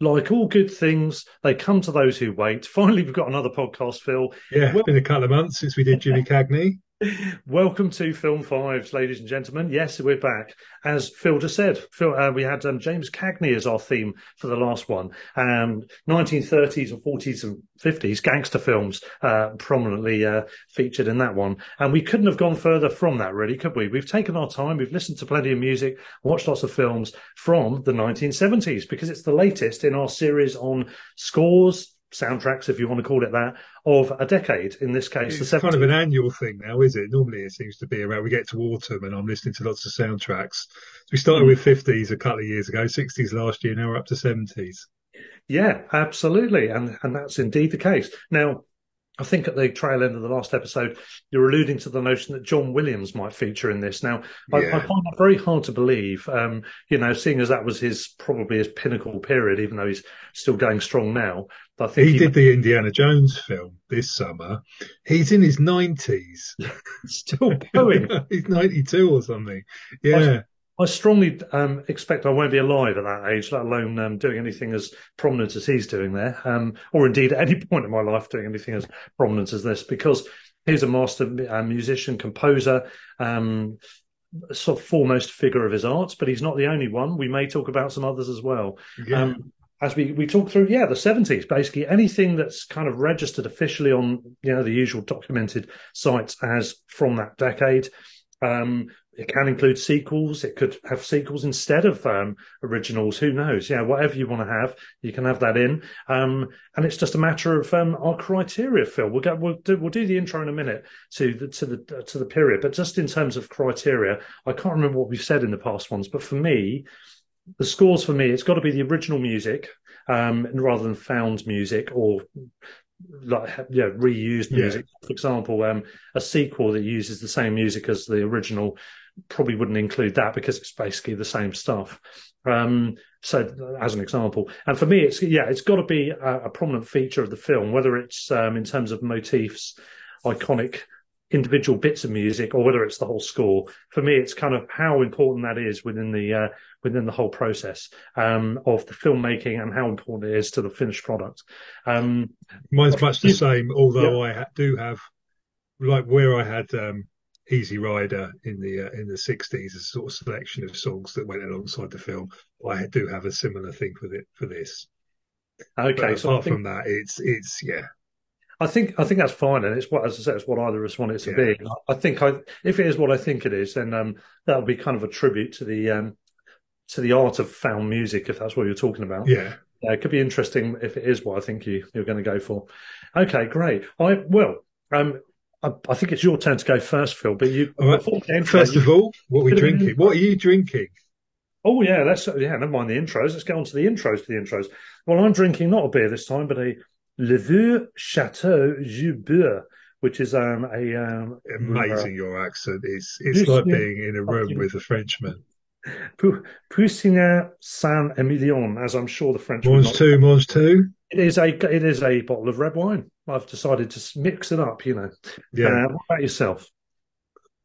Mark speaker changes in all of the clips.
Speaker 1: like all good things, they come to those who wait. Finally, we've got another podcast, Phil.
Speaker 2: Yeah, well, it's been a couple of months since we did Jimmy Cagney.
Speaker 1: Welcome to Film Fives, ladies and gentlemen. Yes, we're back. As Phil just said, Phil, uh, we had um, James Cagney as our theme for the last one. Um, 1930s and 40s and 50s gangster films uh, prominently uh, featured in that one. And we couldn't have gone further from that, really, could we? We've taken our time, we've listened to plenty of music, watched lots of films from the 1970s because it's the latest in our series on scores, soundtracks, if you want to call it that, of a decade. In this case,
Speaker 2: it's kind of an annual thing now, is it? Normally, it seems to be around. We get to autumn, and I'm listening to lots of soundtracks. So we started mm. with 50s a couple of years ago, 60s last year. Now we're up to 70s.
Speaker 1: Yeah, absolutely, and and that's indeed the case. Now, I think at the trail end of the last episode, you're alluding to the notion that John Williams might feature in this. Now, yeah. I, I, find that very hard to believe, um, you know, seeing as that was his probably his pinnacle period, even though he's still going strong now.
Speaker 2: I think he, he did the Indiana Jones film this summer. He's in his 90s.
Speaker 1: still going.
Speaker 2: he's 92 or something. Yeah.
Speaker 1: I strongly um, expect I won't be alive at that age, let alone um, doing anything as prominent as he's doing there, um, or indeed at any point in my life doing anything as prominent as this, because he's a master uh, musician, composer, um, sort of foremost figure of his arts, but he's not the only one. We may talk about some others as well. Yeah. Um, as we, we talk through, yeah, the 70s, basically anything that's kind of registered officially on, you know, the usual documented sites as from that decade. Um, it can include sequels. It could have sequels instead of um, originals. Who knows? Yeah, whatever you want to have, you can have that in. Um, and it's just a matter of um, our criteria, Phil. We'll get, we'll do, we'll do the intro in a minute to the to the to the period, but just in terms of criteria, I can't remember what we've said in the past ones. But for me, the scores for me, it's got to be the original music um, rather than found music or like yeah reused music. Yeah. For example, um, a sequel that uses the same music as the original probably wouldn't include that because it's basically the same stuff. Um, so, as an example, and for me, it's yeah, it's got to be a, a, prominent feature of the film, whether it's um, in terms of motifs, iconic individual bits of music, or whether it's the whole score. For me, it's kind of how important that is within the uh, within the whole process um, of the filmmaking and how important it is to the finished product. Um,
Speaker 2: Mine's much the same, although yeah. I do have like where I had um, Easy Rider in the uh, in the sixties, a sort of selection of songs that went alongside the film. I do have a similar thing with it for this.
Speaker 1: Okay,
Speaker 2: but so apart think, from that, it's it's yeah.
Speaker 1: I think I think that's fine, and it's what as I said, it's what either of us want it to yeah. be. I think I, if it is what I think it is, then um, that'll be kind of a tribute to the um, to the art of found music, if that's what you're talking about.
Speaker 2: Yeah.
Speaker 1: Yeah, it could be interesting if it is what I think you, you're going to go for. Okay, great. I well, um, I, I, think it's your turn to go first, Phil. But you,
Speaker 2: right. first you, of all, what are we drinking? What are you drinking?
Speaker 1: Oh yeah, let's yeah. Never mind the intros. Let's get on to the intros. To the intros. Well, I'm drinking not a beer this time, but a Le Vieux Chateau Jubeur, which is um, a um,
Speaker 2: amazing. Uh, your accent is it's like being in a room with a Frenchman.
Speaker 1: Poussinat Saint Emilion, as I'm sure the French.
Speaker 2: Mons two, Mons two.
Speaker 1: It is a it is a bottle of red wine. I've decided to mix it up. You know. Yeah. Uh, what about yourself?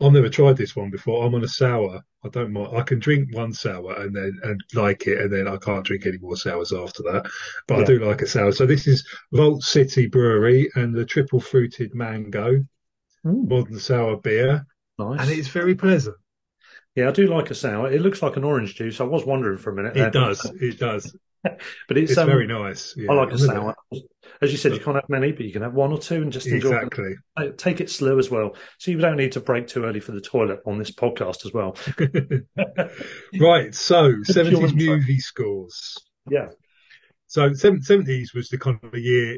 Speaker 2: I've never tried this one before. I'm on a sour. I don't mind. I can drink one sour and then and like it, and then I can't drink any more sours after that. But yeah. I do like a sour. So this is Vault City Brewery and the triple fruited mango Ooh. modern sour beer,
Speaker 1: nice.
Speaker 2: and it's very pleasant.
Speaker 1: Yeah, I do like a sour. It looks like an orange juice. I was wondering for a minute.
Speaker 2: It uh, does. It does.
Speaker 1: but it's,
Speaker 2: it's um, very nice. Yeah.
Speaker 1: I like a sour. As you said, you can't have many, but you can have one or two and just enjoy
Speaker 2: exactly.
Speaker 1: It. Take it slow as well. So you don't need to break too early for the toilet on this podcast as well.
Speaker 2: right. So, 70s movie scores.
Speaker 1: Yeah.
Speaker 2: So, 70s was the kind of year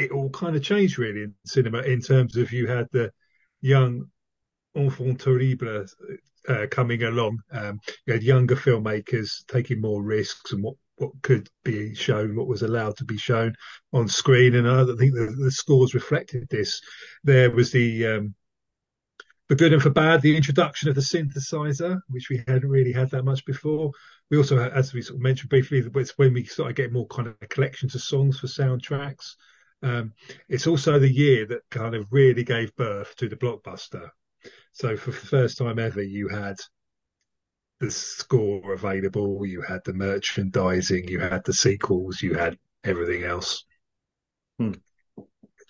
Speaker 2: it all kind of changed really in cinema in terms of you had the young enfant terrible uh, coming along. Um, you had younger filmmakers taking more risks and what, what could be shown, what was allowed to be shown on screen. And I think the, the scores reflected this. There was the um, for good and for bad, the introduction of the synthesizer, which we hadn't really had that much before. We also, as we sort of mentioned briefly, it's when we started getting more kind of collections of songs for soundtracks. Um, it's also the year that kind of really gave birth to the blockbuster. So for the first time ever, you had the score available, you had the merchandising, you had the sequels, you had everything else.
Speaker 1: Hmm.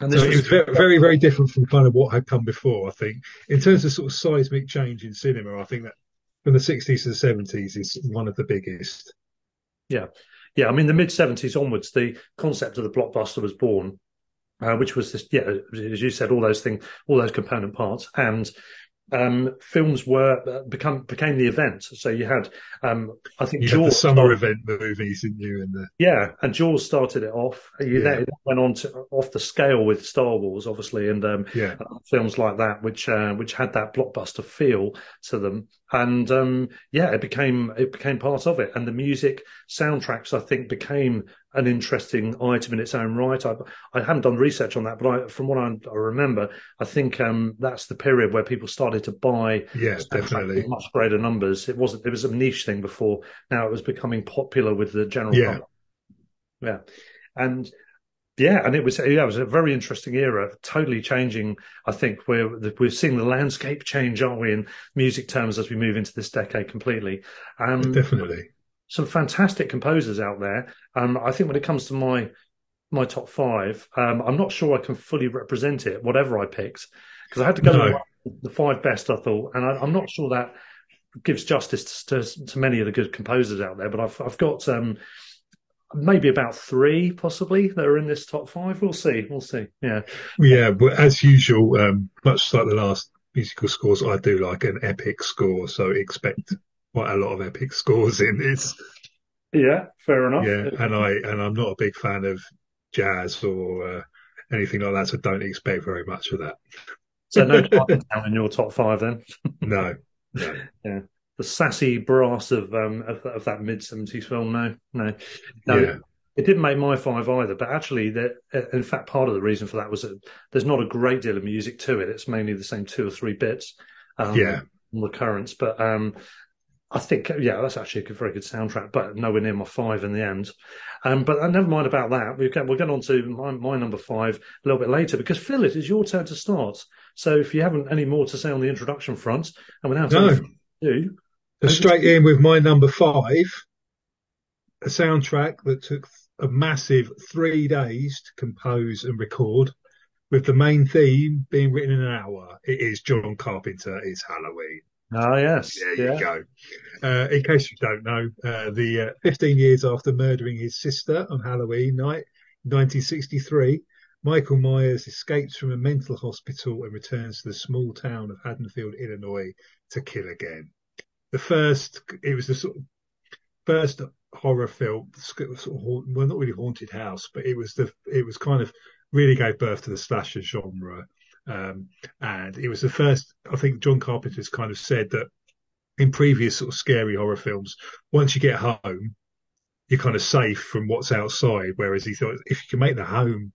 Speaker 2: And so was, it was very, very, very different from kind of what had come before. I think in terms of sort of seismic change in cinema, I think that from the 60s to the 70s is one of the biggest.
Speaker 1: Yeah, yeah. I mean, the mid 70s onwards, the concept of the blockbuster was born, uh, which was this, yeah, as you said, all those things, all those component parts, and um, films were uh, become became the event. So you had, um, I think,
Speaker 2: you
Speaker 1: Jaws
Speaker 2: summer started, event movies, didn't you? And the
Speaker 1: yeah, and Jaws started it off. You yeah. then went on to off the scale with Star Wars, obviously, and um,
Speaker 2: yeah.
Speaker 1: films like that, which uh, which had that blockbuster feel to them. And um, yeah, it became it became part of it. And the music soundtracks, I think, became an interesting item in its own right. I, I haven't done research on that, but I, from what I, I remember, I think um, that's the period where people started to buy
Speaker 2: yes, definitely
Speaker 1: much greater numbers. It wasn't it was a niche thing before. Now it was becoming popular with the general
Speaker 2: yeah.
Speaker 1: public. Yeah, and yeah, and it was yeah, it was a very interesting era, totally changing. I think we're we're seeing the landscape change, aren't we, in music terms as we move into this decade completely.
Speaker 2: Um, Definitely
Speaker 1: some fantastic composers out there. Um, I think when it comes to my my top five, um, I'm not sure I can fully represent it, whatever I picked, because I had to go no. the five best. I thought, and I, am not sure that gives justice to, to, many of the good composers out there. But I've I've got um, maybe about three, possibly that are in this top five. We'll see. We'll see. Yeah,
Speaker 2: yeah. But as usual, um, much like the last musical scores, I do like an epic score, so expect quite a lot of epic scores in this.
Speaker 1: Yeah, fair enough.
Speaker 2: Yeah, and I and I'm not a big fan of jazz or uh, anything like that, so don't expect very much of that.
Speaker 1: So no down in your top five then.
Speaker 2: no, no.
Speaker 1: Yeah, the sassy brass of um of, of that mid seventies film. No, no, no. Yeah. It didn't make my five either, but actually, that in fact, part of the reason for that was that there's not a great deal of music to it. It's mainly the same two or three bits.
Speaker 2: Um, yeah,
Speaker 1: recurrence, but um, I think, yeah, that's actually a very good soundtrack, but nowhere near my five in the end. Um, but uh, never mind about that. We'll get, we'll get on to my, my number five a little bit later because Phil, it is your turn to start. So if you haven't any more to say on the introduction front, and without
Speaker 2: no.
Speaker 1: do,
Speaker 2: straight in with my number five, a soundtrack that took a massive three days to compose and record, with the main theme being written in an hour. It is John Carpenter. It's Halloween.
Speaker 1: Ah, yes.
Speaker 2: There yeah. you go. Uh, in case you don't know, uh, the uh, 15 years after murdering his sister on Halloween night, 1963, Michael Myers escapes from a mental hospital and returns to the small town of Haddonfield, Illinois, to kill again. The first, it was the sort of first horror film, sort of, well, not really haunted house, but it was the, it was kind of really gave birth to the slasher genre um, and it was the first, I think John Carpenter's kind of said that in previous sort of scary horror films, once you get home, you're kind of safe from what's outside. Whereas he thought if you can make the home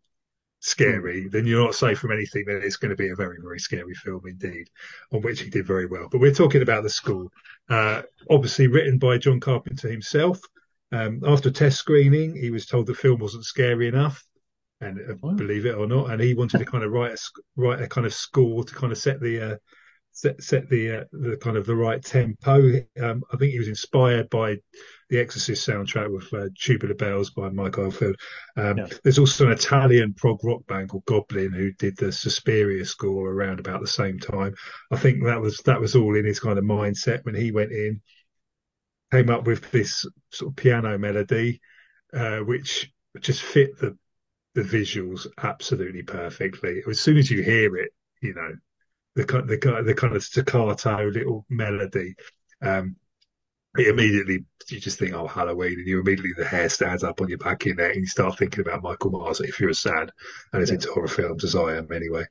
Speaker 2: scary, mm. then you're not safe from anything. Then it's going to be a very, very scary film indeed, on which he did very well. But we're talking about the school, uh, obviously written by John Carpenter himself. Um, after test screening, he was told the film wasn't scary enough and uh, believe it or not, and he wanted to kind of write a write a kind of score to kind of set the uh, set set the uh, the kind of the right tempo. Um, I think he was inspired by the Exorcist soundtrack with uh, Tubular Bells by Mike Oldfield. Um, yeah. There's also an Italian prog rock band called Goblin who did the Suspiria score around about the same time. I think that was that was all in his kind of mindset when he went in, came up with this sort of piano melody, uh, which just fit the the visuals absolutely perfectly. As soon as you hear it, you know, the the the kind of staccato little melody, um, it immediately you just think, oh, Halloween, and you immediately the hair stands up on your back in there, and you start thinking about Michael Myers if you're a sad and as yeah. into horror films as I am anyway.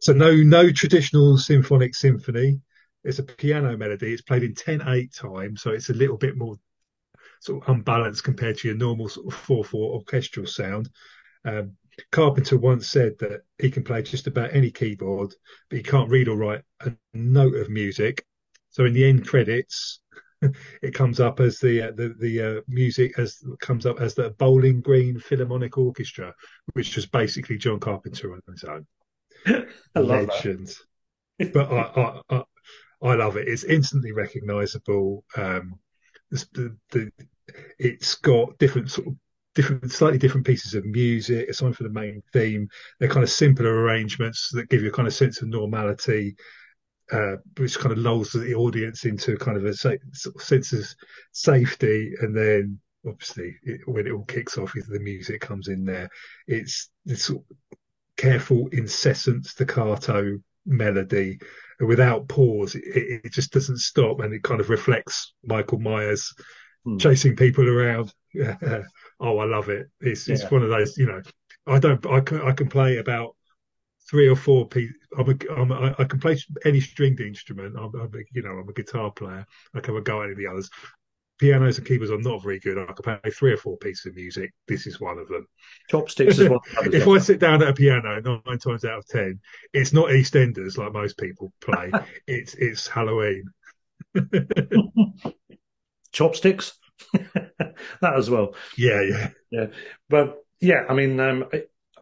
Speaker 2: So no no traditional symphonic symphony. It's a piano melody. It's played in 10-8 time, so it's a little bit more sort of unbalanced compared to your normal sort of four-four orchestral sound. Um, Carpenter once said that he can play just about any keyboard, but he can't read or write a note of music. So in the end credits, it comes up as the uh, the the uh, music as comes up as the Bowling Green Philharmonic Orchestra, which was basically John Carpenter on his own.
Speaker 1: I love Legend.
Speaker 2: but I, I, I love it. It's instantly recognisable. Um, the, the, it's got different sort of different, slightly different pieces of music aside for the main theme. They're kind of simpler arrangements that give you a kind of sense of normality, uh, which kind of lulls the audience into kind of a sense of safety. And then obviously it, when it all kicks off, the music comes in there. It's this sort of careful, incessant staccato melody without pause. It, it, just doesn't stop, and it kind of reflects Michael Myers hmm. chasing people around. oh, I love it. It's it's yeah. one of those, you know. I don't. I can I can play about three or four pieces. I'm a, I'm a, I can play any stringed instrument. I'm, I'm a, you know, I'm a guitar player. I can go any of the others pianos and keyboards are not very good. I can play three or four pieces of music. This is one of them.
Speaker 1: Chopsticks as well.
Speaker 2: if I sit down at a piano nine times out of ten, it's not EastEnders like most people play. it's it's Halloween.
Speaker 1: Chopsticks. that as well.
Speaker 2: Yeah, yeah,
Speaker 1: yeah. But yeah, I mean, um,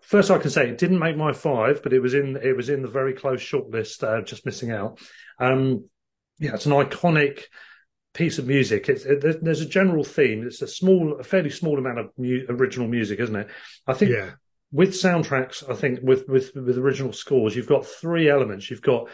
Speaker 1: first I can say it didn't make my five, but it was in it was in the very close shortlist, uh, just missing out. Um, yeah, it's an iconic piece of music. It's it, there's a general theme. It's a small, a fairly small amount of mu- original music, isn't it? I think yeah. with soundtracks, I think with with with original scores, you've got three elements. You've got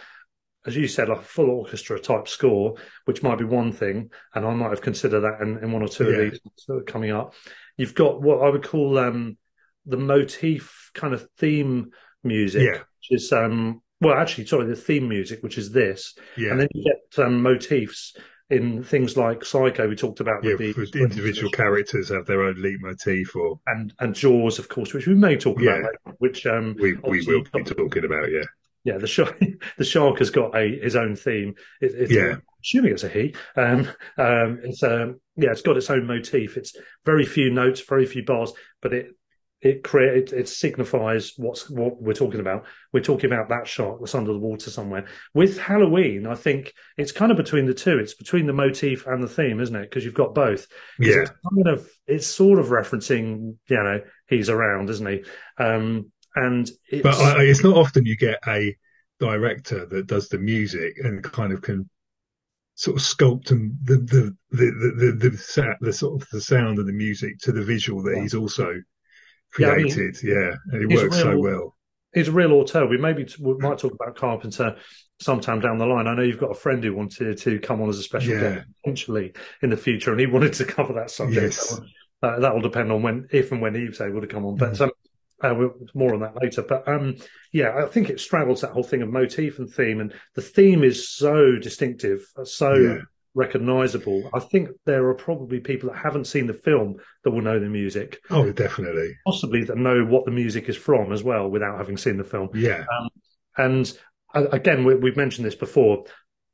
Speaker 1: as you said, like a full orchestra type score, which might be one thing, and I might have considered that in, in one or two yeah. of these coming up. You've got what I would call um, the motif kind of theme music, yeah. which is um, well, actually, sorry, the theme music, which is this, yeah. and then you get um, motifs in things like Psycho, we talked about.
Speaker 2: Yeah, the, individual characters have their own leitmotif, or
Speaker 1: and and Jaws, of course, which we may talk yeah. about, later, which um,
Speaker 2: we we will be talking about. Yeah,
Speaker 1: yeah. The shark, the shark has got a his own theme. It, it's, yeah, assuming it's a he. Um, um, it's um, yeah, it's got its own motif. It's very few notes, very few bars, but it it create it, signifies what's what we're talking about. We're talking about that shark that's under the water somewhere. With Halloween, I think it's kind of between the two. It's between the motif and the theme, isn't it? Because you've got both.
Speaker 2: Yeah,
Speaker 1: it's kind of it's sort of referencing, you know, he's around, isn't he? Um, and it's...
Speaker 2: but I, it's not often you get a director that does the music and kind of can sort of sculpt and the the the the the, the, sort of the sound of the music to the visual that yeah. he's also created. Yeah, I mean, yeah. and it works real, so well.
Speaker 1: He's a real auteur. We maybe we might talk about Carpenter sometime down the line. I know you've got a friend who wanted to come on as a special yeah. guest potentially in the future, and he wanted to cover that subject. Yes. Uh, that will depend on when, if and when he's able to come on. But mm. um, uh, we'll, more on that later. But um, yeah, I think it straddles that whole thing of motif and theme, and the theme is so distinctive, so yeah recognizable. I think there are probably people that haven't seen the film that will know the music.
Speaker 2: Oh, definitely.
Speaker 1: Possibly that know what the music is from as well without having seen the film.
Speaker 2: Yeah. Um,
Speaker 1: and uh, again, we, have mentioned this before.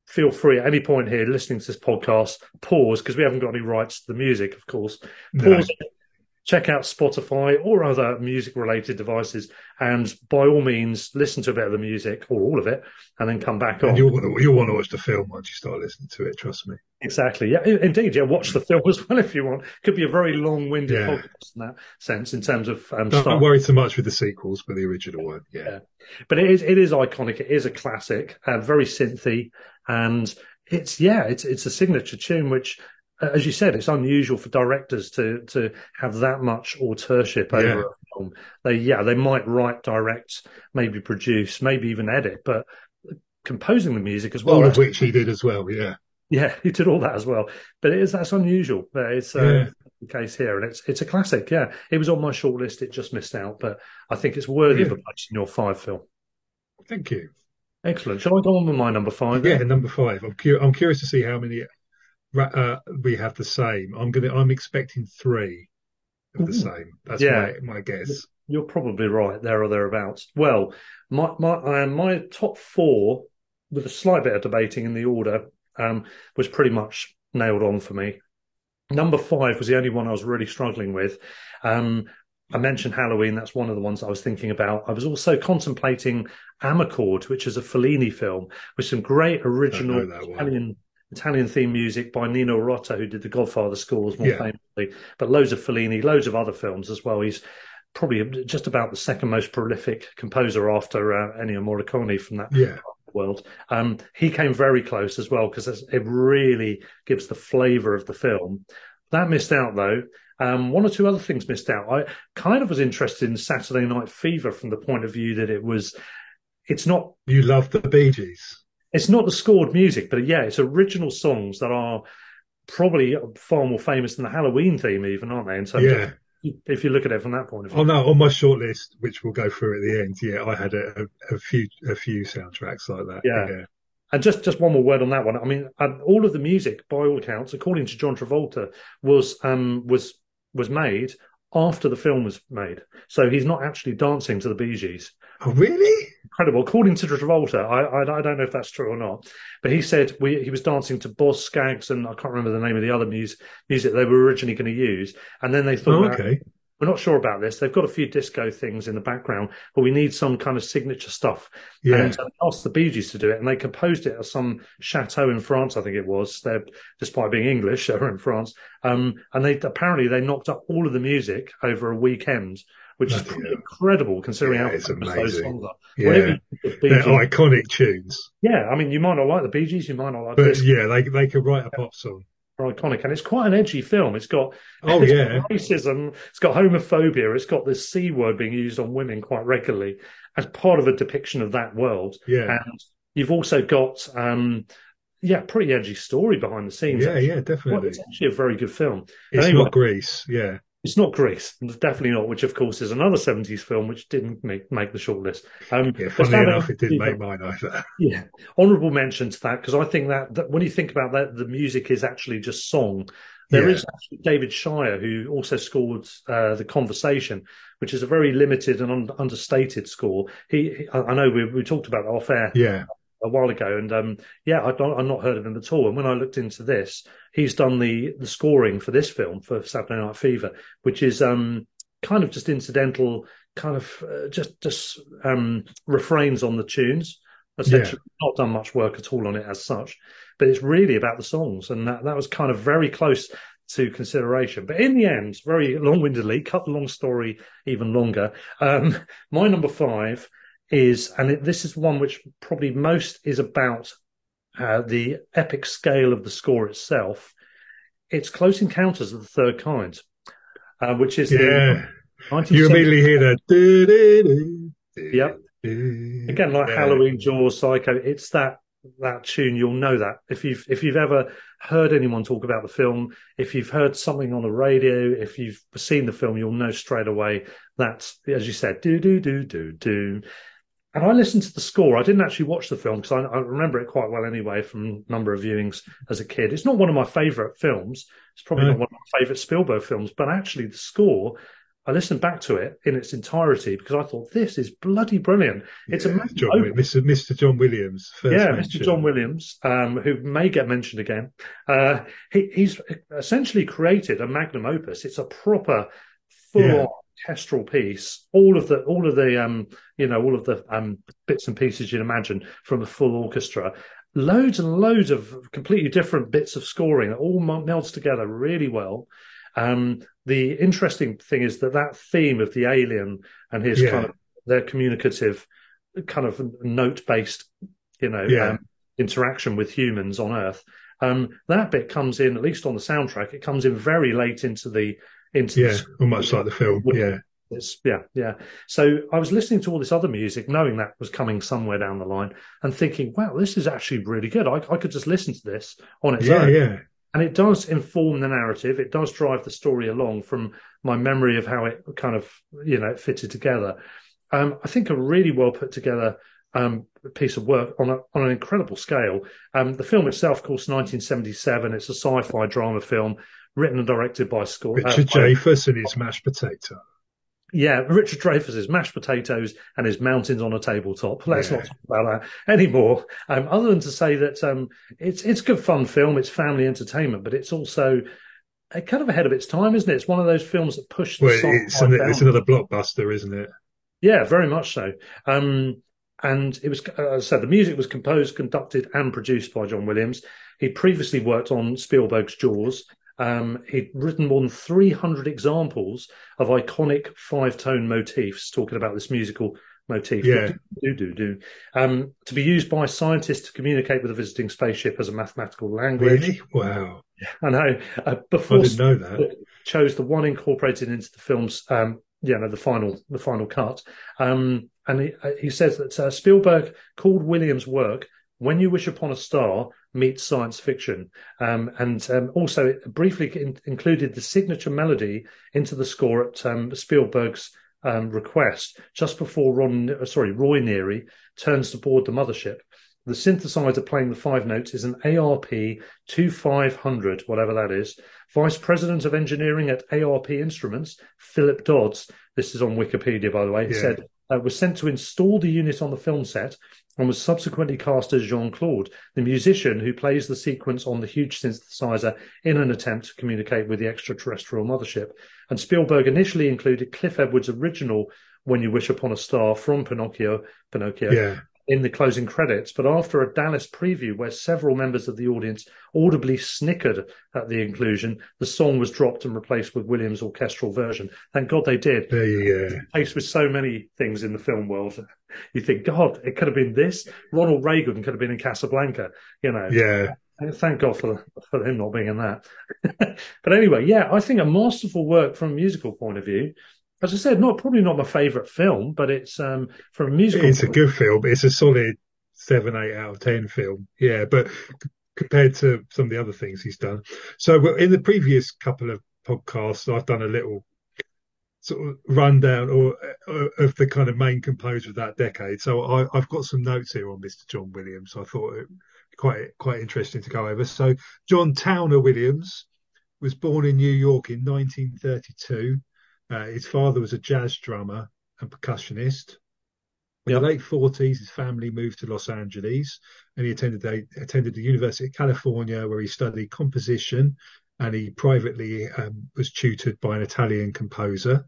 Speaker 1: Feel free at any point here listening to this podcast, pause because we haven't got any rights to the music, of course. Pause no check out Spotify or other music related devices. And by all means, listen to a bit of the music or all of it and then come back
Speaker 2: and
Speaker 1: on.
Speaker 2: You'll want, to, you'll want to watch the film once you start listening to it, trust me.
Speaker 1: Exactly. Yeah, indeed. Yeah, watch the film as well if you want. Could be a very long winded yeah. podcast in that sense, in terms of. Um,
Speaker 2: Don't start. worry so much with the sequels, but the original one. Yeah. yeah.
Speaker 1: But it is, it is iconic. It is a classic, uh, very synthy. And it's, yeah, it's, it's a signature tune, which as you said, it's unusual for directors to to have that much authorship over yeah. a film. They yeah, they might write, direct, maybe produce, maybe even edit, but composing the music as well.
Speaker 2: All of which he did as well, yeah.
Speaker 1: Yeah, he did all that as well. But it is that's unusual. It's uh, yeah. the case here, and it's it's a classic. Yeah, it was on my shortlist. It just missed out, but I think it's worthy yeah. of a place in your five film.
Speaker 2: Thank you.
Speaker 1: Excellent. Shall I go on with my number five?
Speaker 2: Yeah, number five. I'm, cu- I'm curious to see how many uh, we have the same. I'm gonna. I'm expecting three of the same. That's yeah. my, my guess.
Speaker 1: You're probably right there or thereabouts. Well, my my uh, my top four, with a slight bit of debating in the order, um, was pretty much nailed on for me. Number five was the only one I was really struggling with. Um, I mentioned Halloween. That's one of the ones I was thinking about. I was also contemplating Amarcord, which is a Fellini film with some great original Italian Italian theme music by Nino Rota, who did the Godfather scores more yeah. famously, but loads of Fellini, loads of other films as well. He's probably just about the second most prolific composer after uh, Ennio Morricone from that
Speaker 2: yeah.
Speaker 1: world. Um, he came very close as well because it really gives the flavour of the film. That missed out though. Um, one or two other things missed out. I kind of was interested in Saturday Night Fever from the point of view that it was, it's not.
Speaker 2: You love the Bee Gees.
Speaker 1: It's not the scored music, but yeah, it's original songs that are probably far more famous than the Halloween theme, even, aren't they? And so, yeah. if you look at it from that point of view.
Speaker 2: Oh no, on my shortlist, which we'll go through at the end, yeah, I had a, a, a few a few soundtracks like that.
Speaker 1: Yeah. yeah. And just, just one more word on that one. I mean, all of the music, by all accounts, according to John Travolta, was um, was was made after the film was made. So he's not actually dancing to the Bee Gees.
Speaker 2: Oh, really?
Speaker 1: Incredible. According to Travolta, I, I, I don't know if that's true or not, but he said we, he was dancing to Boz Scaggs and I can't remember the name of the other music, music they were originally going to use. And then they thought, oh, okay we're not sure about this. They've got a few disco things in the background, but we need some kind of signature stuff. Yeah. And they asked the Bee Gees to do it, and they composed it at some chateau in France, I think it was. They're, despite being English, they're in France. Um, and they apparently they knocked up all of the music over a weekend, which is pretty incredible considering
Speaker 2: yeah,
Speaker 1: how
Speaker 2: it's amazing. songs are. Yeah. They're iconic tunes.
Speaker 1: Yeah, I mean, you might not like the Bee Gees, you might not like
Speaker 2: but
Speaker 1: this.
Speaker 2: yeah, they they could write a pop song
Speaker 1: iconic, and it's quite an edgy film. It's got
Speaker 2: oh
Speaker 1: it's
Speaker 2: yeah
Speaker 1: got racism, it's got homophobia, it's got the c word being used on women quite regularly as part of a depiction of that world.
Speaker 2: Yeah,
Speaker 1: and you've also got um, yeah, pretty edgy story behind the scenes.
Speaker 2: Yeah, actually. yeah, definitely.
Speaker 1: Well, it's actually a very good film.
Speaker 2: It's anyway, not Grease, yeah.
Speaker 1: It's not Grease, definitely not. Which, of course, is another seventies film which didn't make, make the shortlist.
Speaker 2: Um, yeah, funny enough, it didn't make mine either.
Speaker 1: Yeah, honourable mention to that because I think that, that, when you think about that, the music is actually just song. There yeah. is actually David Shire who also scored uh, the Conversation, which is a very limited and un- understated score. He, he I know we, we talked about off air.
Speaker 2: Yeah
Speaker 1: a while ago, and um, yeah, I've not, I've not heard of him at all. And when I looked into this, he's done the the scoring for this film for Saturday Night Fever, which is um, kind of just incidental, kind of uh, just just um, refrains on the tunes. Essentially, yeah. not done much work at all on it as such, but it's really about the songs, and that that was kind of very close to consideration. But in the end, very long-windedly, cut the long story even longer. Um, my number five is, and it, this is one which probably most is about uh, the epic scale of the score itself. It's Close Encounters of the Third Kind, uh, which is
Speaker 2: yeah. You immediately hear that.
Speaker 1: Yep. Again, like yeah. Halloween, Jaws, Psycho. It's that that tune. You'll know that if you've if you've ever heard anyone talk about the film, if you've heard something on the radio, if you've seen the film, you'll know straight away that's as you said, do do do do do and I listened to the score. I didn't actually watch the film because I, I, remember it quite well anyway from a number of viewings as a kid. It's not one of my favourite films. It's probably not one of my favourite Spielberg films, but actually the score, I listened back to it in its entirety because I thought this is bloody brilliant. It's
Speaker 2: yeah, a John, Mr. Mr. John Williams.
Speaker 1: yeah, mention. Mr. John Williams, um, who may get mentioned again. Uh, he, he's essentially created a magnum opus. It's a proper full yeah orchestral piece, all of the all of the um you know all of the um bits and pieces you'd imagine from a full orchestra, loads and loads of completely different bits of scoring that all melds together really well. Um, the interesting thing is that that theme of the alien and his yeah. kind of their communicative kind of note based, you know, yeah. um, interaction with humans on Earth. Um, that bit comes in, at least on the soundtrack, it comes in very late into the into
Speaker 2: yeah, much like the film. Yeah.
Speaker 1: It's, yeah, yeah. So I was listening to all this other music, knowing that was coming somewhere down the line, and thinking, "Wow, this is actually really good. I, I could just listen to this on its
Speaker 2: yeah,
Speaker 1: own."
Speaker 2: Yeah,
Speaker 1: And it does inform the narrative. It does drive the story along from my memory of how it kind of, you know, fitted together. Um, I think a really well put together um, piece of work on a, on an incredible scale. Um, the film itself, of course, 1977. It's a sci-fi drama film written and directed by Scott
Speaker 2: Richard uh, Dreyfuss and his mashed potato.
Speaker 1: Yeah, Richard Dreyfuss's mashed potatoes and his mountains on a tabletop. Let's yeah. not talk about that anymore. Um, other than to say that um, it's it's a good fun film, it's family entertainment, but it's also kind of ahead of its time, isn't it? It's one of those films that push.
Speaker 2: Well, it's, an, it's another blockbuster, isn't it?
Speaker 1: Yeah, very much so. Um, and it was, as I said, the music was composed, conducted, and produced by John Williams. He previously worked on Spielberg's Jaws, um, he'd written more than 300 examples of iconic five tone motifs, talking about this musical motif.
Speaker 2: Yeah.
Speaker 1: Do, do, do. Um, to be used by scientists to communicate with a visiting spaceship as a mathematical language.
Speaker 2: Really? Wow.
Speaker 1: I know. Uh,
Speaker 2: I didn't know that.
Speaker 1: chose the one incorporated into the film's, um, you know, the final, the final cut. Um, and he, uh, he says that uh, Spielberg called Williams' work "When You Wish Upon a Star" meets science fiction, um, and um, also it briefly in- included the signature melody into the score at um, Spielberg's um, request just before Ron, uh, sorry, Roy Neary turns to board the mothership. The synthesizer playing the five notes is an ARP 2500, whatever that is. Vice President of Engineering at ARP Instruments, Philip Dodds, this is on Wikipedia, by the way,
Speaker 2: Yeah.
Speaker 1: said, uh, was sent to install the unit on the film set and was subsequently cast as Jean Claude, the musician who plays the sequence on the huge synthesizer in an attempt to communicate with the extraterrestrial mothership. And Spielberg initially included Cliff Edwards' original When You Wish Upon a Star from Pinocchio, Pinocchio
Speaker 2: Yeah.
Speaker 1: In the closing credits, but after a Dallas preview where several members of the audience audibly snickered at the inclusion, the song was dropped and replaced with Williams' orchestral version. Thank God they did.
Speaker 2: There you go.
Speaker 1: Case with so many things in the film world, you think, God, it could have been this. Ronald Reagan could have been in Casablanca, you know.
Speaker 2: Yeah.
Speaker 1: Thank God for for him not being in that. but anyway, yeah, I think a masterful work from a musical point of view. As I said, not probably not my favourite film, but it's um from a musical.
Speaker 2: It's a good film. It's a solid seven, eight out of ten film. Yeah, but c- compared to some of the other things he's done. So well, in the previous couple of podcasts, I've done a little sort of rundown or uh, of the kind of main composer of that decade. So I, I've got some notes here on Mr. John Williams. I thought it quite quite interesting to go over. So John Towner Williams was born in New York in 1932. Uh, his father was a jazz drummer and percussionist. In
Speaker 1: Yep.
Speaker 2: the late 40s, his family moved to Los Angeles and he attended a, attended the University of California where he studied composition and he privately um, was tutored by an Italian composer.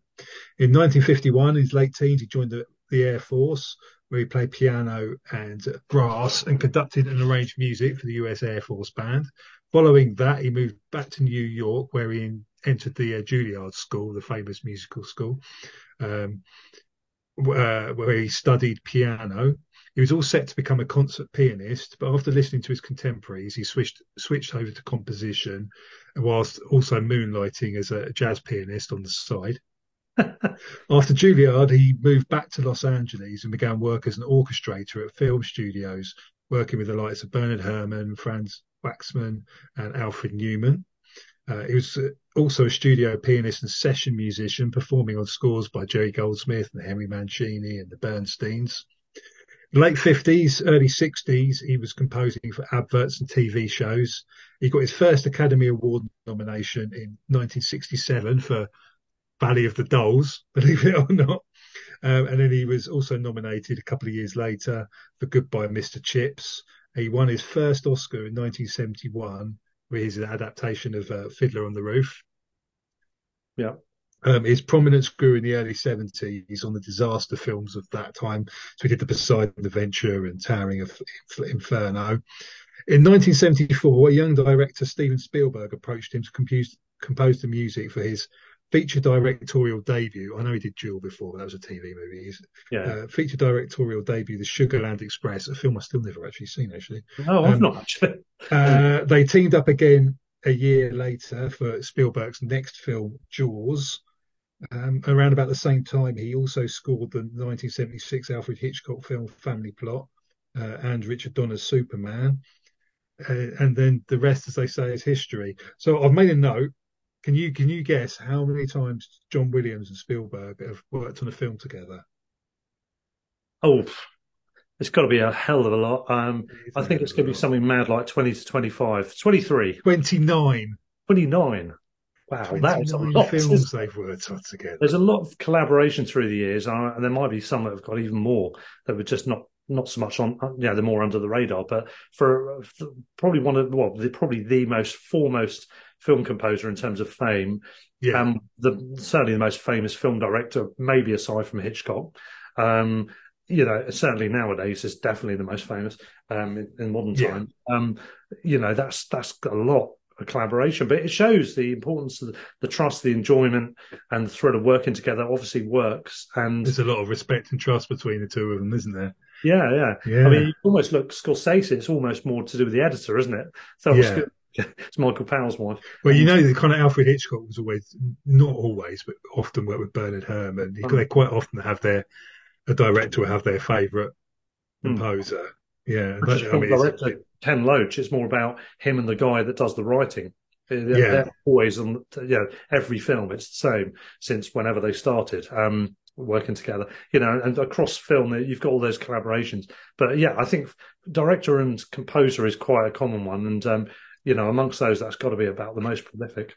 Speaker 2: In 1951, in his late teens, he joined the, the Air Force where he played piano and brass and conducted and arranged music for the US Air Force Band. Following that, he moved back to New York where he entered the uh, Juilliard School, the famous musical school. Um, uh, where he studied piano. He was all set to become a concert pianist, but after listening to his contemporaries, he switched switched over to composition, whilst also moonlighting as a jazz pianist on the side. After Juilliard, he moved back to Los Angeles and began work as an orchestrator at film studios, working with the likes of Bernard Herrmann, Franz Waxman, and Alfred Newman. Uh, he was uh, also a studio pianist and session musician, performing on scores by Jerry Goldsmith and Henry Mancini and the Bernsteins. Late 50s, early 60s, he was composing for adverts and TV shows. He got his first Academy Award nomination in 1967 for Valley of the Dolls, believe it or not. Um, and then he was also nominated a couple of years later for Goodbye Mr. Chips. He won his first Oscar in 1971 with his adaptation of uh, Fiddler on the Roof.
Speaker 1: Yeah.
Speaker 2: Um, his prominence grew in the early 70s on the disaster films of that time. So he did The Poseidon Adventure and Towering of Inferno. In 1974, a young director, Steven Spielberg, approached him to compose, compose the music for his feature directorial debut. I know he did Duel before, but that was a TV movie. His
Speaker 1: Yeah.
Speaker 2: uh, feature directorial debut, The Sugarland Express, a film I've still never actually seen, actually.
Speaker 1: no, I've
Speaker 2: um,
Speaker 1: not actually.
Speaker 2: Uh, they teamed up again a year later for Spielberg's next film, Jaws. Um, around about the same time, he also scored the 1976 Alfred Hitchcock film Family Plot uh, and Richard Donner's Superman. Uh, and then the rest, as they say, is history. So I've made a note. Can you can you guess how many times John Williams and Spielberg have worked on a film together?
Speaker 1: Oh, it's got to be a hell of a lot. Um, I think it's going to be something mad like 20 to 25, 23,
Speaker 2: 29.
Speaker 1: 29. Wow, that is a lot.
Speaker 2: films they've worked on together.
Speaker 1: There's a lot of collaboration through the years, uh, and there might be some that have got even more that were just not not so much on. Yeah, they're more under the radar. But for, for probably one of well, the, probably the most foremost film composer in terms of fame,
Speaker 2: Yeah.
Speaker 1: um, the certainly the most famous film director, maybe aside from Hitchcock. Um, you know, certainly nowadays is definitely the most famous um, in, in modern
Speaker 2: Yeah.
Speaker 1: time. Um, you know, that's that's a lot of collaboration, but it shows the importance of the, the, trust, the enjoyment, and the thrill of working together. Obviously, works, and
Speaker 2: there's a lot of respect and trust between the two of them, isn't there?
Speaker 1: Yeah, yeah. yeah. I mean, you almost look Scorsese. It's almost more to do with the editor, isn't it? So yeah. it's Michael Powell's wife.
Speaker 2: Well, you know, the kind of Alfred Hitchcock was always not always, but often worked with Bernard Herrmann. Oh. They quite often have their a director will have their favourite hmm. composer. Yeah,
Speaker 1: that, I mean, director Ken Loach. It's more about him and the guy that does the writing. They're, yeah. they're always on. You know, every film it's the same since whenever they started. Um, working together, you know, and across film, you've got all those collaborations. But yeah, I think director and composer is quite a common one. And, um, you know, amongst those, that's got to be about the most prolific.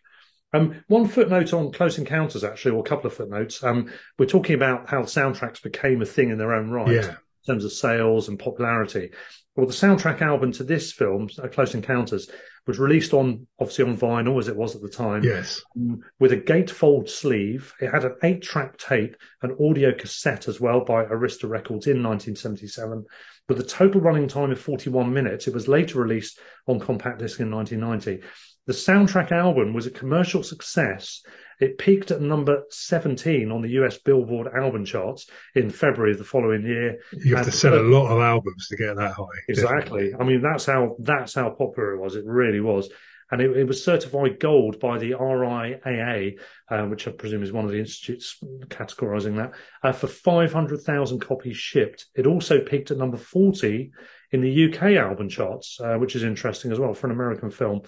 Speaker 1: Um, one footnote on Close Encounters, actually, or a couple of footnotes. Um, we're talking about how soundtracks became a thing in their own right yeah. in terms of sales and popularity. Well, the soundtrack album to this film, Close Encounters, was released on obviously on vinyl as it was at the time.
Speaker 2: Yes,
Speaker 1: um, with a gatefold sleeve. It had an eight-track tape, an audio cassette as well by Arista Records in 1977, with a total running time of 41 minutes. It was later released on compact disc in 1990. The soundtrack album was a commercial success it peaked at number 17 on the US Billboard album charts in February of the following year.
Speaker 2: You have and, to sell a lot of albums to get that high.
Speaker 1: Exactly. Definitely. I mean, that's how that's how popular it was. It really was. And it, it was certified gold by the RIAA, uh, which I presume is one of the institutes categorizing that, uh, for 500,000 copies shipped. It also peaked at number 40 in the UK album charts, uh, which is interesting as well for an American film.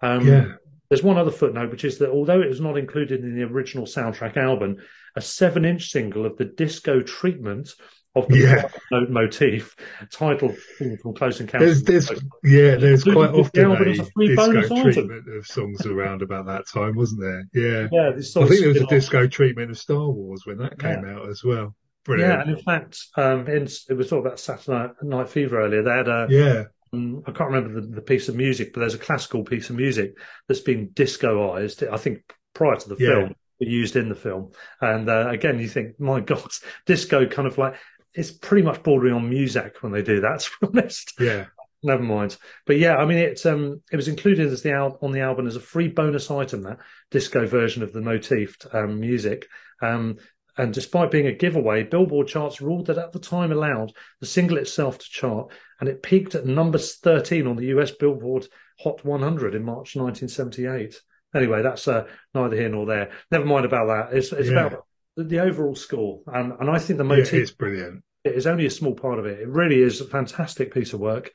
Speaker 2: Um, yeah.
Speaker 1: There's one other footnote, which is that although it was not included in the original soundtrack album, a seven inch single of the disco treatment of the yeah. motif titled from Close Encounters.
Speaker 2: There's, there's yeah, there's quite often a, a disco treatment of songs around about that time, wasn't there? Yeah,
Speaker 1: yeah.
Speaker 2: I think there was a disco treatment of Star Wars when that came yeah. out as well. Brilliant.
Speaker 1: Yeah, and in fact, um, in, it was talked about Saturday Night Fever earlier. They had a
Speaker 2: yeah
Speaker 1: um, I can't remember the, the, piece of music, but there's a classical piece of music that's been discoized. I think prior to the yeah. film, used in the film. And uh, again, you think, my God, disco kind of like it's pretty much bordering on music when they do that. To be honest,
Speaker 2: yeah.
Speaker 1: Never mind, but yeah, I mean, it's um, it was included as the al- on the album as a free bonus item. That disco version of the motifed um, music, um, and despite being a giveaway, Billboard charts ruled that at the time allowed the single itself to chart, and it peaked at number 13 on the US Billboard Hot 100 in March 1978. Anyway, that's uh, neither here nor there. Never mind about that. It's, it's yeah. about the, the, overall score, and and I think the motif
Speaker 2: yeah, is brilliant.
Speaker 1: It is only a small part of it. It really is a fantastic piece of work.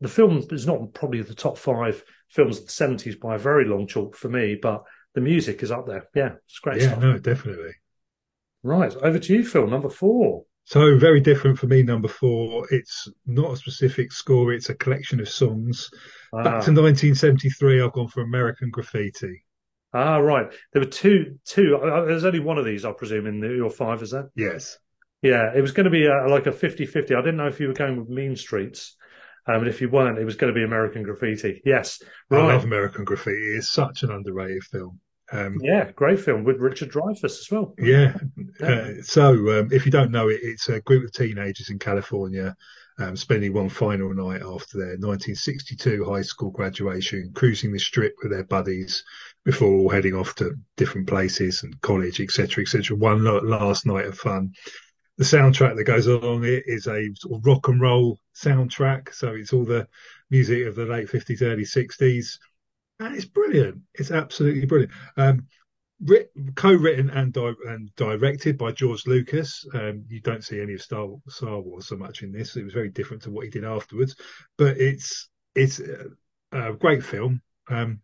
Speaker 1: The film is not probably the top five films of the 70s by a very long chalk for me, but the music is up there. Yeah, it's great
Speaker 2: yeah,
Speaker 1: stuff.
Speaker 2: no, definitely.
Speaker 1: Right, over to you, Phil. Number four.
Speaker 2: So very different for me. Number four. It's not a specific score. It's a collection of songs. Ah. Back to 1973. I've gone for American Graffiti.
Speaker 1: Ah, right. There were two. Two. Uh, there's only one of these, I presume, in your five. Is that?
Speaker 2: Yes.
Speaker 1: Yeah, it was going to be a, like a 50-50. I didn't know if you were going with Mean Streets. Um, and if you weren't, it was going to be American Graffiti. Yes,
Speaker 2: right. I love American Graffiti. It's such an underrated film.
Speaker 1: Um, yeah, great film with Richard Dreyfuss as well.
Speaker 2: Yeah. yeah. Uh, so, um, if you don't know it, it's a group of teenagers in California um, spending one final night after their 1962 high school graduation, cruising the strip with their buddies before all heading off to different places and college, etc., etc. One last night of fun. The soundtrack that goes along it is a rock and roll soundtrack. So it's all the music of the late 50s, early 60s and it's brilliant. It's absolutely brilliant. Um, writ- co-written and, di- and directed by George Lucas. Um, you don't see any of Star Star Wars so much in this. It was very different to what he did afterwards, but it's it's a, a great film. Um,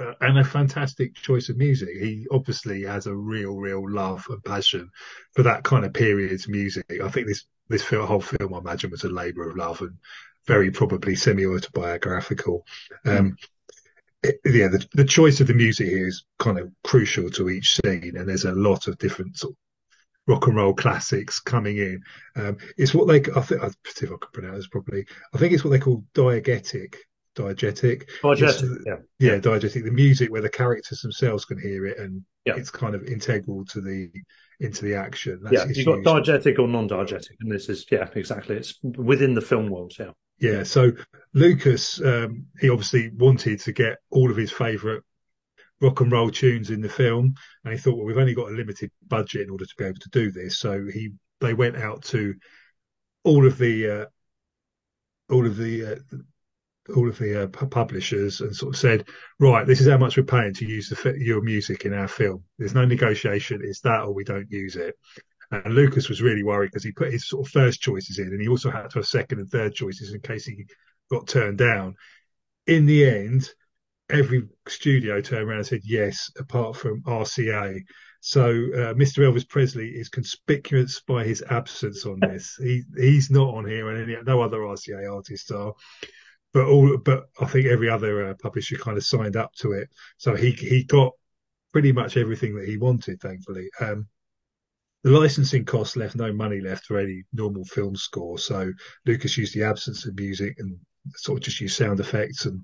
Speaker 2: uh, and a fantastic choice of music. He obviously has a real, real love and passion for that kind of period's music. I think this this whole film, I imagine, was a labour of love and very probably semi autobiographical. Um, yeah, the, the choice of the music here is kind of crucial to each scene, and there's a lot of different sort of rock and roll classics coming in. Um, it's what they, I think, I see if I can pronounce this properly. I think it's what they call diegetic. Diegetic,
Speaker 1: diegetic, yeah,
Speaker 2: yeah, diegetic. The music where the characters themselves can hear it, and yeah. it's kind of integral to the into the action.
Speaker 1: That's yeah, you've got diegetic or non-diegetic, and this is yeah, exactly. It's within the film world. Yeah,
Speaker 2: Yeah. So Lucas, um, he obviously wanted to get all of his favourite rock and roll tunes in the film, and he thought, well, we've only got a limited budget in order to be able to do this. So he they went out to all of the uh, all of the uh, all of the uh, publishers and sort of said, right, this is how much we're paying to use the, your music in our film. There's no negotiation. It's that or we don't use it. And Lucas was really worried because he put his sort of first choices in and he also had to have second and third choices in case he got turned down. In the end, every studio turned around and said yes, apart from RCA. So uh, Mr. Elvis Presley is conspicuous by his absence on this. he he's not on here, and any, no other RCA artists are. But all, but I think every other uh, publisher kind of signed up to it. So he he got pretty much everything that he wanted, thankfully. Um, the licensing costs left no money left for any normal film score. So Lucas used the absence of music and sort of just used sound effects and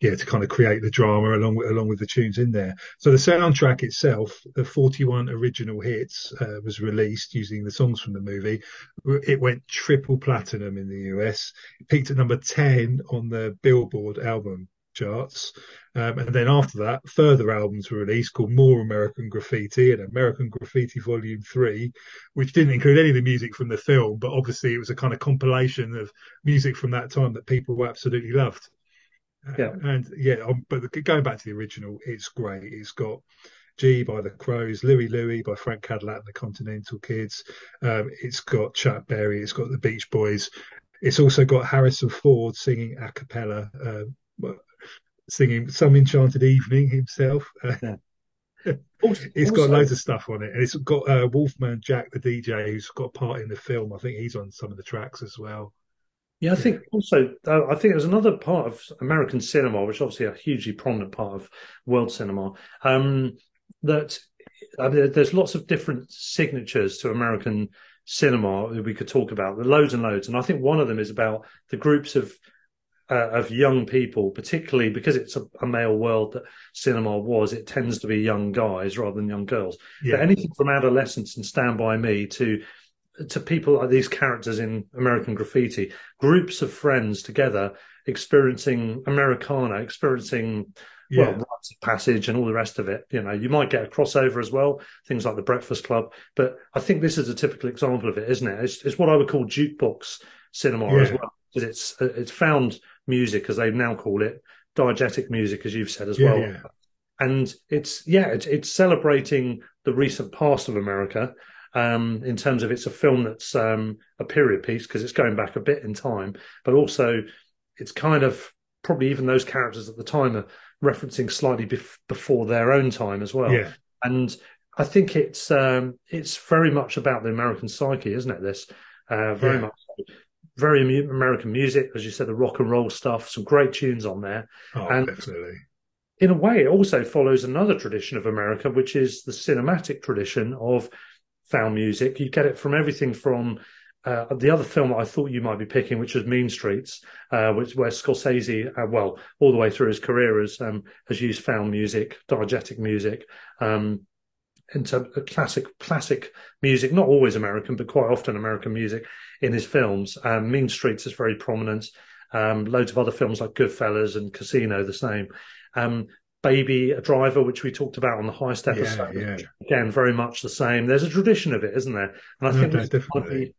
Speaker 2: yeah, to kind of create the drama along with along with the tunes in there. So the soundtrack itself, the 41 original hits, uh, was released using the songs from the movie. It went triple platinum in the US. It peaked at number 10 on the Billboard album charts. Um, and then after that, further albums were released called More American Graffiti and American Graffiti Volume 3, which didn't include any of the music from the film, but obviously it was a kind of compilation of music from that time that people absolutely loved.
Speaker 1: Yeah.
Speaker 2: Uh, and yeah, um, but going back to the original, it's great. It's got Gee by the Crows, Louie Louie by Frank Cadillac and the Continental Kids. Um, it's got Chuck Berry. It's got the Beach Boys. It's also got Harrison Ford singing a cappella, uh, singing Some Enchanted Evening himself. Yeah. it's got loads of stuff on it, and it's got uh, Wolfman Jack, the DJ, who's got a part in the film. I think he's on some of the tracks as well.
Speaker 1: Yeah, I think also uh, I think there's another part of American cinema, which is obviously a hugely prominent part of world cinema. Um, that I mean, there's lots of different signatures to American cinema that we could talk about, loads and loads. And I think one of them is about the groups of uh, of young people, particularly because it's a, a, male world that cinema was. It tends to be young guys rather than young girls. Yeah. But anything from adolescence and Stand by Me to to people like these characters in American Graffiti, groups of friends together experiencing Americana, experiencing yeah. well, rites of passage and all the rest of it. You know, you might get a crossover as well, things like the Breakfast Club. But I think this is a typical example of it, isn't it? It's, it's what I would call jukebox cinema yeah. as well, because it's it's found music, as they now call it, diegetic music, as you've said as yeah, well. And it's yeah, it's, it's celebrating the recent past of America um, in terms of it's a film that's um, a period piece because it's going back a bit in time, but also it's kind of probably even those characters at the time are referencing slightly bef- before their own time as well.
Speaker 2: Yeah.
Speaker 1: And I think it's um, it's very much about the American psyche, isn't it? This uh, very yeah. much very American music, as you said, the rock and roll stuff, some great tunes on there.
Speaker 2: Oh, and definitely.
Speaker 1: In a way, it also follows another tradition of America, which is the cinematic tradition of found music. You get it from everything from uh, the other film I thought you might be picking, which was Mean Streets, uh, which where Scorsese, uh, well, all the way through his career has um, has used found music, diegetic music, um, into classic classic music, not always American, but quite often American music in his films. Um, mean Streets is very prominent. Um, loads of other films like Goodfellas and Casino, the same. Um, Baby a Driver, which we talked about on the heist episode.
Speaker 2: Yeah, yeah.
Speaker 1: Again, very much the same. There's a tradition of it, isn't there? And I no, think definitely.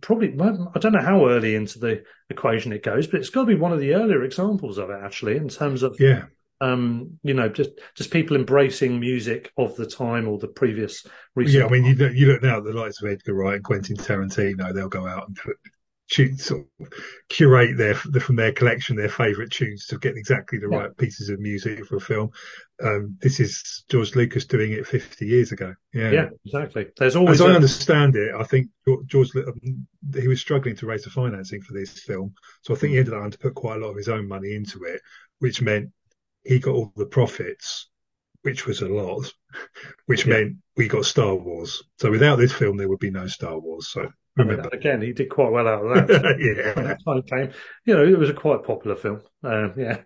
Speaker 1: probably I don't know how early into the equation it goes, but it's got to be one of the earlier examples of it actually, in terms of
Speaker 2: yeah,
Speaker 1: um, you know, just just people embracing music of the time or the previous.
Speaker 2: Yeah, I mean, you look, you look now at the likes of Edgar Wright and Quentin Tarantino; they'll go out and put sort of curate their from their collection their favourite tunes to get exactly the yeah. right pieces of music for a film. Um, this is George Lucas doing it 50 years ago. Yeah,
Speaker 1: yeah, exactly. There's always,
Speaker 2: as a... I understand it, I think George um, he was struggling to raise the financing for this film, so I think he ended up having to put quite a lot of his own money into it, which meant he got all the profits which was a lot, which yeah. meant we got Star Wars. So without this film, there would be no Star Wars. So remember.
Speaker 1: Again, he did quite well out of that. yeah. time came. You know, it was a quite popular film. Um, yeah.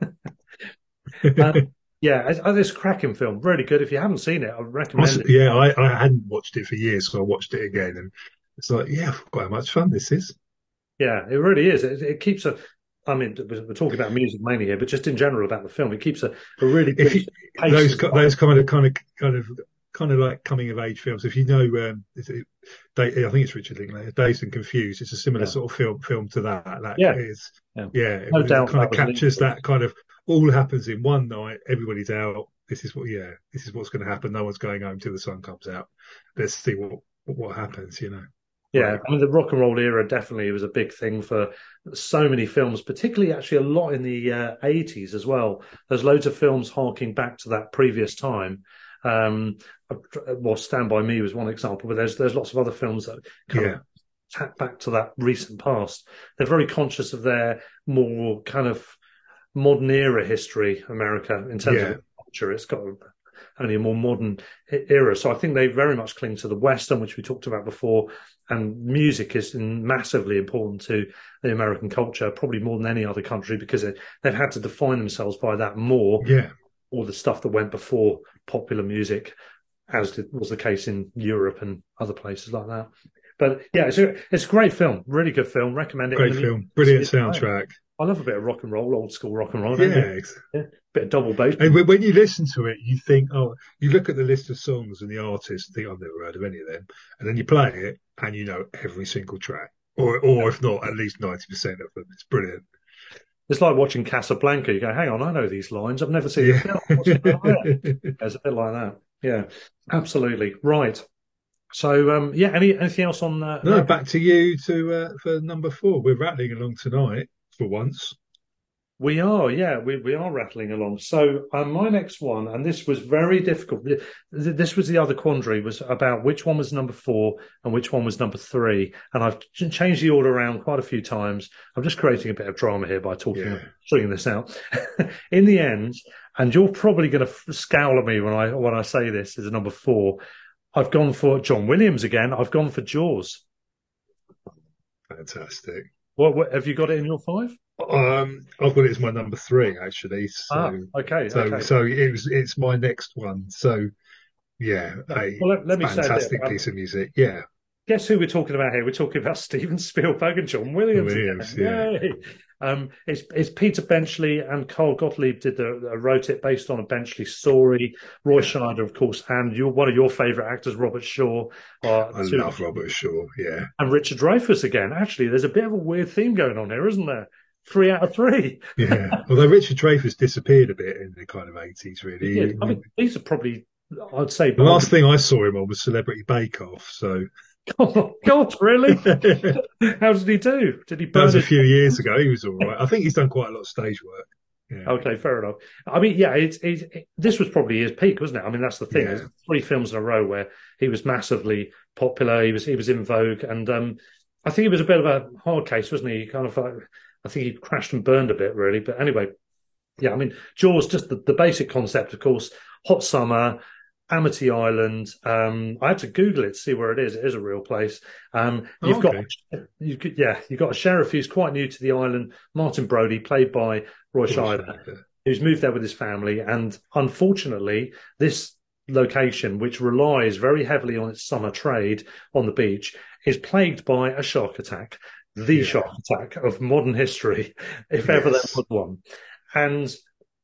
Speaker 1: uh, yeah, it's, it's cracking film. Really good. If you haven't seen it, I recommend it.
Speaker 2: Yeah, I, I hadn't watched it for years, so I watched it again. And it's like, yeah, quite how much fun this is.
Speaker 1: Yeah, it really is. It, it keeps a. I mean, we're talking about music mainly here, but just in general about the film, it keeps a, a really good.
Speaker 2: Those those kind of kind of kind of kind of like coming of age films. If you know, um, it, I think it's Richard Linklater, Dazed and Confused. It's a similar yeah. sort of film film to that. That
Speaker 1: yeah.
Speaker 2: is, yeah, yeah no it, doubt kind of captures that kind of all happens in one night. Everybody's out. This is what, yeah, this is what's going to happen. No one's going home till the sun comes out. Let's see what what happens. You know.
Speaker 1: Yeah, I mean the rock and roll era definitely was a big thing for so many films, particularly actually a lot in the uh, 80s as well. There's loads of films harking back to that previous time. Um, well, Stand by Me was one example, but there's there's lots of other films that kind yeah. of tap back to that recent past. They're very conscious of their more kind of modern era history, America, in terms yeah. of culture. It's got only a more modern era. So I think they very much cling to the Western, which we talked about before. And music is massively important to the American culture, probably more than any other country, because they've had to define themselves by that more.
Speaker 2: Yeah.
Speaker 1: All the stuff that went before popular music, as was the case in Europe and other places like that. But yeah, it's a, it's a great film, really good film. Recommend it.
Speaker 2: Great film, brilliant soundtrack.
Speaker 1: I love a bit of rock and roll, old school rock and roll. Yeah, yeah. bit of double bass.
Speaker 2: And when you listen to it, you think, oh, you look at the list of songs and the artists, think I've never heard of any of them, and then you play it and you know every single track, or or if not, at least ninety percent of them. It's brilliant.
Speaker 1: It's like watching Casablanca. You go, hang on, I know these lines. I've never seen yeah. film. it's a bit like that. Yeah, absolutely right. So um, yeah, any anything else on that?
Speaker 2: No, back to you to uh, for number four. We're rattling along tonight for once.
Speaker 1: We are, yeah, we, we are rattling along. So um, my next one, and this was very difficult. This was the other quandary was about which one was number four and which one was number three. And I've changed the order around quite a few times. I'm just creating a bit of drama here by talking, yeah. stringing this out. In the end, and you're probably going to scowl at me when I when I say this is number four. I've gone for John Williams again. I've gone for Jaws.
Speaker 2: Fantastic.
Speaker 1: What, what, have you got it in your five?
Speaker 2: Um, I've got it as my number three actually. So,
Speaker 1: ah, okay.
Speaker 2: So,
Speaker 1: okay.
Speaker 2: so it was. It's my next one. So, yeah, a well, let, let me fantastic say piece of music. Yeah.
Speaker 1: Guess who we're talking about here? We're talking about Steven Spielberg and John Williams. Williams yeah. Um, it's, it's Peter Benchley and Carl Gottlieb did the uh, wrote it based on a Benchley story. Roy Scheider, of course, and you one of your favourite actors, Robert Shaw.
Speaker 2: I two, love Robert Shaw. Yeah,
Speaker 1: and Richard Dreyfuss again. Actually, there's a bit of a weird theme going on here, isn't there? Three out of three.
Speaker 2: yeah, although Richard Dreyfuss disappeared a bit in the kind of eighties, really.
Speaker 1: I mean, these are probably I'd say
Speaker 2: the last thing I saw him on was Celebrity Bake Off. So
Speaker 1: Oh God, really? How did he do? Did he?
Speaker 2: That was a few years ago. He was all right. I think he's done quite a lot of stage work.
Speaker 1: Yeah. Okay, fair enough. I mean, yeah, it's, it's, it, this was probably his peak, wasn't it? I mean, that's the thing. Yeah. Three films in a row where he was massively popular. He was he was in vogue, and um, I think he was a bit of a hard case, wasn't he? he kind of, uh, I think he crashed and burned a bit, really. But anyway, yeah, I mean, Jaws, just the, the basic concept, of course, hot summer, Amity Island. Um, I had to Google it to see where it is. It is a real place. Um, you've okay. got, you could, yeah, you've got a sheriff who's quite new to the island, Martin Brody, played by Roy Scheider, who's moved there with his family. And unfortunately, this location, which relies very heavily on its summer trade on the beach, is plagued by a shark attack, the yeah. shark attack of modern history, if yes. ever there was one. And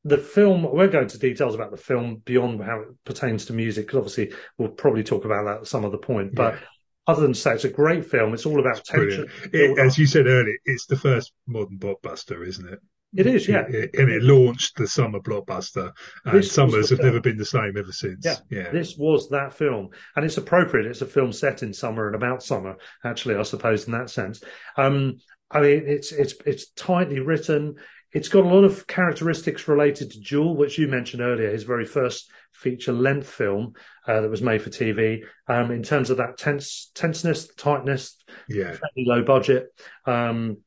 Speaker 1: the film we're going to details about the film beyond how it pertains to music because obviously we'll probably talk about that at some other point but yeah. other than say it's a great film it's all about it's tension
Speaker 2: it, as you said earlier it's the first modern blockbuster isn't it
Speaker 1: it is, yeah.
Speaker 2: It, and it launched the summer blockbuster, and this summers have never been the same ever since.
Speaker 1: Yeah. yeah, this was that film, and it's appropriate. It's a film set in summer and about summer, actually, I suppose, in that sense. Um, I mean, it's it's it's tightly written. It's got a lot of characteristics related to Duel, which you mentioned earlier, his very first feature length film uh, that was made for TV. Um, in terms of that tense, tenseness, tightness,
Speaker 2: yeah,
Speaker 1: low budget, um,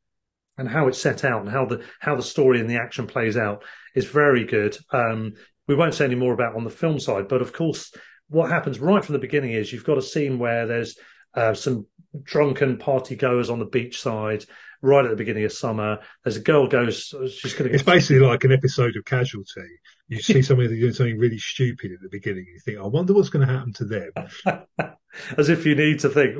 Speaker 1: and how it's set out and how the how the story and the action plays out is very good. Um, we won't say any more about on the film side, but of course, what happens right from the beginning is you've got a scene where there's uh, some drunken party goers on the beach side right at the beginning of summer. There's a girl goes, she's going to.
Speaker 2: It's basically like an episode of Casualty. You see somebody doing something really stupid at the beginning, you think, I wonder what's going to happen to them.
Speaker 1: As if you need to think,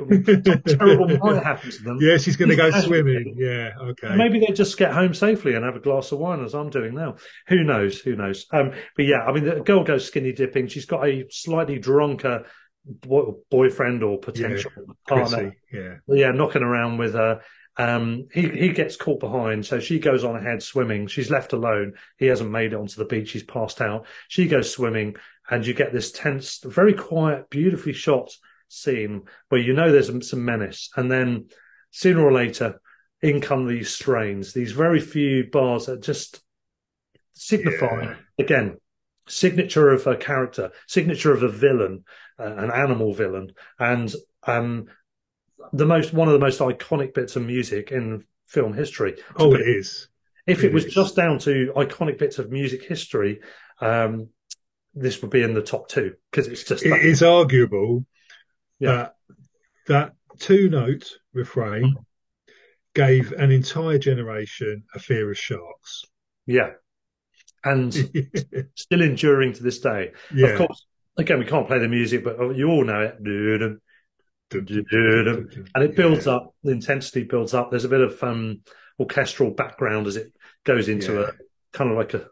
Speaker 1: terrible might happen to them.
Speaker 2: Yeah, she's going to go swimming. Yeah, okay.
Speaker 1: Maybe they just get home safely and have a glass of wine, as I'm doing now. Who knows? Who knows? Um, but yeah, I mean, the girl goes skinny dipping. She's got a slightly drunker boyfriend or potential partner.
Speaker 2: Chrissy, yeah.
Speaker 1: yeah, knocking around with her. Um, he he gets caught behind, so she goes on ahead swimming. She's left alone. He hasn't made it onto the beach. He's passed out. She goes swimming, and you get this tense, very quiet, beautifully shot scene where you know there's some, menace, and then sooner or later, in come these strains, these very few bars that just signify
Speaker 2: Yeah.
Speaker 1: again signature of a character, signature of a villain, uh, an animal villain, and um, the most one of the most iconic bits of music in film history.
Speaker 2: Oh, it is.
Speaker 1: If it,
Speaker 2: it
Speaker 1: was
Speaker 2: is.
Speaker 1: just down to iconic bits of music history, um, this would be in the top two because it's just
Speaker 2: It
Speaker 1: that-
Speaker 2: is arguable
Speaker 1: Yeah.
Speaker 2: that that two note refrain gave an entire generation a fear of sharks.
Speaker 1: yeah, and still enduring to this day.
Speaker 2: yeah.
Speaker 1: Of course, again, we can't play the music, but you all know it. And it builds up the intensity builds up there's a bit of um orchestral background as it goes into
Speaker 2: Yeah.
Speaker 1: a kind of like a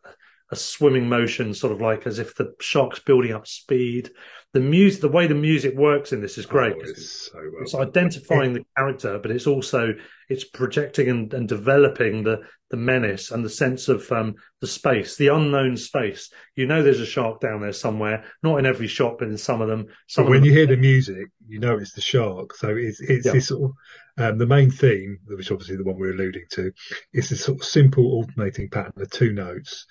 Speaker 1: a swimming motion sort of like as if the shark's building up speed the music the way the music works in this is great
Speaker 2: Oh, it's so well.
Speaker 1: it's identifying the character but it's also it's projecting and, and developing the the menace and the sense of um the space the unknown space you know there's a shark down there somewhere not in every shot but in some of them some
Speaker 2: But when
Speaker 1: them
Speaker 2: you hear the music, you know it's the shark. So it's it's
Speaker 1: Yeah.
Speaker 2: this sort of um, the main theme, which obviously the one we're alluding to, is this sort of simple alternating pattern of two notes.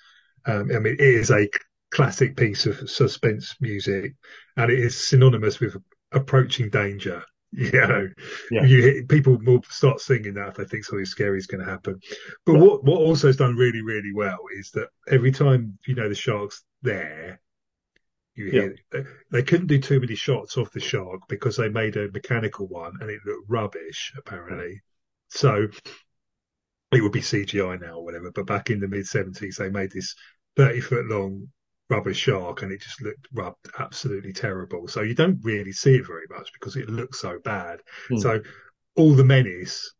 Speaker 2: Um, I mean, it is a classic piece of suspense music, and it is synonymous with approaching danger. You know,
Speaker 1: Yeah.
Speaker 2: you people will start singing that if they think something scary is going to happen. But what what also is done really really well is that every time you know the shark's there, you hear they, they couldn't do too many shots of the shark because they made a mechanical one and it looked rubbish apparently. So it would be CGI now or whatever. But back in the mid seventies, they made this thirty foot long rubber shark and it just looked rubbed absolutely terrible. So you don't really see it very much because it looks so bad.
Speaker 1: Hmm.
Speaker 2: So all the menace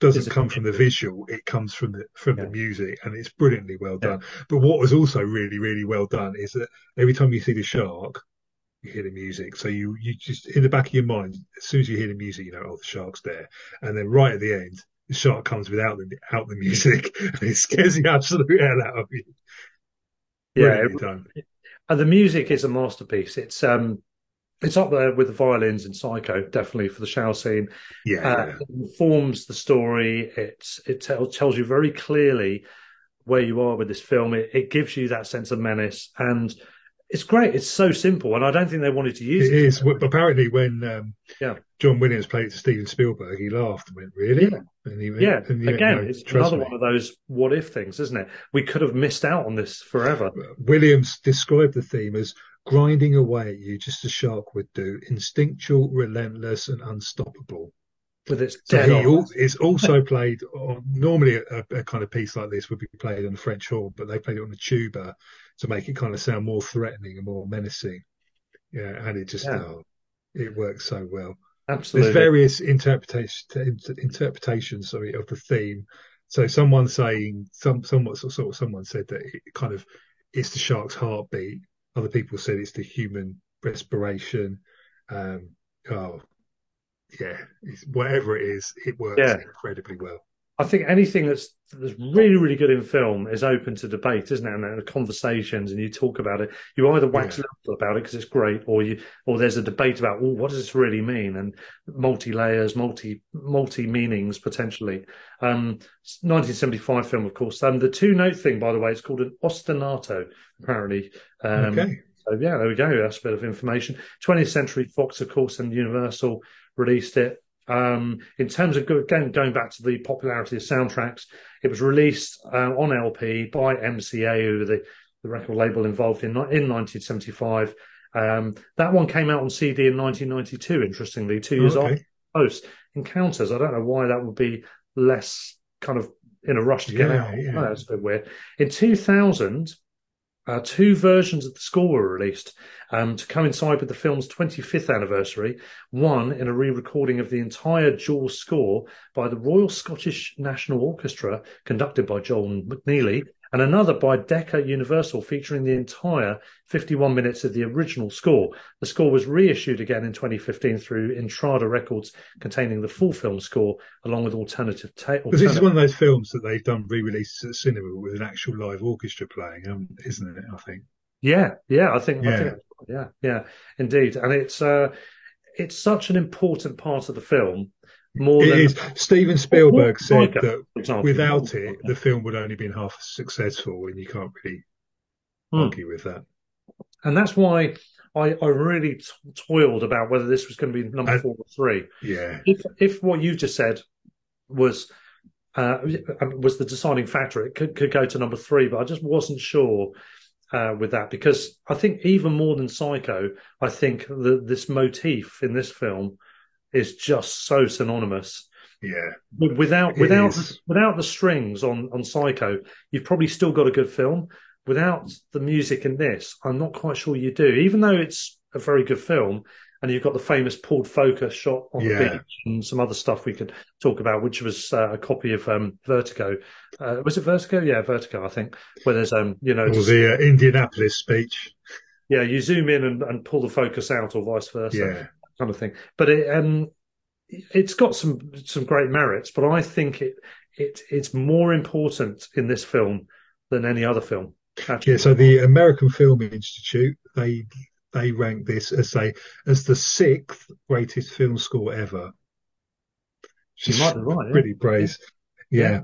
Speaker 2: doesn't come from the visual; it comes from the from
Speaker 1: Yeah.
Speaker 2: the music, and it's brilliantly well done. But what was also really, really well done is that every time you see the shark, you hear the music. So you you just in the back of your mind, as soon as you hear the music, you know, oh, the shark's there. And then right at the end, the shark comes without the out the music, and it scares the absolute hell out of you.
Speaker 1: yeah it- And the music is a masterpiece. It's um, it's up there with the violins in Psycho, definitely for the shower scene.
Speaker 2: Yeah,
Speaker 1: Uh, it informs the story. It's it tell, tells you very clearly where you are with this film. It, it gives you that sense of menace, and it's great. It's so simple, and I don't think they wanted to use
Speaker 2: it
Speaker 1: it.
Speaker 2: is. Well, Apparently, when um,
Speaker 1: Yeah.
Speaker 2: John Williams played it to Steven Spielberg, he laughed and went, "Really?"
Speaker 1: Yeah.
Speaker 2: And he went,
Speaker 1: Yeah,
Speaker 2: and he went,
Speaker 1: again,
Speaker 2: "No,
Speaker 1: it's another
Speaker 2: me."
Speaker 1: one of those what if things, isn't it? We could have missed out on this forever.
Speaker 2: Williams described the theme as grinding away at you just as shark would do, instinctual, relentless, and unstoppable.
Speaker 1: With its
Speaker 2: So
Speaker 1: dead
Speaker 2: he
Speaker 1: on.
Speaker 2: al- it's also played on normally a, a kind of piece like this would be played on the French horn, but they played it on the tuba to make it kind of sound more threatening and more menacing. Yeah, and it just
Speaker 1: Yeah.
Speaker 2: oh, it works so well.
Speaker 1: Absolutely.
Speaker 2: There's various interpretations interpretations sorry of the theme. So someone saying some somewhat sort of someone said that it kind of it's the shark's heartbeat. Other people said it's the human respiration. Um, oh, yeah, it's, whatever it is, it works
Speaker 1: Yeah.
Speaker 2: incredibly well.
Speaker 1: I think anything that's that's really really good in film is open to debate, isn't it? And, and conversations, and you talk about it. You either wax
Speaker 2: Yeah.
Speaker 1: lyrical about it because it's great, or you or there's a debate about, well, what does this really mean? And multi layers, multi multi meanings potentially. Um, 1975 film, of course. Um, the two note thing, by the way, it's called an ostinato. Apparently, um,
Speaker 2: okay,
Speaker 1: so yeah, there we go. That's a bit of information. 20th Century Fox, of course, and Universal released it. Um, in terms of again going back to the popularity of soundtracks, it was released uh, on LP by MCA, who were the, the record label involved in in 1975. Um, that one came out on CD in 1992. Interestingly, two years
Speaker 2: okay.
Speaker 1: after Close Encounters. I don't know why that would be less kind of in a rush to get
Speaker 2: Yeah,
Speaker 1: out.
Speaker 2: yeah.
Speaker 1: No, that's a bit weird. In 2000, uh, two versions of the score were released um, to coincide with the film's 25th anniversary. One in a re recording of the entire Jaws score by the Royal Scottish National Orchestra, conducted by Joel McNeely, and another by Decca Universal featuring the entire 51 minutes of the original score. The score was reissued again in 2015 through Intrada Records, containing the full film score along with alternative. Ta-
Speaker 2: Because this is one of those films that they've done re-releases at cinema with an actual live orchestra playing, um, isn't it? I think.
Speaker 1: Yeah, yeah, I think, I
Speaker 2: Yeah.
Speaker 1: think, yeah, yeah, indeed, and it's uh, it's such an important part of the film. More
Speaker 2: It
Speaker 1: than
Speaker 2: is. Steven Spielberg said
Speaker 1: Psycho,
Speaker 2: that
Speaker 1: example.
Speaker 2: without it, the film would only been half successful, and you can't really
Speaker 1: Hmm.
Speaker 2: argue with that.
Speaker 1: and that's why I, I really t- toiled about whether this was going to be number
Speaker 2: And-
Speaker 1: four or three.
Speaker 2: Yeah,
Speaker 1: If if what you just said was uh, was the deciding factor, it could could go to number three, but I just wasn't sure uh, with that because I think even more than Psycho, I think that this motif in this film is just so synonymous.
Speaker 2: yeah,
Speaker 1: But Without without
Speaker 2: is.
Speaker 1: without the strings on on Psycho, you've probably still got a good film. Without the music in this, I'm not quite sure you do. Even though it's a very good film, and you've got the famous pulled focus shot on
Speaker 2: Yeah.
Speaker 1: the beach and some other stuff we could talk about, which was uh, a copy of um, Vertigo. Uh, was it Vertigo? Yeah, Vertigo. I think where there's um, you know,
Speaker 2: or
Speaker 1: just-
Speaker 2: the uh, Indianapolis speech.
Speaker 1: yeah, you zoom in and, and pull the focus out, or vice versa
Speaker 2: Yeah,
Speaker 1: kind of thing. But it, um, it's got some some great merits. But I think it it it's more important in this film than any other film. Actually.
Speaker 2: yeah. So the American Film Institute they they rank this as a as the sixth greatest film score ever.
Speaker 1: You might be right, yeah.
Speaker 2: Pretty praise. Yeah.
Speaker 1: Yeah.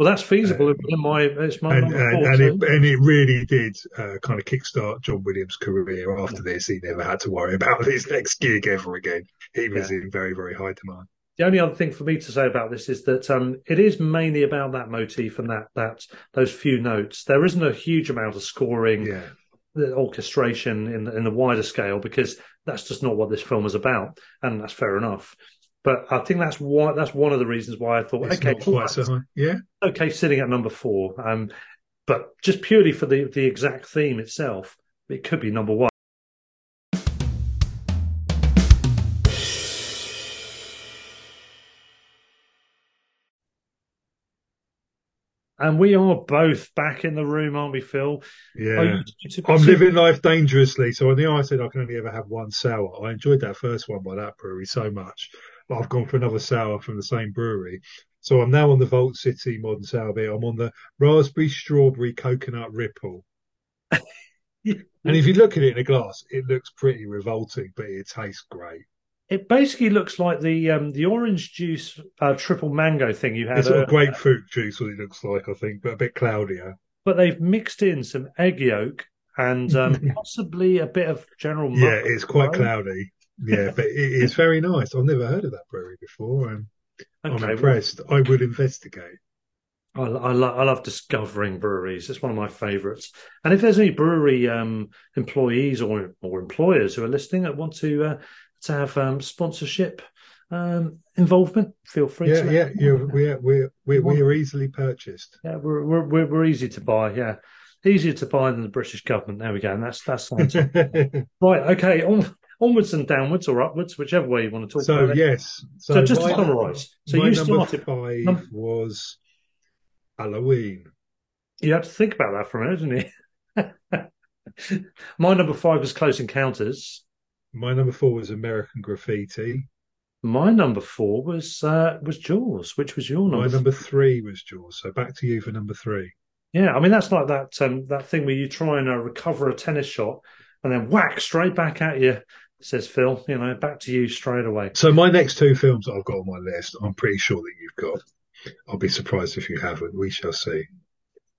Speaker 1: Well, that's feasible
Speaker 2: Uh,
Speaker 1: in my it's my
Speaker 2: and and, and it and it really did uh, kind of kickstart John Williams' career. After this, he never had to worry about his next gig ever again. He was in very very high demand.
Speaker 1: The only other thing for me to say about this is that um, it is mainly about that motif and that that those few notes. There isn't a huge amount of scoring.
Speaker 2: Yeah,
Speaker 1: the orchestration in the, in the wider scale because that's just not what this film is about, and that's fair enough. But I think that's why that's one of the reasons why I thought,
Speaker 2: it's
Speaker 1: okay,
Speaker 2: quite so high. Yeah,
Speaker 1: okay, sitting at number four. Um, but just purely for the the exact theme itself, it could be number one. And we are both back in the room, aren't we, Phil?
Speaker 2: yeah.
Speaker 1: Are you- you-
Speaker 2: I'm living life dangerously. So I know I said I can only ever have one sour. I enjoyed that first one by that brewery so much, but I've gone for another sour from the same brewery. So I'm now on the Vault City Modern Sour Beer. I'm on the Raspberry Strawberry Coconut Ripple. And if you look at it in a glass, it looks pretty revolting, but it tastes great.
Speaker 1: It basically looks like the um, the orange juice uh, triple mango thing you had,
Speaker 2: It's sort of grapefruit juice, what it looks like, I think, but a bit cloudier.
Speaker 1: but they've mixed in some egg yolk and um, possibly a bit of general.
Speaker 2: Yeah, it's quite cloudy. Yeah, but it is very nice. I've never heard of that brewery before. I'm
Speaker 1: Okay, well,
Speaker 2: impressed. I would investigate.
Speaker 1: I, I, lo- I love discovering breweries. It's one of my favourites. And if there's any brewery um, employees or or employers who are listening that want to uh, to have um, sponsorship um, involvement, feel free.
Speaker 2: Yeah,
Speaker 1: to
Speaker 2: yeah, we're, we're, we're, we're easily purchased.
Speaker 1: Yeah, we're, we're we're we're easy to buy. Yeah, easier to buy than the British government. There we go. And that's that's right. Okay, on, onwards and downwards or upwards, whichever way you want to talk
Speaker 2: so,
Speaker 1: about it.
Speaker 2: yes. So,
Speaker 1: So just to summarise, so
Speaker 2: my
Speaker 1: you
Speaker 2: number
Speaker 1: started.
Speaker 2: five
Speaker 1: num-
Speaker 2: was Halloween.
Speaker 1: You had to think about that for a minute, didn't you? My number five was Close Encounters.
Speaker 2: My number four was American Graffiti.
Speaker 1: My number four was uh, was Jaws, which was your number.
Speaker 2: My
Speaker 1: number.
Speaker 2: number three was Jaws. So back to you for number three.
Speaker 1: Yeah, I mean that's like that um, that thing where you try and uh, recover a tennis shot and then whack straight back at you. Says Phil, you know, back to you straight away.
Speaker 2: So my next two films that I've got on my list, I'm pretty sure that you've got. I'll be surprised if you haven't. We shall see.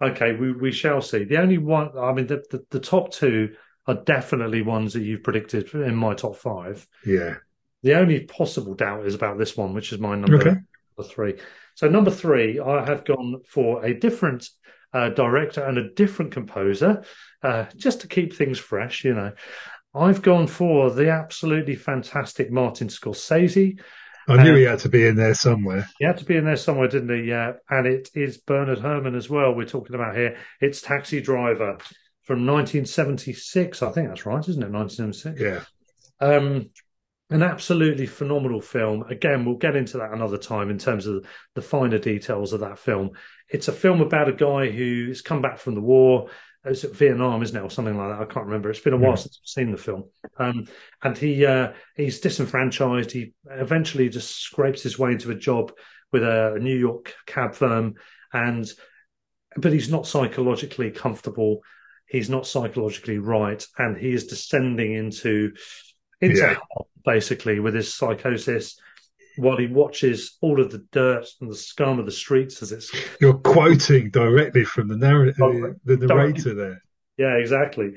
Speaker 1: Okay, we, we shall see. The only one, I mean, the, the, the top two are definitely ones that you've predicted in my top five.
Speaker 2: Yeah.
Speaker 1: The only possible doubt is about this one, which is my number,
Speaker 2: Okay.
Speaker 1: number three. So, number three, I have gone for a different uh, director and a different composer, uh, just to keep things fresh, you know. I've gone for the absolutely fantastic Martin Scorsese.
Speaker 2: I knew he had to be in there somewhere.
Speaker 1: He had to be in there somewhere, didn't he? Yeah. And it is Bernard Herrmann as well. We're talking about here. It's Taxi Driver. from 1976. I think that's right, isn't it? 1976.
Speaker 2: Yeah.
Speaker 1: Um, an absolutely phenomenal film. Again, we'll get into that another time in terms of the finer details of that film. It's a film about a guy who's come back from the war. It's Vietnam, isn't it, or something like that? I can't remember. It's been a while since I've seen the film. Um, and he uh, he's disenfranchised. He eventually just scrapes his way into a job with a New York cab firm, and but he's not psychologically comfortable. He's not psychologically right, and he is descending into into
Speaker 2: Yeah.
Speaker 1: basically with his psychosis. While he watches all of the dirt and the scum of the streets as it's
Speaker 2: You're quoting directly from the narrator,
Speaker 1: Oh,
Speaker 2: the narrator there.
Speaker 1: Yeah, exactly.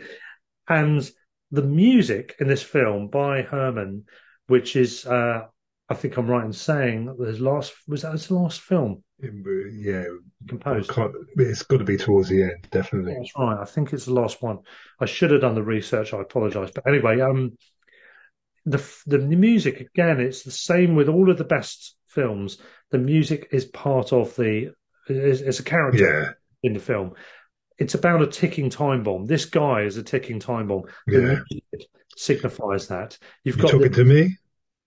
Speaker 1: And the music in this film by Herrmann, which is, uh, I think I'm right in saying that his last was that his last film
Speaker 2: Yeah,
Speaker 1: composed.
Speaker 2: it's got to be towards the end, definitely.
Speaker 1: That's right. I think it's the last one. I should have done the research. I apologise, but anyway, um, the the music again. It's the same with all of the best films. The music is part of the is, is a character
Speaker 2: Yeah,
Speaker 1: in the film. It's about a ticking time bomb. This guy is a ticking time bomb. The
Speaker 2: Yeah.
Speaker 1: music signifies that. You've
Speaker 2: you
Speaker 1: got
Speaker 2: talking
Speaker 1: the,
Speaker 2: to me?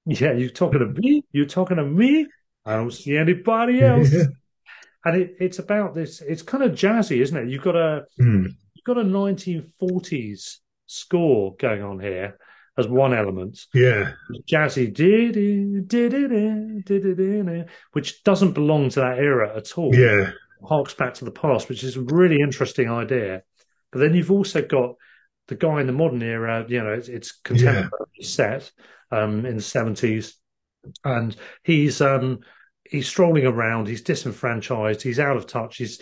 Speaker 1: yeah. You're talking to me. You're talking to me. I don't see anybody else.
Speaker 2: Yeah.
Speaker 1: And it, it's about this. It's kind of jazzy, isn't it? You've got a
Speaker 2: Hmm.
Speaker 1: you've got a 1940s score going on here as one element.
Speaker 2: Yeah,
Speaker 1: Jazzy, which doesn't belong to that era at all.
Speaker 2: yeah,
Speaker 1: harks back to the past, which is a really interesting idea. But then you've also got the guy in the modern era, you know, it's, it's contemporary set um, in the seventies, and he's um, he's strolling around, he's disenfranchised, he's out of touch, he's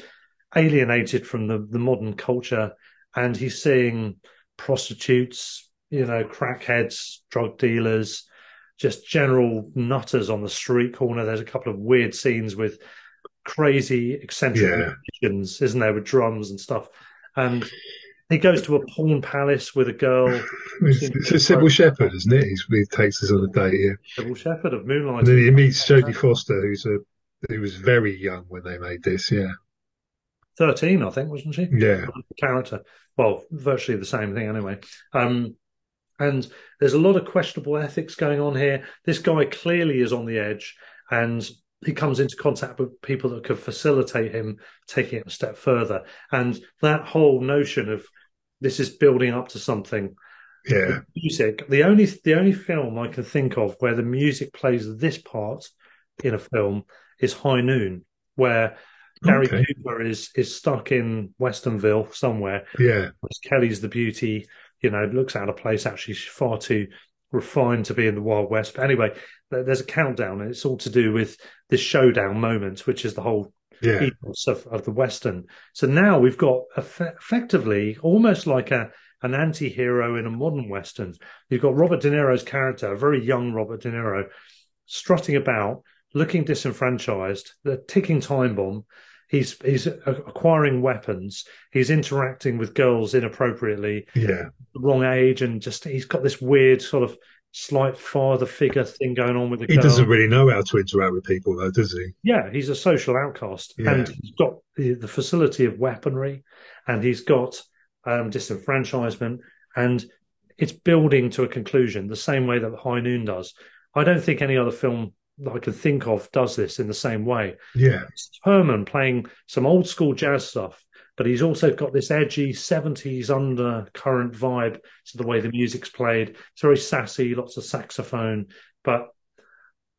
Speaker 1: alienated from the, the modern culture, and he's seeing prostitutes, you know, crackheads, drug dealers, just general nutters on the street corner. There's a couple of weird scenes with crazy eccentric
Speaker 2: Yeah.
Speaker 1: musicians, isn't there, with drums and stuff. And he goes to a porn palace with a girl,
Speaker 2: it's, it's a Cybill Shepherd, isn't it? He's, he takes us on a date here,
Speaker 1: Cybill Shepherd of Moonlight.
Speaker 2: and then he meets Jodie Foster, who's a who was very young when they made this. Yeah,
Speaker 1: 13, I think, wasn't she?
Speaker 2: yeah,
Speaker 1: character. Well, virtually the same thing anyway. Um, and there's a lot of questionable ethics going on here. This guy clearly is on the edge, and he comes into contact with people that could facilitate him taking it a step further. And that whole notion of this is building up to something.
Speaker 2: yeah,
Speaker 1: Music. The only the only film I can think of where the music plays this part in a film is High Noon, where Gary
Speaker 2: Okay.
Speaker 1: Cooper is is stuck in Westernville somewhere.
Speaker 2: yeah,
Speaker 1: Kelly's the beauty, you know, looks out of place. Actually, she's far too refined to be in the Wild West. But anyway, there's a countdown, and it's all to do with this showdown moment, which is the whole
Speaker 2: yeah,
Speaker 1: ethos of, of the Western. So now we've got effe- effectively almost like a an anti-hero in a modern Western. You've got Robert De Niro's character, a very young Robert De Niro, strutting about, looking disenfranchised, the ticking time bomb. He's he's acquiring weapons. He's interacting with girls inappropriately,
Speaker 2: yeah.
Speaker 1: wrong age, and just he's got this weird sort of slight father figure thing going on with the
Speaker 2: He
Speaker 1: girl.
Speaker 2: doesn't really know how to interact with people, though, does he?
Speaker 1: Yeah, he's a social outcast,
Speaker 2: Yeah.
Speaker 1: and he's got the, the facility of weaponry, and he's got um, disenfranchisement, and it's building to a conclusion the same way that High Noon does. I don't think any other film that I can think of does this in the same way.
Speaker 2: Yeah,
Speaker 1: It's Herrmann playing some old school jazz stuff, but he's also got this edgy 70s undercurrent vibe to the way the music's played. It's very sassy, lots of saxophone, but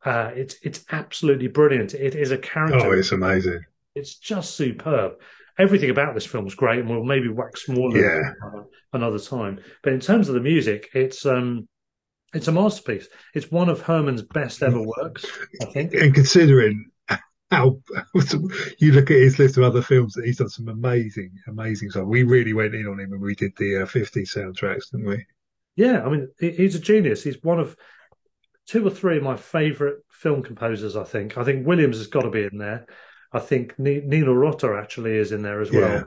Speaker 1: uh, it's it's absolutely brilliant. It is a character.
Speaker 2: oh, it's amazing.
Speaker 1: It's just superb. Everything about this film is great, and we'll maybe wax more
Speaker 2: Yeah.
Speaker 1: another time. But in terms of the music, it's um, it's a masterpiece. It's one of Herrmann's best ever works, I think.
Speaker 2: And considering how you look at his list of other films, that he's done some amazing, amazing stuff. We really went in on him when we did the uh, 50 soundtracks, didn't we?
Speaker 1: Yeah, I mean, he's a genius. He's one of two or three of my favourite film composers. I think. I think Williams has got to be in there. I think Ni- Nino Rota actually is in there as well,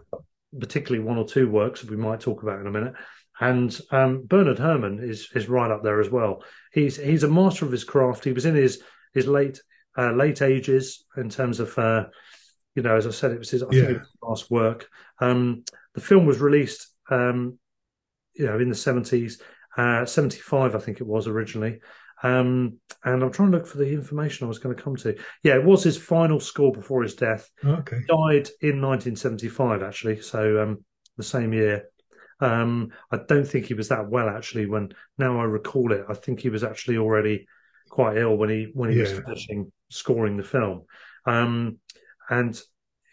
Speaker 1: particularly one or two works that we might talk about in a minute. And um, Bernard Herrmann is is right up there as well. He's he's a master of his craft. He was in his his late uh, late ages in terms of uh, you know, as I said, it was his I think
Speaker 2: Yeah.
Speaker 1: it was his last work. Um, the film was released um, you know, in the seventies, uh, seventy five, I think it was originally. Um, and I'm trying to look for the information I was going to come to. Yeah, it was his final score before his death.
Speaker 2: Okay. He
Speaker 1: died in 1975, actually. So um, the same year. Um, I don't think he was that well actually. When now I recall it, I think he was actually already quite ill when he when he yeah. was finishing scoring the film. Um, and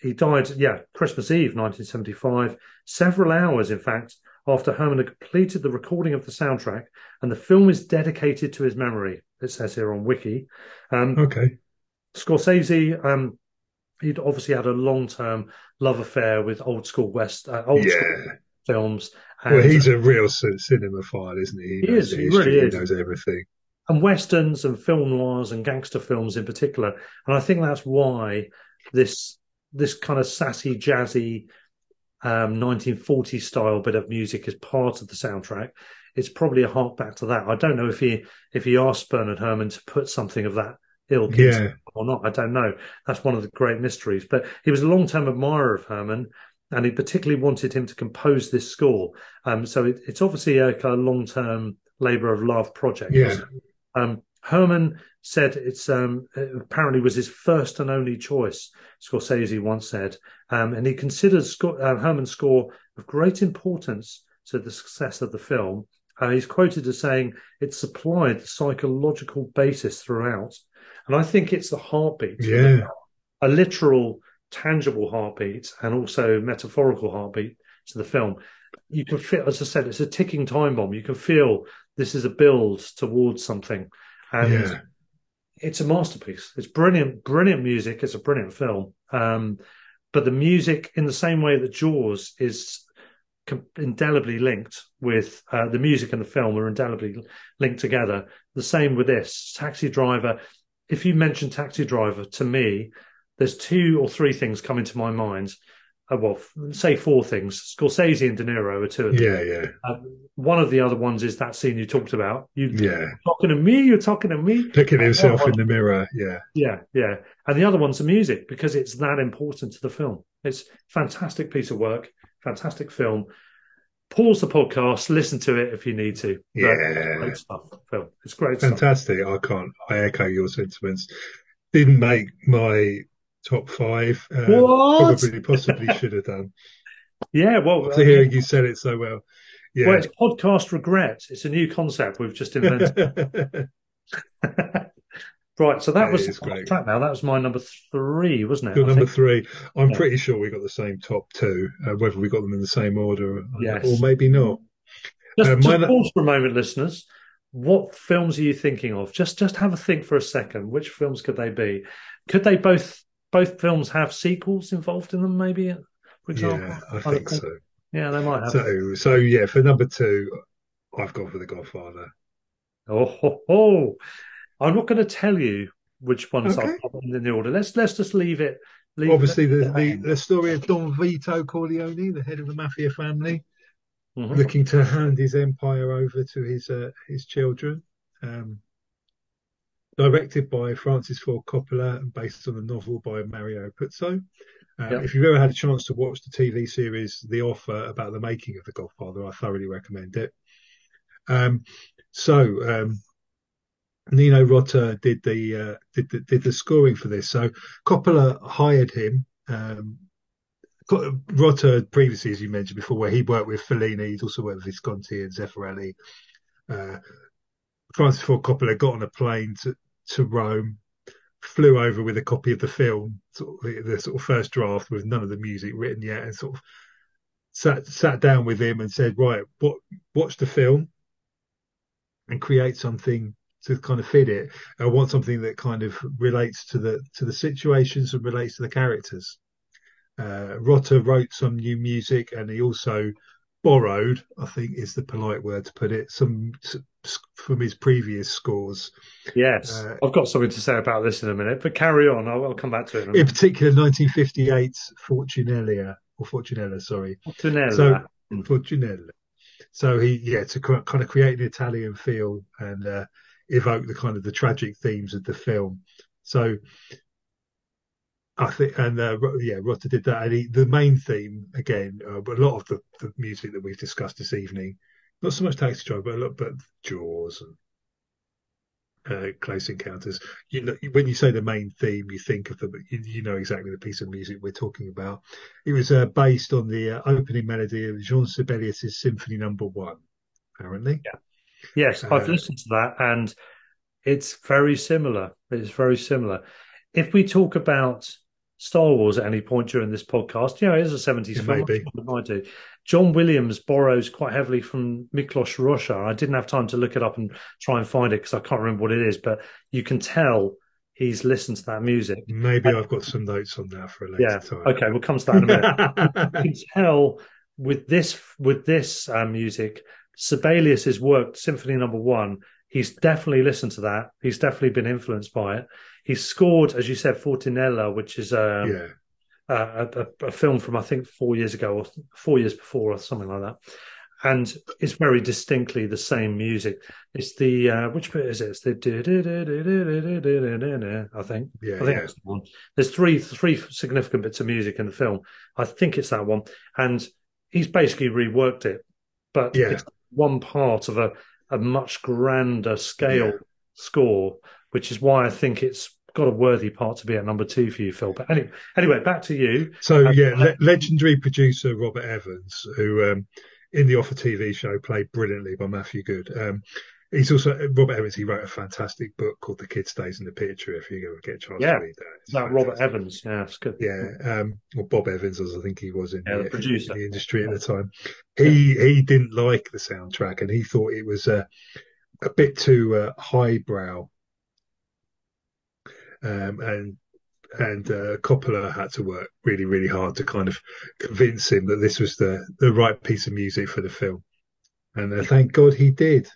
Speaker 1: he died, yeah, Christmas Eve, 1975, several hours, in fact, after Herrmann had completed the recording of the soundtrack, and the film is dedicated to his memory. It says here on Wiki.
Speaker 2: Um, okay.
Speaker 1: Scorsese, um, he'd obviously had a long-term love affair with old school West, uh, old
Speaker 2: yeah.
Speaker 1: school films.
Speaker 2: And, well, he's a real cinemaphile, isn't he?
Speaker 1: He, he is. He really is.
Speaker 2: He knows everything.
Speaker 1: And westerns and film noirs and gangster films in particular. And I think that's why this this kind of sassy, jazzy um, 1940s style bit of music is part of the soundtrack. It's probably a hark back to that. I don't know if he if he asked Bernard Herrmann to put something of that ilk yeah. or not. I don't know. That's one of the great mysteries. But he was a long term admirer of Herrmann, and he particularly wanted him to compose this score. Um, so it, it's obviously a kind of long term labour of love project.
Speaker 2: Yeah.
Speaker 1: Um, Herrmann said it's um, it apparently was his first and only choice. Scorsese once said, um, and he considered Scott, uh, Herrmann's score of great importance to the success of the film. Uh, he's quoted as saying it supplied the psychological basis throughout, and I think it's the heartbeat.
Speaker 2: Yeah,
Speaker 1: a literal, tangible heartbeat, and also metaphorical heartbeat to the film. You can feel, as I said, it's a ticking time bomb. You can feel this is a build towards something, and yeah. it's a masterpiece. It's brilliant, brilliant music. It's a brilliant film. Um, but the music, in the same way that Jaws is indelibly linked with uh, the music and the film are indelibly linked together. The same with this Taxi Driver. If you mention Taxi Driver to me, there's two or three things coming to my mind uh, well, say four things. Scorsese and De Niro are two of them.
Speaker 2: Yeah, yeah.
Speaker 1: Uh, one of the other ones is that scene you talked about. You,
Speaker 2: yeah.
Speaker 1: Talking to me, you're talking to me.
Speaker 2: Looking at himself in the mirror. Yeah.
Speaker 1: Yeah, yeah. And the other one's the music because it's that important to the film. It's fantastic piece of work, fantastic film. Pause the podcast, listen to it if you need to.
Speaker 2: Yeah.
Speaker 1: Great stuff, Phil. It's great
Speaker 2: Fantastic.
Speaker 1: Stuff.
Speaker 2: I can't, I echo your sentiments. Didn't make my top five. Um, probably, possibly should have done.
Speaker 1: Yeah, well,
Speaker 2: after hearing you said it so well. Yeah.
Speaker 1: Well, it's podcast regret. It's a new concept we've just invented. right, so that was great. track now. That was my number three, wasn't it?
Speaker 2: Your number think? three. I'm yeah. pretty sure we got the same top two. Uh, whether we got them in the same order, yes. or maybe not.
Speaker 1: Just, uh, just pause for a moment, listeners. What films are you thinking of? Just, just have a think for a second. Which films could they be? Could they both both films have sequels involved in them, maybe, for example?
Speaker 2: Yeah, I think, so.
Speaker 1: Yeah, they might have.
Speaker 2: So, so yeah, for number two, I've gone for The Godfather.
Speaker 1: Oh, ho, ho. I'm not going to tell you which ones okay. I've in the order. Let's let's just leave it. Leave
Speaker 2: Obviously, the, the, the story of Don Vito Corleone, the head of the mafia family, mm-hmm. looking to hand his empire over to his uh, his children. Um, directed by Francis Ford Coppola and based on a novel by Mario Puzo. Um, yep. If you've ever had a chance to watch the TV series The Offer about the making of The Godfather, I thoroughly recommend it. Um, so um, Nino Rota did the, uh, did the did the scoring for this. So Coppola hired him. Um, Rota previously, as you mentioned before, where he worked with Fellini, he's also worked with Visconti and Zeffirelli. Uh, Francis Ford Coppola got on a plane to, to Rome, flew over with a copy of the film, sort of the, the, sort of first draft with none of the music written yet, and sort of sat sat down with him and said, right, what watch the film and create something to kind of fit it. I want something that kind of relates to the to the situations and relates to the characters. Uh, Rota wrote some new music, and he also borrowed, I think is the polite word to put it, some from his previous scores.
Speaker 1: Yes, uh, I've got something to say about this in a minute, but carry on. I'll, I'll come back to it.
Speaker 2: In, in particular, 1958's Fortunella or Fortunella, sorry.
Speaker 1: Fortunella.
Speaker 2: So, Fortunella. So he, yeah, to kind of create an Italian feel and uh, evoke the kind of the tragic themes of the film. So I think, and uh, yeah, Rota did that. And he, the main theme again, uh, but a lot of the, the music that we've discussed this evening, not so much Taxi Driver, but a lot, but Jaws and uh, Close Encounters. You know, when you say the main theme, you think of the, you, you know exactly the piece of music we're talking about. It was uh, based on the uh, opening melody of Jean Sibelius's Symphony Number One, apparently.
Speaker 1: Yeah. Yes, I've uh, listened to that, and it's very similar. It's very similar. If we talk about Star Wars at any point during this podcast. You know, it is a 70s film.
Speaker 2: Maybe.
Speaker 1: I do. John Williams borrows quite heavily from Miklos Rozsa. I didn't have time to look it up and try and find it because I can't remember what it is, but you can tell he's listened to that music.
Speaker 2: Maybe and, I've got some notes on that for a later
Speaker 1: yeah,
Speaker 2: time.
Speaker 1: Okay, we'll come to that in a minute. you can tell with this with this uh, music, Sibelius work, Symphony Number One. He's definitely listened to that. He's definitely been influenced by it. He scored, as you said, Fortunella, which is um,
Speaker 2: yeah.
Speaker 1: a, a, a, film from I think four years ago or four years before or something like that, and it's very distinctly the same music. It's the uh, which bit is it? It's the I think.
Speaker 2: Yeah, I
Speaker 1: think
Speaker 2: yeah.
Speaker 1: that's the one. There's three three significant bits of music in the film. I think it's that one, and he's basically reworked it, but
Speaker 2: yeah.
Speaker 1: it's one part of a a much grander scale yeah. score, which is why I think it's got a worthy part to be at number two for you, Phil. But anyway, anyway back to you.
Speaker 2: So um, yeah, le- legendary producer Robert Evans, who um, in the Offer TV show played brilliantly by Matthew Goode. Um, he's also Robert Evans. He wrote a fantastic book called The Kid Stays in the Picture. If you ever get a chance
Speaker 1: yeah.
Speaker 2: to read that,
Speaker 1: it's that Robert Evans. Yeah, it's good.
Speaker 2: Yeah, um, or Bob Evans, as I think he was in,
Speaker 1: yeah,
Speaker 2: the,
Speaker 1: the, producer.
Speaker 2: in the industry at the time. He he didn't like the soundtrack, and he thought it was a a bit too uh, highbrow um, and and uh, Coppola had to work really, really hard to kind of convince him that this was the the right piece of music for the film. And uh, thank God he did.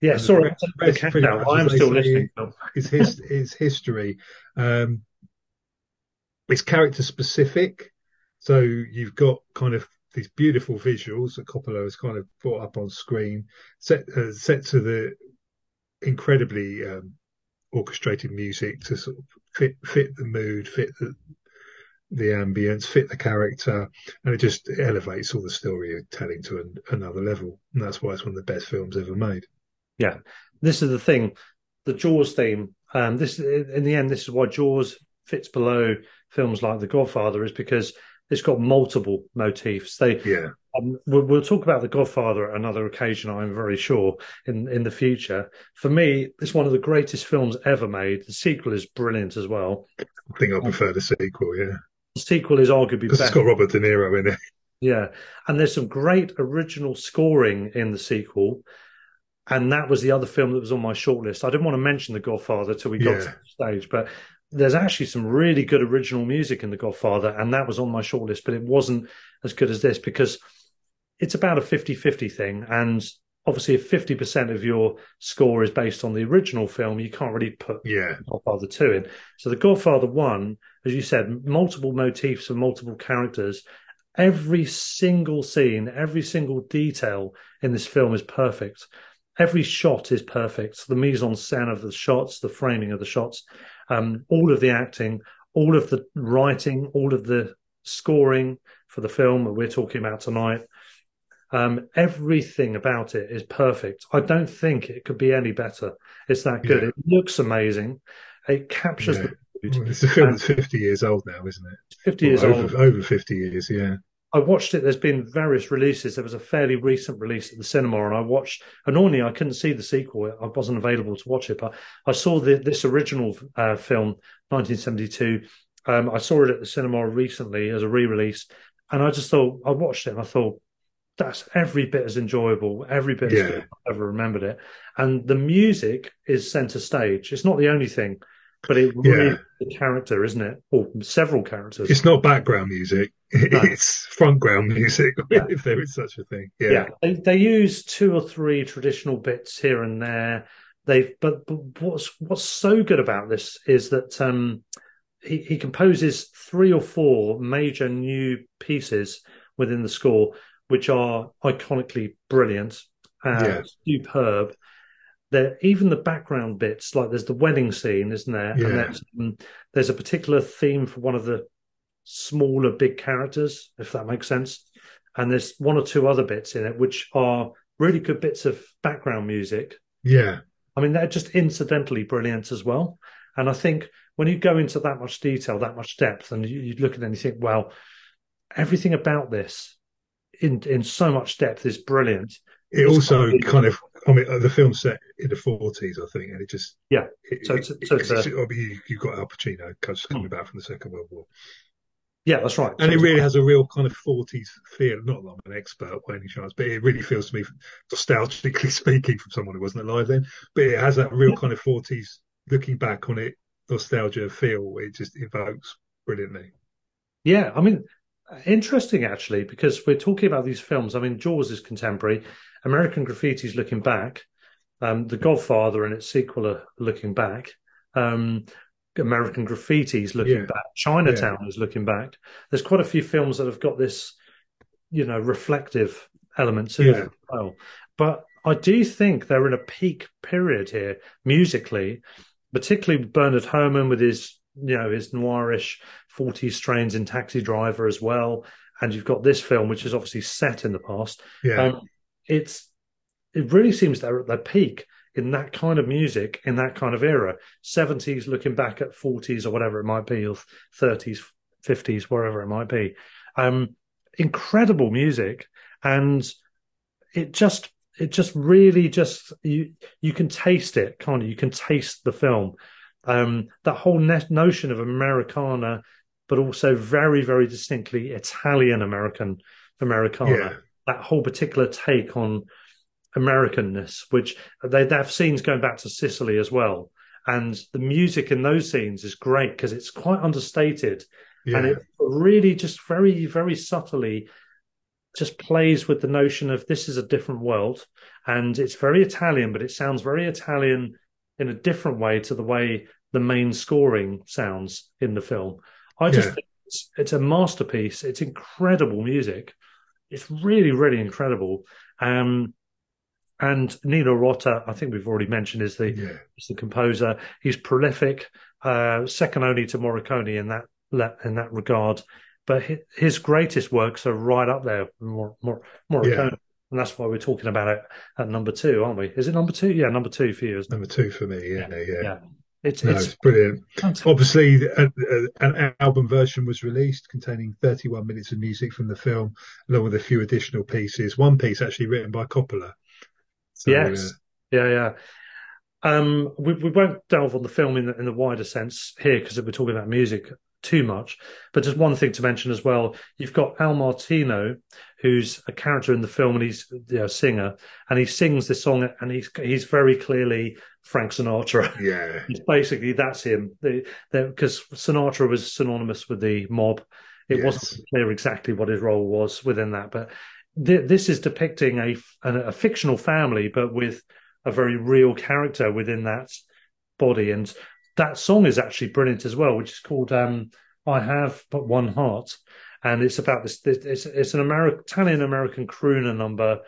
Speaker 1: Yeah, and sorry, rest, rest I'm still listening.
Speaker 2: It's his, his history. Um, it's character specific, so you've got kind of these beautiful visuals that Coppola has kind of brought up on screen, set uh, set to the incredibly um, orchestrated music to sort of fit fit the mood, fit the the ambience, fit the character, and it just elevates all the story you're telling to an, another level. And that's why it's one of the best films ever made.
Speaker 1: Yeah, this is the thing. The Jaws theme. Um, this in the end, this is why Jaws fits below films like The Godfather, is because it's got multiple motifs. They
Speaker 2: yeah.
Speaker 1: Um, we'll, we'll, talk about The Godfather at another occasion, I'm very sure, in, in the future. For me, it's one of the greatest films ever made. The sequel is brilliant as well.
Speaker 2: I think I prefer the sequel, yeah.
Speaker 1: The sequel is arguably
Speaker 2: because it's got Robert De Niro in it.
Speaker 1: Yeah, and there's some great original scoring in the sequel, and that was the other film that was on my shortlist. I didn't want to mention The Godfather till we got yeah. to the stage, but there's actually some really good original music in The Godfather, and that was on my shortlist, but it wasn't as good as this because it's about a 50 50 thing. And obviously, if 50% of your score is based on the original film, you can't really put
Speaker 2: yeah.
Speaker 1: Godfather 2 in. So, The Godfather 1, as you said, multiple motifs and multiple characters. Every single scene, every single detail in this film is perfect. Every shot is perfect. The mise en scène of the shots, the framing of the shots, um, all of the acting, all of the writing, all of the scoring for the film that we're talking about tonight. Um, everything about it is perfect. I don't think it could be any better. It's that good. Yeah. It looks amazing. It captures yeah.
Speaker 2: the mood. It's a film that's 50 years old now, isn't it?
Speaker 1: 50 years
Speaker 2: over,
Speaker 1: old.
Speaker 2: Over 50 years, yeah.
Speaker 1: I watched it. There's been various releases. There was a fairly recent release at the cinema, and I watched. Annoyingly, I couldn't see the sequel. I wasn't available to watch it, but I saw the, this original uh, film, 1972. Um, I saw it at the cinema recently as a re-release, and I just thought I watched it and I thought that's every bit as enjoyable, every bit yeah. as good I ever remembered it. And the music is center stage. It's not the only thing, but it really yeah. the character, isn't it? Or several characters.
Speaker 2: It's not background music. No. It's front ground music, yeah. if there is such a thing. Yeah. yeah.
Speaker 1: They, they use two or three traditional bits here and there. They've but, but what's what's so good about this is that um, he, he composes three or four major new pieces within the score, which are iconically brilliant, and yeah. superb. There even the background bits like there's the wedding scene isn't there?
Speaker 2: Yeah.
Speaker 1: and there's, um, there's a particular theme for one of the smaller big characters if that makes sense. And there's one or two other bits in it which are really good bits of background music.
Speaker 2: Yeah.
Speaker 1: i mean they're just incidentally brilliant as well. And i think when you go into that much detail that much depth and you, you look at it and you think well everything about this in in so much depth is brilliant.
Speaker 2: It also kind of, I mean, uh, the film set in the 40s, I think, and it just.
Speaker 1: Yeah.
Speaker 2: It,
Speaker 1: So it's- so it's
Speaker 2: it's-
Speaker 1: a-
Speaker 2: I mean, you, you've got Al Pacino just coming back from the Second World War.
Speaker 1: yeah that's right
Speaker 2: And
Speaker 1: So
Speaker 2: it really has a real kind of 40s feel. Not that I'm an expert by any chance, but it really feels to me, nostalgically speaking, from someone who wasn't alive then, but it has that real kind of 40s, looking back on it, nostalgia feel. It just evokes brilliantly.
Speaker 1: Yeah, I mean, interesting actually, because we're talking about these films. I mean, Jaws is contemporary, American Graffiti is looking back, um, The Godfather and its sequel are looking back, um, American is looking
Speaker 2: Yeah.
Speaker 1: back, Chinatown is looking back. There's quite a few films that have got this, you know, reflective element to
Speaker 2: Yeah.
Speaker 1: them as well. But I do think they're in a peak period here musically, particularly Bernard Herrmann with his, you know, his noirish 40s strains in Taxi Driver as well. And you've got this film, which is obviously set in the past.
Speaker 2: Yeah.
Speaker 1: Um, it's it really seems they're at their peak in that kind of music in that kind of era. 70s looking back at 40s or whatever it might be, or 30s, 50s, wherever it might be. Um, incredible music, and it just it just really just you you can taste it, can't you? You can taste the film. Um, that whole notion of Americana, but also very very distinctly Italian American Americana
Speaker 2: yeah.
Speaker 1: That whole particular take on Americanness, which they, they have scenes going back to Sicily as well. And the music in those scenes is great because it's quite understated
Speaker 2: Yeah.
Speaker 1: and it really just very, very subtly just plays with the notion of this is a different world and it's very Italian, but it sounds very Italian in a different way to the way the main scoring sounds in the film. I just
Speaker 2: Yeah.
Speaker 1: think it's, it's a masterpiece. It's incredible music. It's really, really incredible. Um, and Nino Rota, I think we've already mentioned, is the
Speaker 2: yeah.
Speaker 1: is the composer. He's prolific, uh, second only to Morricone in that in that regard. But his, greatest works are right up there, with Mor, Mor, Morricone,
Speaker 2: Yeah.
Speaker 1: and that's why we're talking about it at number two, aren't we? Is it number two? Yeah, number two for you. Isn't it?
Speaker 2: Number two for me. Yeah. Yeah.
Speaker 1: Yeah. It's
Speaker 2: No,
Speaker 1: it's
Speaker 2: it's brilliant.
Speaker 1: fantastic.
Speaker 2: Obviously, a, a, an album version was released containing 31 minutes of music from the film, along with a few additional pieces. One piece actually written by Coppola. So,
Speaker 1: yes.
Speaker 2: uh,
Speaker 1: Yeah, yeah. Um, we, we won't delve on the film in the, in the wider sense here because we're talking about music too much. But just one thing to mention as well: you've got Al Martino, who's a character in the film, and he's you know, a singer, and he sings this song, and he's he's very clearly Frank Sinatra.
Speaker 2: yeah,
Speaker 1: It's basically that's him because Sinatra was synonymous with the mob. It
Speaker 2: Yes.
Speaker 1: wasn't clear exactly what his role was within that, but th- this is depicting a, a a fictional family, but with a very real character within that body, and that song is actually brilliant as well, which is called um, "I Have But One Heart," and it's about this. this it's it's an American Italian American crooner number,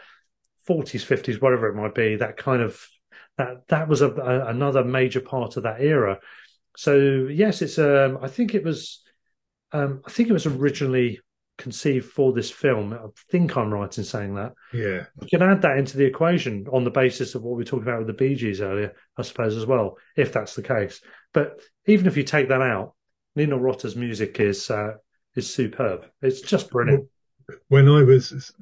Speaker 1: forties, fifties, whatever it might be. That kind of that that was a, a, another major part of that era. So yes, it's um, I think it was um, I think it was originally conceived for this film. I think I'm right in saying that.
Speaker 2: yeah,
Speaker 1: You can add that into the equation on the basis of what we talked about with the Bee Gees earlier, I suppose as well, if that's the case. But even if you take that out, Nino Rota's music is uh, is superb. It's just brilliant.
Speaker 2: when I was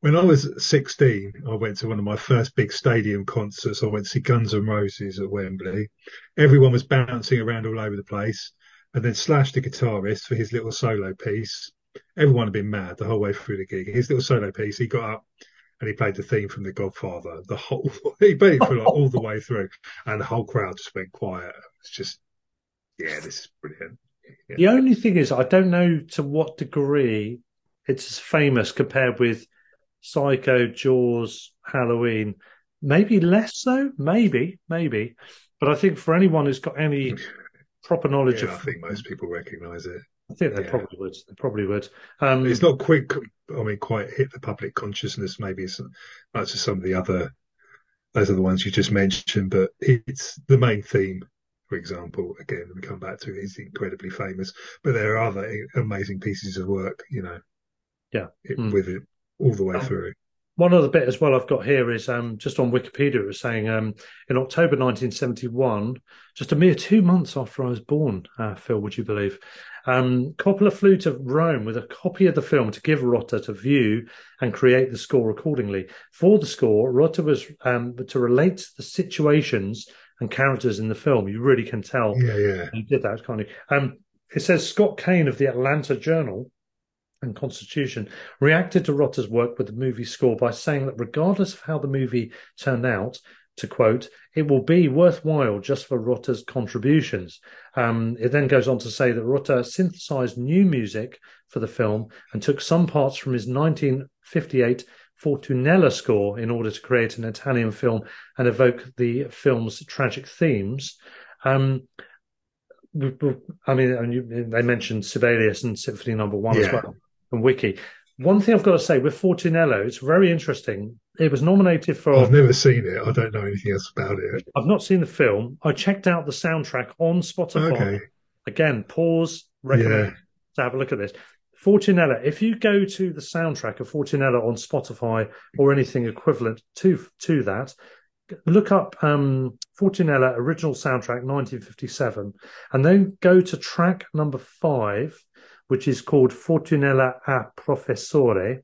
Speaker 2: when I was 16, I went to one of my first big stadium concerts. I went to see Guns N' Roses at Wembley. Everyone was bouncing around all over the place, and then Slash, the guitarist, for his little solo piece. Everyone had been mad the whole way through the gig. His little solo piece, he got up and he played the theme from The Godfather. The whole he played it for like all the way through, and the whole crowd just went quiet. It's just, yeah, this is brilliant. Yeah.
Speaker 1: The only thing is, I don't know to what degree it's as famous compared with Psycho, Jaws, Halloween. Maybe less so, maybe, maybe. But I think for anyone who's got any proper knowledge
Speaker 2: Yeah,
Speaker 1: of,
Speaker 2: I think most people recognise it.
Speaker 1: I think they
Speaker 2: yeah.
Speaker 1: probably would. They probably would. Um,
Speaker 2: It's not quick. I mean, quite hit the public consciousness maybe as much as some of the other those are the ones you just mentioned, but it's the main theme. For example, again, we come back to is incredibly famous, but there are other amazing pieces of work, you know,
Speaker 1: yeah,
Speaker 2: it, mm. with it all the way
Speaker 1: um,
Speaker 2: through.
Speaker 1: One other bit as well I've got here is um, just on Wikipedia, it was saying um, in October 1971, just a mere two months after I was born, uh, Phil, would you believe? Um, Coppola flew to Rome with a copy of the film to give Rota to view and create the score accordingly. For the score, Rota was um, to relate the situations and characters in the film. You really can tell
Speaker 2: yeah, yeah.
Speaker 1: he did that, can't you? Um, it says Scott Cain of the Atlanta Journal and Constitution reacted to Rota's work with the movie score by saying that regardless of how the movie turned out, to quote, it will be worthwhile just for Rota's contributions. Um, it then goes on to say that Rota synthesized new music for the film and took some parts from his 1958 Fortunella score in order to create an Italian film and evoke the film's tragic themes. Um, I mean, they mentioned Sibelius and Symphony Number One yeah. as well and Wiki. One thing I've got to say with Fortunella, it's very interesting. It was nominated for.
Speaker 2: I've never seen it. I don't know anything else about it.
Speaker 1: I've not seen the film. I checked out the soundtrack on Spotify. Okay. Again, pause, recommend yeah. to have a look at this. Fortunella, if you go to the soundtrack of Fortunella on Spotify or anything equivalent to to that, look up um, Fortunella original soundtrack 1957, and then go to track number five which is called Fortunella a Professore.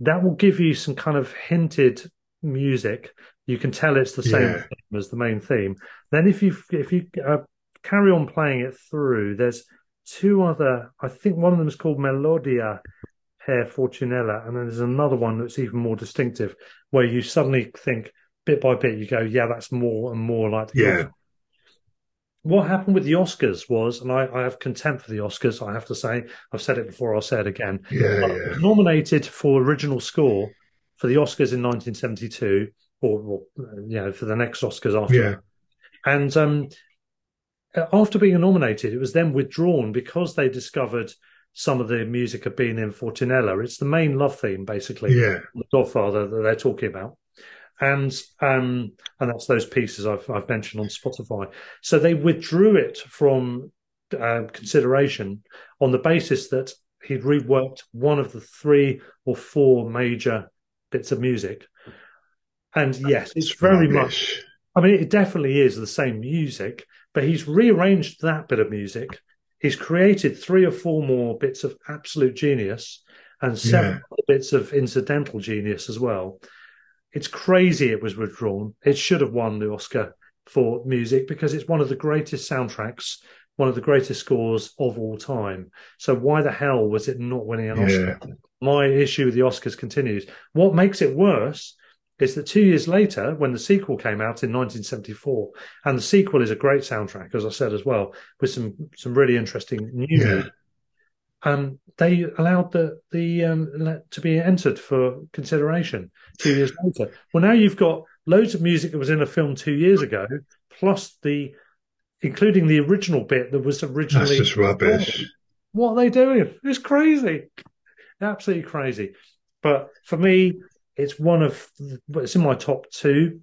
Speaker 1: That will give you some kind of hinted music. You can tell it's the same yeah. theme as the main theme. Then, if you if you uh, carry on playing it through, there's two other. I think one of them is called Melodia per Fortunella, and then there's another one that's even more distinctive, where you suddenly think bit by bit, you go, yeah, that's more and more like
Speaker 2: yeah
Speaker 1: what happened with the Oscars was, and I, I, have contempt for the Oscars, I have to say, I've said it before, I'll say it again.
Speaker 2: Yeah, yeah.
Speaker 1: Nominated for original score for the Oscars in 1972, or, or you know, for the next Oscars after.
Speaker 2: Yeah.
Speaker 1: And um, after being nominated, it was then withdrawn because they discovered some of the music had been in Fortunella. It's the main love theme, basically.
Speaker 2: Yeah.
Speaker 1: The Godfather that they're talking about and um, and that's those pieces I've, I've mentioned on Spotify. So they withdrew it from uh, consideration on the basis that he'd reworked one of the three or four major bits of music. And yes, it's very much. I mean, it definitely is the same music, but he's rearranged that bit of music. He's created three or four more bits of absolute genius and seven yeah. bits of incidental genius as well. It's crazy it was withdrawn. It should have won the Oscar for music because it's one of the greatest soundtracks, one of the greatest scores of all time. So why the hell was it not winning an Oscar? My issue with the Oscars continues. What makes it worse is that two years later, when the sequel came out in 1974, and the sequel is a great soundtrack, as I said as well, with some some really interesting new yeah. Um, they allowed the the um, to be entered for consideration two years later. Well, now you've got loads of music that was in a film two years ago, plus the including the original bit that was originally.
Speaker 2: That's just rubbish.
Speaker 1: What are they doing? It's crazy, absolutely crazy. But for me, it's one of it's in my top two.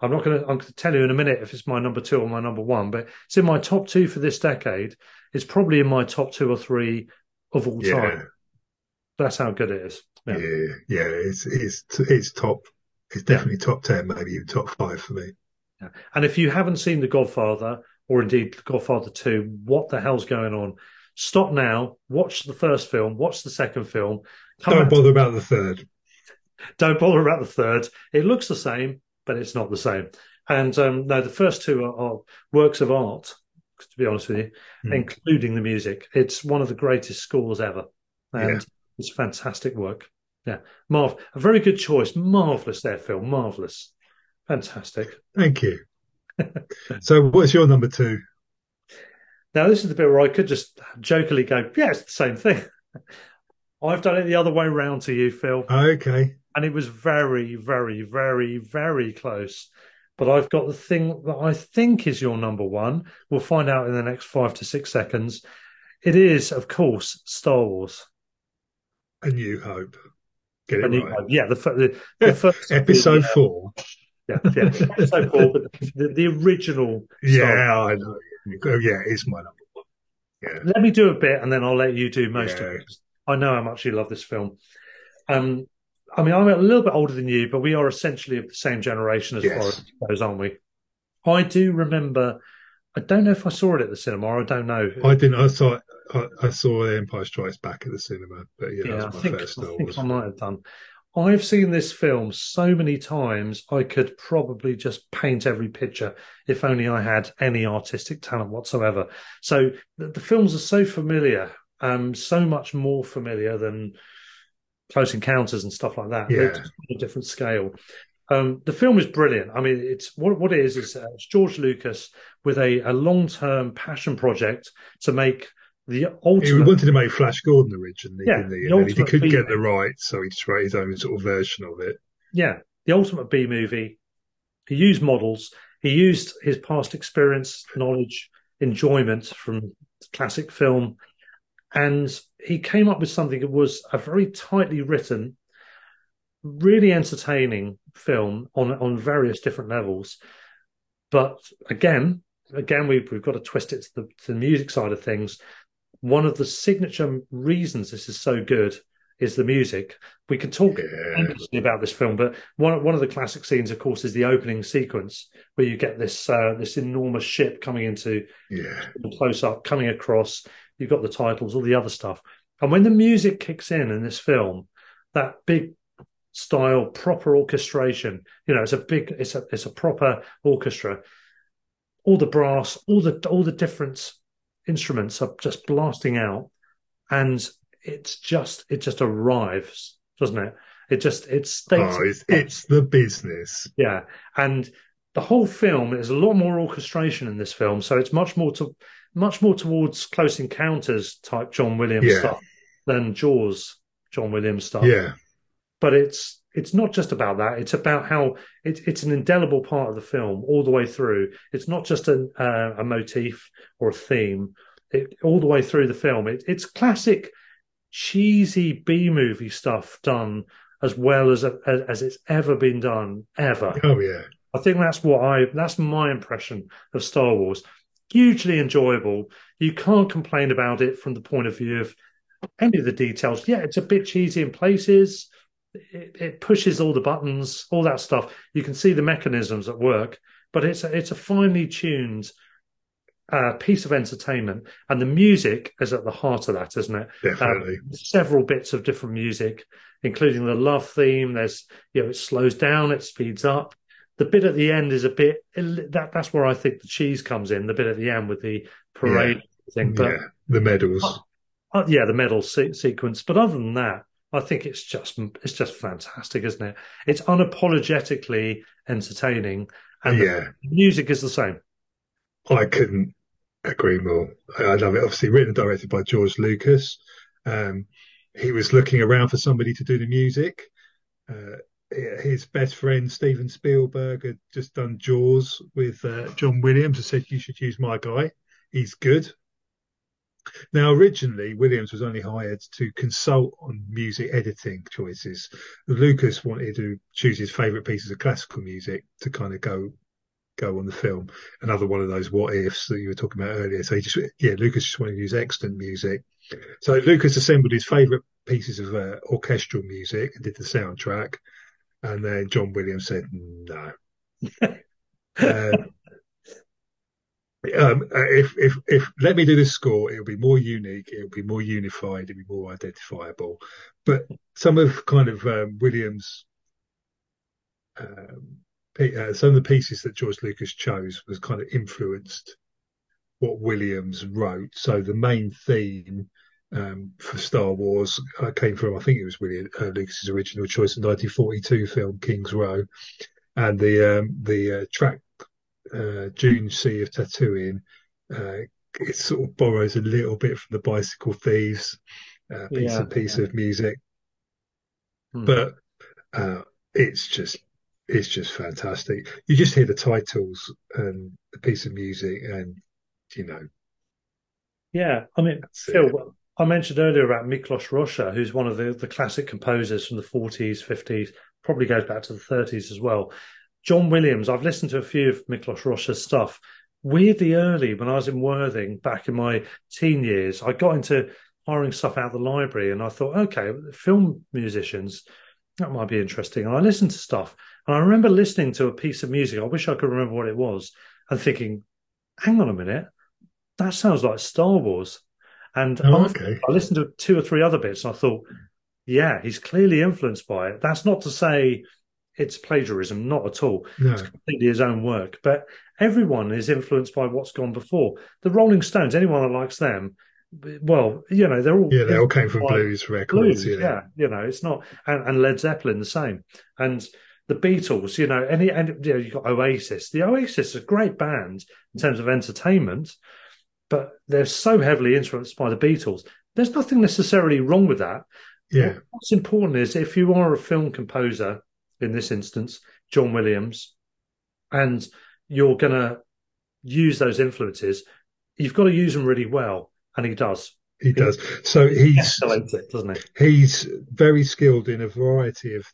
Speaker 1: I'm not going to. I'm going to tell you in a minute if it's my number two or my number one, but it's in my top two for this decade it's probably in my top two or three of all yeah. time. That's how good it is.
Speaker 2: Yeah, yeah, yeah it's it's it's top. It's definitely yeah. top ten, maybe even top five for me.
Speaker 1: Yeah. And if you haven't seen The Godfather or indeed The Godfather Two, what the hell's going on? Stop now. Watch the first film. Watch the second film.
Speaker 2: Don't bother to... about the third.
Speaker 1: Don't bother about the third. It looks the same, but it's not the same. And um, no, the first two are, are works of art to be honest with you, mm. including the music. It's one of the greatest scores ever, and yeah. it's fantastic work. Yeah, Marv, a very good choice. Marvelous there, Phil. Marvelous, fantastic.
Speaker 2: Thank you. so, what's your number two?
Speaker 1: Now, this is the bit where I could just jokingly go, "Yeah, it's the same thing." I've done it the other way round to you, Phil.
Speaker 2: Okay.
Speaker 1: And it was very, very, very, very close but I've got the thing that I think is your number one. We'll find out in the next five to six seconds. It is, of course, Star Wars.
Speaker 2: A New Hope. Get it right.
Speaker 1: Hope. Yeah, the, the, the first
Speaker 2: episode the, four.
Speaker 1: yeah, yeah. so cool. But the, the original.
Speaker 2: Yeah, I know. Oh, yeah, it's my number one. Yeah.
Speaker 1: Let me do a bit, and then I'll let you do most
Speaker 2: Yeah.
Speaker 1: of it. I know how much you love this film. Um, I mean, I'm a little bit older than you, but we are essentially of the same generation as
Speaker 2: Yes.
Speaker 1: far as goes, aren't we? I do remember. I don't know if I saw it at the cinema. I don't know.
Speaker 2: I didn't. I saw. I, I saw The Empire Strikes Back at the cinema, but yeah,
Speaker 1: yeah, I
Speaker 2: that was my
Speaker 1: think,
Speaker 2: first
Speaker 1: I think I might have done. I've seen this film so many times, I could probably just paint every picture if only I had any artistic talent whatsoever. So the, the films are so familiar, um, so much more familiar than Close Encounters and stuff like that.
Speaker 2: Yeah.
Speaker 1: on a different scale. Um, the film is brilliant. I mean, it's what what it is is uh, it's George Lucas with a, a long term passion project to make the ultimate.
Speaker 2: He wanted to make Flash Gordon originally,
Speaker 1: Yeah,
Speaker 2: didn't he?
Speaker 1: the
Speaker 2: And he couldn't get the rights, so he just wrote his own sort of version of it.
Speaker 1: yeah, the ultimate B movie. He used models. He used his past experience, knowledge, enjoyment from classic film, and he came up with something that was a very tightly written, really entertaining film on on various different levels. But again, again, we've we've got to twist it to the to the music side of things. One of the signature reasons this is so good is the music. We can talk
Speaker 2: Yeah,
Speaker 1: endlessly about this film, but one one of the classic scenes, of course, is the opening sequence where you get this uh, this enormous ship coming into
Speaker 2: yeah,
Speaker 1: close up, coming across. You've got the titles, all the other stuff, and when the music kicks in in this film, that big style proper orchestration, you know, it's a big, it's a it's a proper orchestra. All the brass, all the all the different instruments are just blasting out, and it's just it just arrives, doesn't it? It just it states
Speaker 2: Oh, it's, it's the business.
Speaker 1: yeah, and the whole film is a lot more orchestration in this film, so it's much more to much more towards Close Encounters type John Williams
Speaker 2: Yeah.
Speaker 1: stuff than Jaws John Williams stuff.
Speaker 2: Yeah,
Speaker 1: But it's it's not just about that. It's about how it, it's an indelible part of the film all the way through. It's not just a uh, a motif or a theme. It, all the way through the film, it, it's classic cheesy B movie stuff done as well as as, as it's ever been done ever.
Speaker 2: oh yeah,
Speaker 1: I think that's what I that's my impression of Star Wars. Hugely enjoyable. You can't complain about it from the point of view of any of the details. Yeah, it's a bit cheesy in places. It, it pushes all the buttons, all that stuff. You can see the mechanisms at work, but it's a, it's a finely tuned uh, piece of entertainment, and the music is at the heart of that, isn't it?
Speaker 2: definitely.
Speaker 1: Um, several bits of different music, including the love theme. There's, you know, it slows down, it speeds up. The bit at the end is a bit that that's where I think the cheese comes in. The bit at the end with the parade thing, but
Speaker 2: yeah, the medals.
Speaker 1: uh, yeah, the medal se- sequence. But other than that, I think it's just it's just fantastic, isn't it? It's unapologetically entertaining, and the
Speaker 2: yeah,
Speaker 1: music is the same.
Speaker 2: I couldn't agree more. I, I love it. Obviously, written and directed by George Lucas. Um, he was looking around for somebody to do the music. Uh, his best friend Steven Spielberg had just done Jaws with uh, John Williams and said you should use my guy. He's good. Now, originally, Williams was only hired to consult on music editing choices. Lucas wanted to choose his favourite pieces of classical music to kind of go go on the film. Another one of those what ifs that you were talking about earlier. So he just, yeah, Lucas just wanted to use excellent music. So Lucas assembled his favourite pieces of uh, orchestral music and did the soundtrack. And then John Williams said, no. Um, uh, if if if let me do this score, it'll be more unique, it'll be more unified, it'll be more identifiable. But some of kind of um, Williams, um, uh, some of the pieces that George Lucas chose was kind of influenced what Williams wrote. So the main theme um, for Star Wars uh, came from, I think it was William uh, Lucas's original choice, the 1942 film King's Row, and the um, the uh, track uh, Dune Sea of Tatooine. Uh, it sort of borrows a little bit from the Bicycle Thieves uh, piece
Speaker 1: Yeah,
Speaker 2: and piece
Speaker 1: yeah.
Speaker 2: of music,
Speaker 1: Hmm.
Speaker 2: but uh, it's just it's just fantastic. You just hear the titles and the piece of music, and you know,
Speaker 1: Yeah, I mean, Phil, I mentioned earlier about Miklos Rozsa, who's one of the, the classic composers from the 40s, 50s, probably goes back to the 30s as well. John Williams. I've listened to a few of Miklos Rozsa's stuff. Weirdly early, when I was in Worthing back in my teen years, I got into hiring stuff out of the library, and I thought, okay, film musicians, that might be interesting. And I listened to stuff, and I remember listening to a piece of music. I wish I could remember what it was, and thinking, hang on a minute, that sounds like Star Wars. And
Speaker 2: oh, okay.
Speaker 1: I listened to two or three other bits, and I thought, yeah, he's clearly influenced by it. That's not to say it's plagiarism, not at all.
Speaker 2: No.
Speaker 1: It's completely his own work. But everyone is influenced by what's gone before. The Rolling Stones, anyone that likes them, well, you know, they're all
Speaker 2: yeah, they all came from blues records.
Speaker 1: Blues, yeah. yeah, you know, it's not, and, and, Led Zeppelin the same, and the Beatles, you know, any and you know, you got Oasis. The Oasis is a great band in terms of entertainment, but they're so heavily influenced by the Beatles. There's nothing necessarily wrong with that.
Speaker 2: Yeah.
Speaker 1: What's important is if you are a film composer, in this instance, John Williams, and you're going to use those influences, you've got to use them really well. And he does.
Speaker 2: He, he does. So he's,
Speaker 1: it, doesn't
Speaker 2: he? He's very skilled in a variety of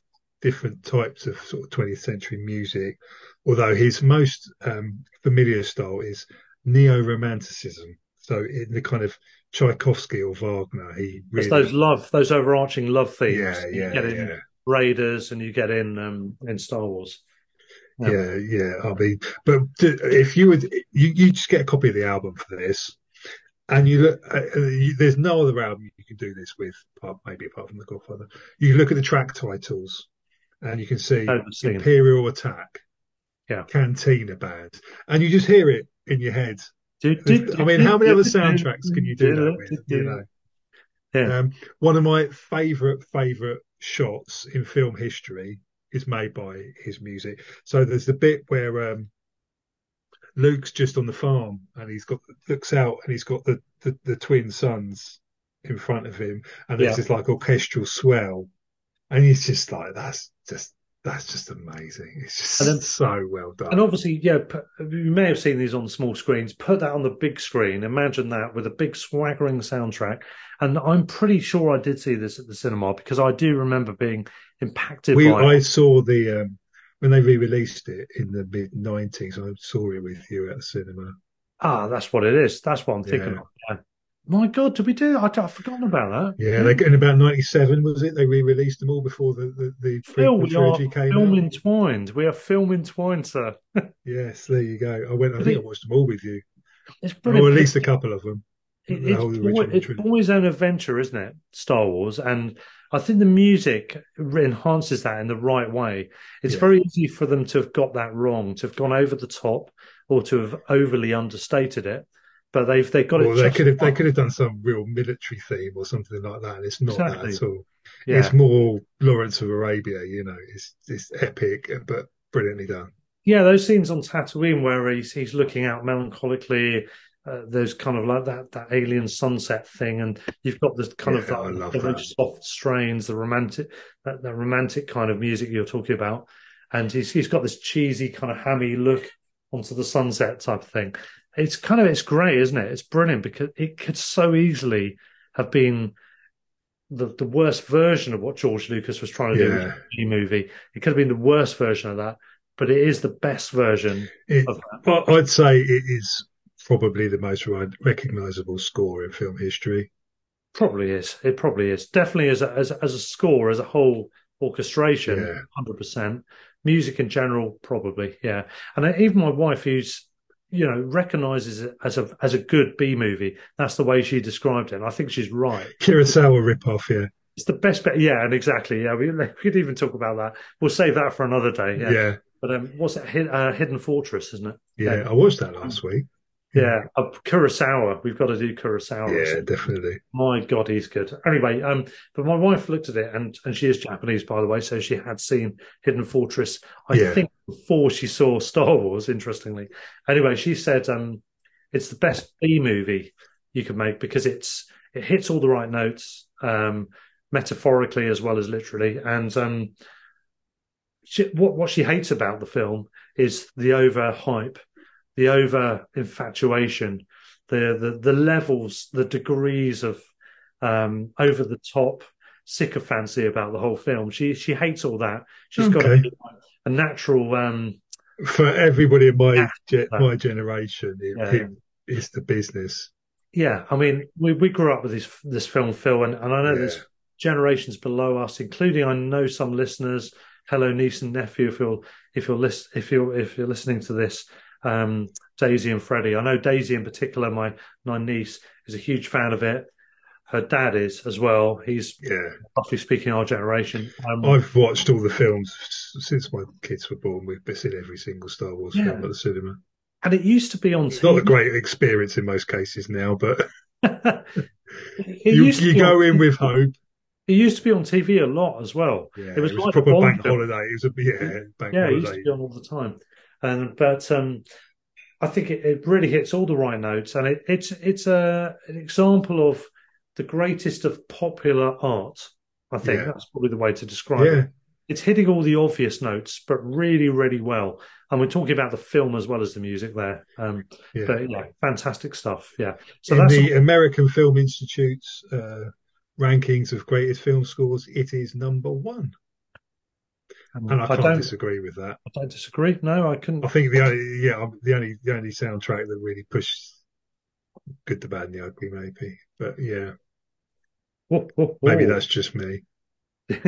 Speaker 2: different types of sort of 20th century music, although his most um, familiar style is neo romanticism. So in the kind of Tchaikovsky or Wagner. He really...
Speaker 1: It's those love, those overarching love themes.
Speaker 2: Yeah, yeah,
Speaker 1: you get in
Speaker 2: yeah.
Speaker 1: Raiders and you get in um, in Star Wars.
Speaker 2: Yeah. yeah, yeah. I mean, but if you would, you, you just get a copy of the album for this, and you look. Uh, uh, you, there's no other album you can do this with, apart, maybe apart from The Godfather. You look at the track titles, and you can see Imperial Attack,
Speaker 1: yeah,
Speaker 2: Cantina Band, and you just hear it in your head I mean, how many other soundtracks can you do that with? You know,
Speaker 1: yeah.
Speaker 2: Um, one of my favourite favourite shots in film history is made by his music. So there's the bit where um, Luke's just on the farm and he's got looks out and he's got the the, the twin sons in front of him, and there's yeah. this like orchestral swell, and he's just like that's just that's just amazing. It's just then, so well done.
Speaker 1: And obviously, yeah, you may have seen these on small screens. Put that on the big screen. Imagine that with a big swaggering soundtrack. And I'm pretty sure I did see this at the cinema because I do remember being impacted
Speaker 2: we,
Speaker 1: by.
Speaker 2: I saw the um, when they re-released it in the mid '90s. I saw it with you at the cinema.
Speaker 1: Ah, that's what it is. That's what I'm thinking yeah. of. My God, did we do? I, I've forgotten about
Speaker 2: that. Yeah, they in about '97 was it? They re-released them all before the the, the
Speaker 1: Phil, trilogy came film out. entwined. We are film entwined, sir.
Speaker 2: yes, there you go. I went. I, I think, I watched them all with you.
Speaker 1: It's brilliant.
Speaker 2: Or at least a couple of them.
Speaker 1: It, the it's, it's boy's own adventure, isn't it? Star Wars, and I think the music enhances that in the right way. It's yeah. very easy for them to have got that wrong, to have gone over the top, or to have overly understated it but they've they got
Speaker 2: well,
Speaker 1: it.
Speaker 2: They could have they could have done some real military theme or something like that. It's not exactly. that at all.
Speaker 1: Yeah.
Speaker 2: It's more Lawrence of Arabia. You know, it's it's epic but brilliantly done.
Speaker 1: Yeah, those scenes on Tatooine where he's he's looking out melancholically. Uh, there's kind of like that that alien sunset thing, and you've got this kind
Speaker 2: yeah,
Speaker 1: of
Speaker 2: that,
Speaker 1: the soft strains, the romantic that, that romantic kind of music you're talking about, and he's he's got this cheesy kind of hammy look onto the sunset type of thing it's kind of it's great, isn't it? It's brilliant because it could so easily have been the the worst version of what George Lucas was trying to do with the movie. It could have been the worst version of that, but it is the best version
Speaker 2: it,
Speaker 1: of that.
Speaker 2: I'd say it is probably the most recognizable score in film history.
Speaker 1: Probably is. It probably is. Definitely as a, as a, as a score, as a whole orchestration, hundred yeah. percent. Music in general, probably, yeah. And even my wife, who's you know recognizes it as a as a good B movie. That's the way she described it. And I think she's right.
Speaker 2: Kurosawa ripoff, yeah.
Speaker 1: It's the best bet. Yeah, and exactly. Yeah, we, we could even talk about that. We'll save that for another day. Yeah.
Speaker 2: yeah.
Speaker 1: But um, what's it? Uh, Hidden Fortress, isn't it?
Speaker 2: Yeah, I watched that last week.
Speaker 1: Yeah, uh, Kurosawa. We've got to do Kurosawa.
Speaker 2: Yeah, definitely.
Speaker 1: My God, he's good. Anyway, um, but my wife looked at it, and and she is Japanese, by the way, so she had seen Hidden Fortress. I yeah. think before she saw Star Wars. Interestingly, anyway, she said um, it's the best B movie you can make because it's it hits all the right notes, um, metaphorically as well as literally, and um, she, what what she hates about the film is the over hype the over infatuation, the, the the levels, the degrees of um, over the top sycophancy about the whole film. She she hates all that. She's
Speaker 2: Okay.
Speaker 1: got a, a natural. Um,
Speaker 2: For everybody in my ge- my generation, it,
Speaker 1: Yeah,
Speaker 2: it- it's the business.
Speaker 1: yeah, I mean, we, we grew up with this this film, Phil, and, and I know
Speaker 2: Yeah.
Speaker 1: there's generations below us, including I know some listeners. Hello, niece and nephew, if you're if you're lis- if you're if you're listening to this, um, Daisy and Freddie. I know Daisy in particular, my my niece, is a huge fan of it. Her dad is as well. He's
Speaker 2: Yeah,
Speaker 1: roughly speaking our generation. Um,
Speaker 2: I've watched all the films since my kids were born. We've seen every single Star Wars
Speaker 1: Yeah.
Speaker 2: film at the cinema.
Speaker 1: and it used to be on
Speaker 2: It's not a great experience in most cases now, but
Speaker 1: it
Speaker 2: you,
Speaker 1: used to
Speaker 2: you go
Speaker 1: on-
Speaker 2: in with hope.
Speaker 1: It used to be on TV a lot as well.
Speaker 2: Yeah,
Speaker 1: It was like a
Speaker 2: proper
Speaker 1: Bond
Speaker 2: bank
Speaker 1: film.
Speaker 2: holiday. It was a yeah bank
Speaker 1: Yeah, it used to
Speaker 2: holiday.
Speaker 1: be on all the time. And but um, I think it, it really hits all the right notes, and it, it's it's a an example of the greatest of popular art. I think
Speaker 2: Yeah.
Speaker 1: that's probably the way to describe
Speaker 2: Yeah,
Speaker 1: it. It's hitting all the obvious notes, but really, really well. And we're talking about the film as well as the music there. Um,
Speaker 2: yeah.
Speaker 1: but yeah, fantastic stuff. Yeah. So
Speaker 2: in
Speaker 1: that's
Speaker 2: the American Film Institute's uh, rankings of greatest film scores, it is number one, and I
Speaker 1: I
Speaker 2: can't
Speaker 1: don't
Speaker 2: disagree with that.
Speaker 1: I don't disagree. No, I couldn't.
Speaker 2: I think the only yeah the only the only soundtrack that really pushed good, the bad, and the ugly, maybe. But yeah, maybe that's just me.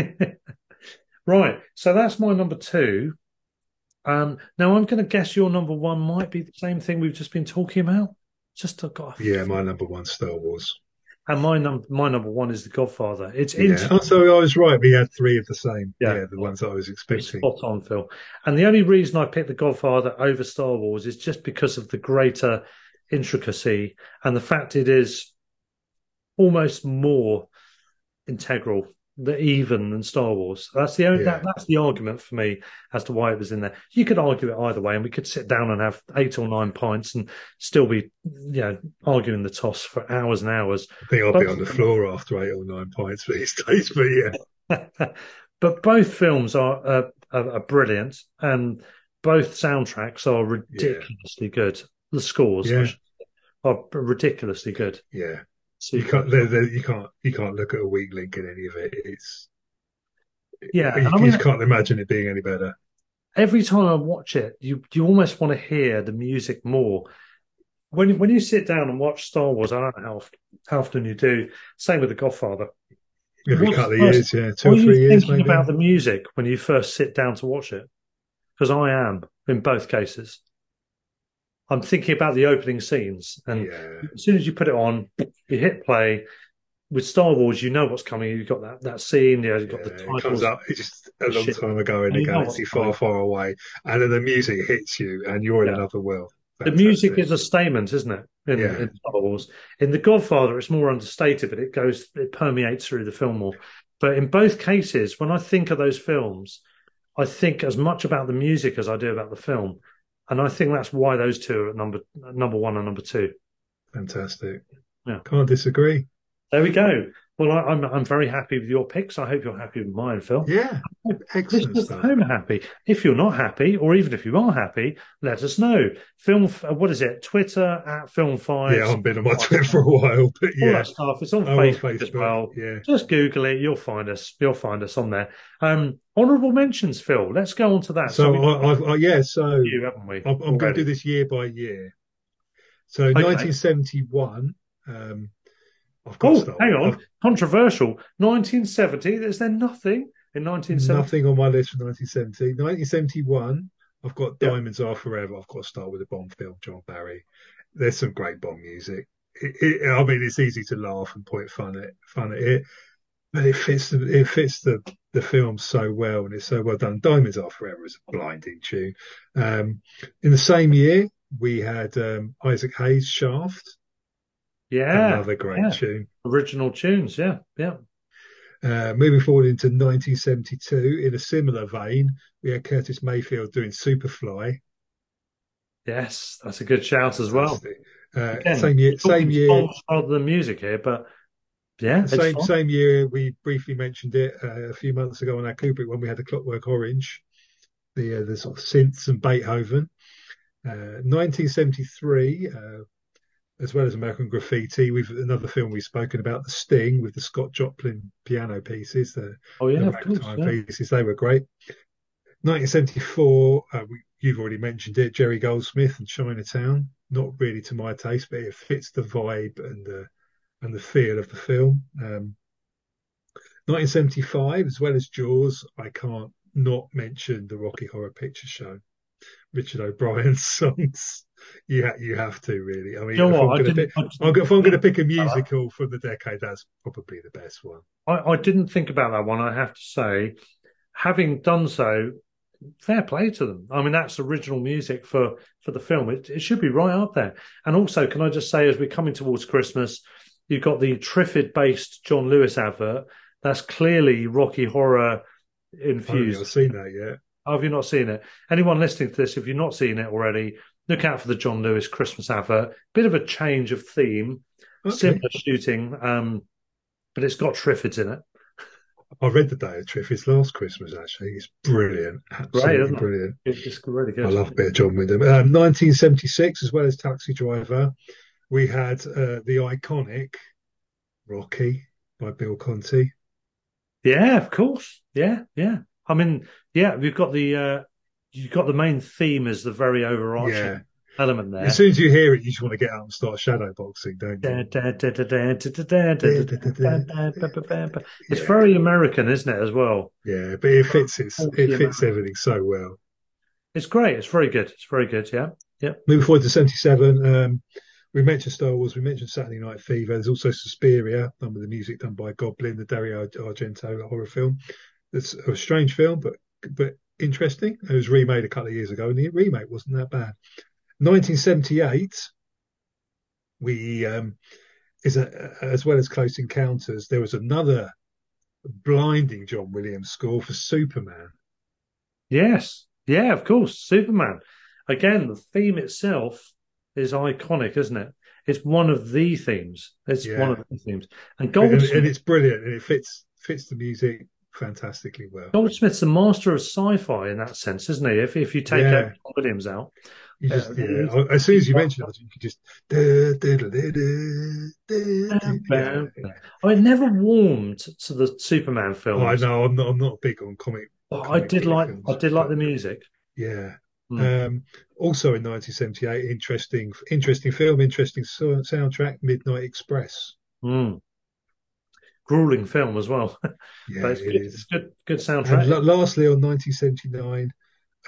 Speaker 1: right. So that's my number two. Um, now I'm going to guess your number one might be the same thing we've just been talking about. Just I've got a-
Speaker 2: Yeah, my number one Star Wars.
Speaker 1: And my number my number one is The Godfather. It's
Speaker 2: Yeah.
Speaker 1: in
Speaker 2: Oh, so I was right. We had three of the same.
Speaker 1: Yeah.
Speaker 2: Yeah, the ones that I was expecting.
Speaker 1: spot on, Phil. And the only reason I picked The Godfather over Star Wars is just because of the greater intricacy and the fact it is almost more integral the even than Star Wars. That's the only,
Speaker 2: Yeah.
Speaker 1: that, that's the argument for me as to why it was in there. You could argue it either way, and we could sit down and have eight or nine pints and still be, you know, arguing the toss for hours and hours.
Speaker 2: I think I'll be on the floor after eight or nine pints these days. But yeah,
Speaker 1: but both films are, uh, are are brilliant, and both soundtracks are ridiculously good. The scores
Speaker 2: Yeah.
Speaker 1: are ridiculously good.
Speaker 2: yeah.
Speaker 1: So
Speaker 2: You can't, you can't, you can't look at a weak link in any of it. It's
Speaker 1: Yeah,
Speaker 2: you,
Speaker 1: I mean-
Speaker 2: just can't imagine it being any better.
Speaker 1: every time I watch it, you you almost want to hear the music more. When you- when you sit down and watch Star Wars, I don't know how often, how often you do. Same with The Godfather.
Speaker 2: Every
Speaker 1: What's
Speaker 2: couple of years, yeah, two or
Speaker 1: you
Speaker 2: three years
Speaker 1: thinking
Speaker 2: maybe.
Speaker 1: about the music when you first sit down to watch it? Because I am in both cases. I'm thinking about the opening scenes, and
Speaker 2: yeah,
Speaker 1: as soon as you put it on, you hit play. With Star Wars, you know what's coming. You've got that that scene. You know, you've got
Speaker 2: yeah,
Speaker 1: the
Speaker 2: it comes up it's just a long
Speaker 1: Shit.
Speaker 2: time ago in a galaxy far,
Speaker 1: coming.
Speaker 2: far away, and then the music hits you, and you're in another world.
Speaker 1: The music is a statement, isn't it? In,
Speaker 2: Yeah.
Speaker 1: in Star Wars. In The Godfather, it's more understated, but it goes, it permeates through the film more. But in both cases, when I think of those films, I think as much about the music as I do about the film, and I think that's why those two are at number number one and number two.
Speaker 2: fantastic.
Speaker 1: Yeah.
Speaker 2: Can't disagree.
Speaker 1: There we go. Well, I, I'm I'm very happy with your picks. I hope you're happy with mine, Phil.
Speaker 2: Yeah, excellent
Speaker 1: Listeners at home happy. If you're not happy, or even if you are happy, let us know. Film, uh, what is it? Twitter at Film Five.
Speaker 2: Yeah, I've been on my Twitter for a while, but
Speaker 1: all
Speaker 2: yeah,
Speaker 1: that stuff. It's on
Speaker 2: I'm on
Speaker 1: Facebook, as well.
Speaker 2: Yeah,
Speaker 1: Just Google it. You'll find us. You'll find us on there. Um, honourable mentions, Phil. Let's go on to that.
Speaker 2: so I, I, I, yeah, so
Speaker 1: you, haven't we?
Speaker 2: I'm, I'm going to do this year by year. So
Speaker 1: Okay.
Speaker 2: 1971, um, I've got
Speaker 1: Oh, hang on. Controversial. 1970. Is there nothing in 1970?
Speaker 2: nothing on my list for 1970. 1971, I've got
Speaker 1: Yeah.
Speaker 2: Diamonds Are Forever. I've got to start with a Bond film, John Barry. There's some great Bond music. It, it, I mean, it's easy to laugh and point fun at fun at it, but it fits the it fits the the film so well, and it's so well done. Diamonds Are Forever is a blinding tune. Um, in the same year, we had um, Isaac Hayes' Shaft,
Speaker 1: Yeah.
Speaker 2: another great
Speaker 1: yeah.
Speaker 2: tune.
Speaker 1: Original tunes. Yeah. Yeah.
Speaker 2: Uh, moving forward into 1972, in a similar vein, we had Curtis Mayfield doing Superfly.
Speaker 1: Yes. That's a good shout as well.
Speaker 2: Uh,
Speaker 1: Again,
Speaker 2: same year, same year,
Speaker 1: rather than music here, but yeah,
Speaker 2: same
Speaker 1: fine.
Speaker 2: same year. We briefly mentioned it uh, a few months ago on our Kubrick when we had the Clockwork Orange, the uh, the sort of synths and Beethoven. Uh, 1973, uh, as well as American Graffiti. We've another film we've spoken about, The Sting, with the Scott Joplin piano pieces, the,
Speaker 1: Oh yeah,
Speaker 2: the
Speaker 1: course. Yeah.
Speaker 2: pieces. They were great. 1974, uh, we, you've already mentioned it, Jerry Goldsmith and Chinatown. Not really to my taste, but it fits the vibe and the and the feel of the film. Um, 1975, as well as Jaws, I can't not mention the Rocky Horror Picture Show. Richard O'Brien's songs. You ha- you have to really. I mean,
Speaker 1: You know
Speaker 2: if I'm?
Speaker 1: I
Speaker 2: going to pick,
Speaker 1: I,
Speaker 2: I'm if I'm going to pick a musical from the decade, that's probably the best one.
Speaker 1: I, I didn't think about that one. I have to say, having done so, fair play to them. I mean, that's original music for for the film. It, it should be right up there. And also, can I just say, as we're coming towards Christmas, you've got the Triffid-based John Lewis advert. That's clearly Rocky Horror infused.
Speaker 2: I haven't seen that yet.
Speaker 1: Have you not seen it? Anyone listening to this, if you've not seen it already, look out for the John Lewis Christmas advert. Bit of a change of theme,
Speaker 2: Okay.
Speaker 1: similar shooting, um, but it's got Triffids in it.
Speaker 2: I read the Day of Triffids last Christmas. Actually, it's brilliant, absolutely
Speaker 1: it?
Speaker 2: brilliant.
Speaker 1: It- It's really good.
Speaker 2: I love a bit of John Wyndham. Um, 1976, as well as Taxi Driver, we had uh, the iconic Rocky by Bill Conti.
Speaker 1: Yeah, of course. Yeah, yeah. I mean, yeah, we've got the uh, you've got the main theme as the very overarching
Speaker 2: yeah.
Speaker 1: element there.
Speaker 2: As soon as you hear it, you just want to get out and start shadowboxing, don't you?
Speaker 1: It's very American, isn't it? As well.
Speaker 2: Yeah, but it fits it's, it fits everything so well.
Speaker 1: It's great. It's very good. It's very good. Yeah. Yeah.
Speaker 2: Moving forward to seventy seven. Um, we mentioned Star Wars, we mentioned Saturday Night Fever. There's also Suspiria, done with the music done by Goblin, the Dario Argento horror film. It's a strange film, but but interesting. It was remade a couple of years ago, and the remake wasn't that bad. 1978, we um, is a, as well as Close Encounters. There was another blinding John Williams score for Superman.
Speaker 1: Yes. Yeah, of course. Superman. Again, the theme itself is iconic, isn't it? It's one of the themes. It's
Speaker 2: Yeah.
Speaker 1: one of the themes. And
Speaker 2: And,
Speaker 1: Goldsmith,
Speaker 2: and it's brilliant, and it fits fits the music fantastically well.
Speaker 1: George Smith's a master of sci-fi in that sense, isn't he? If if you take
Speaker 2: Yeah.
Speaker 1: John Williams out,
Speaker 2: just,
Speaker 1: Uh,
Speaker 2: yeah, as soon as you mentioned it, you could just.
Speaker 1: I never warmed to the Superman films.
Speaker 2: Oh, I know I'm not. I'm not big on comic.
Speaker 1: But I did like
Speaker 2: films,
Speaker 1: I did like the music.
Speaker 2: Yeah.
Speaker 1: Hmm.
Speaker 2: Um, also in 1978, interesting, interesting film, interesting soundtrack, Midnight Express.
Speaker 1: Mm. Grueling film as well.
Speaker 2: Yeah,
Speaker 1: it's
Speaker 2: it
Speaker 1: good.
Speaker 2: is.
Speaker 1: It's good. Good
Speaker 2: And
Speaker 1: soundtrack.
Speaker 2: la- lastly, on 1979,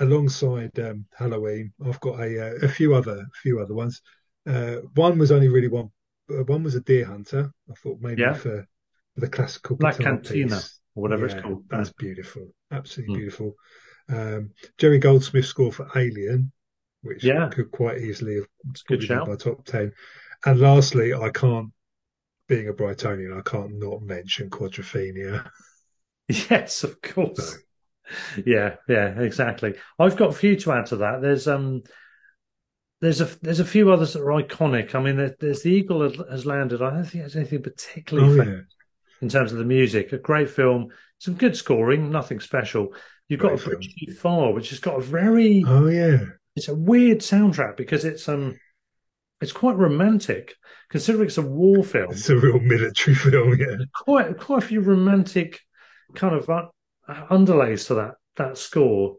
Speaker 2: alongside um, Halloween, I've got a, uh, a few other, a few other ones. Uh, one was only really one. Uh, one was a Deer Hunter. I thought maybe
Speaker 1: Yeah.
Speaker 2: for, for the classical
Speaker 1: Black Cavatina,
Speaker 2: piece.
Speaker 1: or whatever
Speaker 2: Yeah,
Speaker 1: it's called.
Speaker 2: That's beautiful, absolutely
Speaker 1: Mm.
Speaker 2: beautiful. Um, Jerry Goldsmith's score for Alien, which
Speaker 1: Yeah.
Speaker 2: could quite easily have
Speaker 1: It's good
Speaker 2: been
Speaker 1: shout.
Speaker 2: my top ten. And lastly, I can't, being a Brightonian, I can't not mention Quadrophenia.
Speaker 1: Yes, of course.
Speaker 2: So-
Speaker 1: Yeah, yeah, exactly. I've got a few to add to that. There's um, there's a there's a few others that are iconic. I mean, there, there's the Eagle has, has landed. I don't think there's anything particularly
Speaker 2: Oh
Speaker 1: famous
Speaker 2: yeah,
Speaker 1: in terms of the music. A great film, some good scoring, nothing special. You've got
Speaker 2: Great
Speaker 1: a
Speaker 2: film.
Speaker 1: Bridge Too Far, which has got a very
Speaker 2: oh yeah.
Speaker 1: it's a weird soundtrack because it's um it's quite romantic considering it's a war film.
Speaker 2: It's a real military film. Yeah,
Speaker 1: quite quite a few romantic kind of uh, underlays to that that score.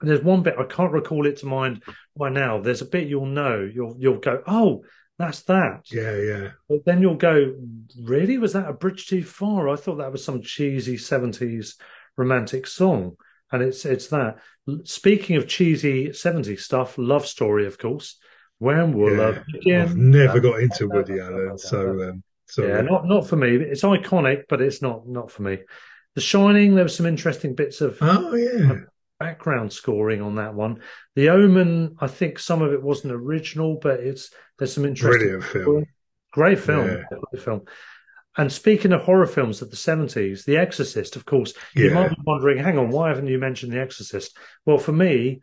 Speaker 1: And there's one bit I can't recall it to mind right now. There's a bit you'll know. You'll you'll go, oh, that's that.
Speaker 2: yeah, yeah.
Speaker 1: But then you'll go, really? Was that a bridge too far? I thought that was some cheesy seventies romantic song, and it's it's that. Speaking of cheesy '70s stuff, Love Story, of course. When will
Speaker 2: Yeah.
Speaker 1: love begin?
Speaker 2: I've never got into Woody Allen, so um, so
Speaker 1: yeah, not not for me. It's iconic, but it's not not for me. The Shining, there was some interesting bits of
Speaker 2: oh yeah,
Speaker 1: background scoring on that one. The Omen, I think some of it wasn't original, but it's there's some interesting,
Speaker 2: brilliant film.
Speaker 1: great film,
Speaker 2: Yeah.
Speaker 1: great film. And speaking of horror films of the seventies, The Exorcist, of course,
Speaker 2: yeah.
Speaker 1: you might be wondering, hang on, why haven't you mentioned The Exorcist? Well, for me,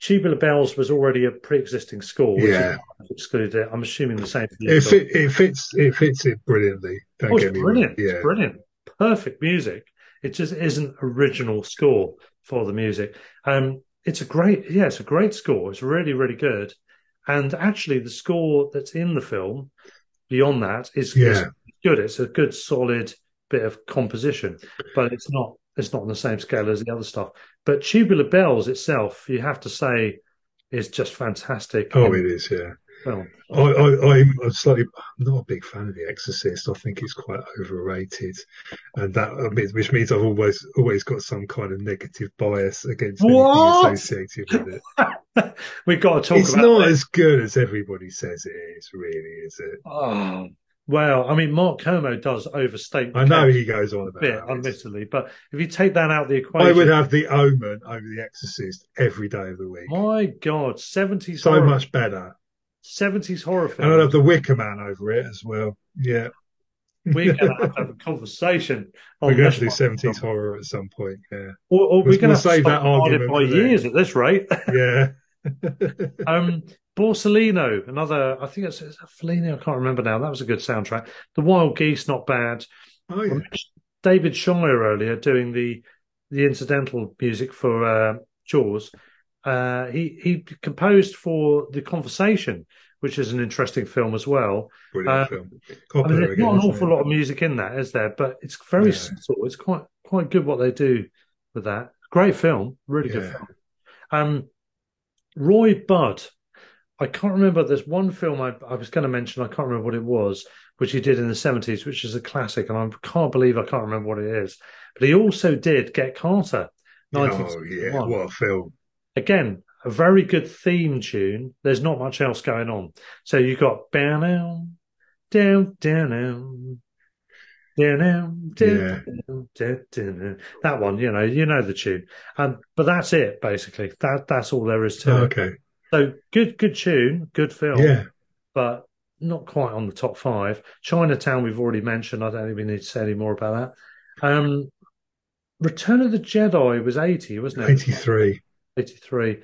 Speaker 1: Tubular Bells was already a pre-existing score, which
Speaker 2: Yeah.
Speaker 1: Excluded it. I'm assuming the same for you.
Speaker 2: It, fit, it fits it fits it brilliantly. Don't
Speaker 1: Oh,
Speaker 2: get
Speaker 1: it's
Speaker 2: me
Speaker 1: brilliant.
Speaker 2: Yeah,
Speaker 1: It's brilliant. Perfect music. It just isn't original score for the music. Um, it's a great, yeah, it's a great score. It's really, really good. And actually, the score that's in the film, beyond that, is, is
Speaker 2: Yeah.
Speaker 1: good. It's a good, solid bit of composition, but it's not it's not on the same scale as the other stuff. But Tubular Bells itself, you have to say, is just fantastic.
Speaker 2: Oh, it is. Yeah.
Speaker 1: film.
Speaker 2: I, I'm slightly I'm not a big fan of The Exorcist. I think it's quite overrated, and that which means I've always always got some kind of negative bias against anything associated with it.
Speaker 1: We've got to talk
Speaker 2: it's not
Speaker 1: this.
Speaker 2: as good as everybody says it is. Really, is it?
Speaker 1: Oh, well, I mean, Mark Kermode does overstate.
Speaker 2: I know he goes on
Speaker 1: a
Speaker 2: about
Speaker 1: bit,
Speaker 2: it.
Speaker 1: admittedly, but if you take that out of the equation,
Speaker 2: I would have The Omen over The Exorcist every day of the week.
Speaker 1: my God, seventies
Speaker 2: So
Speaker 1: horror,
Speaker 2: much better.
Speaker 1: seventies horror
Speaker 2: And I'd have. The Wicker Man over it as well. Yeah.
Speaker 1: We're going to have to have a conversation on
Speaker 2: We're going to do seventies horror at some point. Yeah,
Speaker 1: or, or we're
Speaker 2: We'll-
Speaker 1: going to
Speaker 2: we'll
Speaker 1: have to
Speaker 2: save that argument
Speaker 1: by years at this rate.
Speaker 2: yeah.
Speaker 1: um, Borsalino, another, I think it's, it's Fellini, I can't remember now. That was a good soundtrack. The Wild Geese, not bad.
Speaker 2: oh yeah,
Speaker 1: David Shire earlier doing the the incidental music for uh, Jaws. Uh, he he composed for the Conversation, which is an interesting film as well.
Speaker 2: brilliant
Speaker 1: uh,
Speaker 2: film.
Speaker 1: I mean, there's
Speaker 2: again,
Speaker 1: not an awful
Speaker 2: it?
Speaker 1: lot of music in that, is there? But it's very
Speaker 2: No.
Speaker 1: subtle. It's quite quite good what they do with that. Great film, really good
Speaker 2: Yeah.
Speaker 1: film. Um, Roy Budd. I can't remember. There's one film I, I was going to mention. I can't remember what it was, which he did in the 70s, which is a classic, and I can't believe I can't remember what it is. But he also did Get Carter,
Speaker 2: Oh yeah, what a film!
Speaker 1: Again, a very good theme tune. There's not much else going on. So you've got down, down, down, down, down, down, down. That one, you know, you know the tune. Um, but that's it basically. That that's all there is to it.
Speaker 2: okay,
Speaker 1: So good, good tune, good film,
Speaker 2: yeah,
Speaker 1: but not quite on the top five. Chinatown, we've already mentioned. I don't think we need to say any more about that. Um, Return of the Jedi was eighty, wasn't it?
Speaker 2: eighty three.
Speaker 1: 83.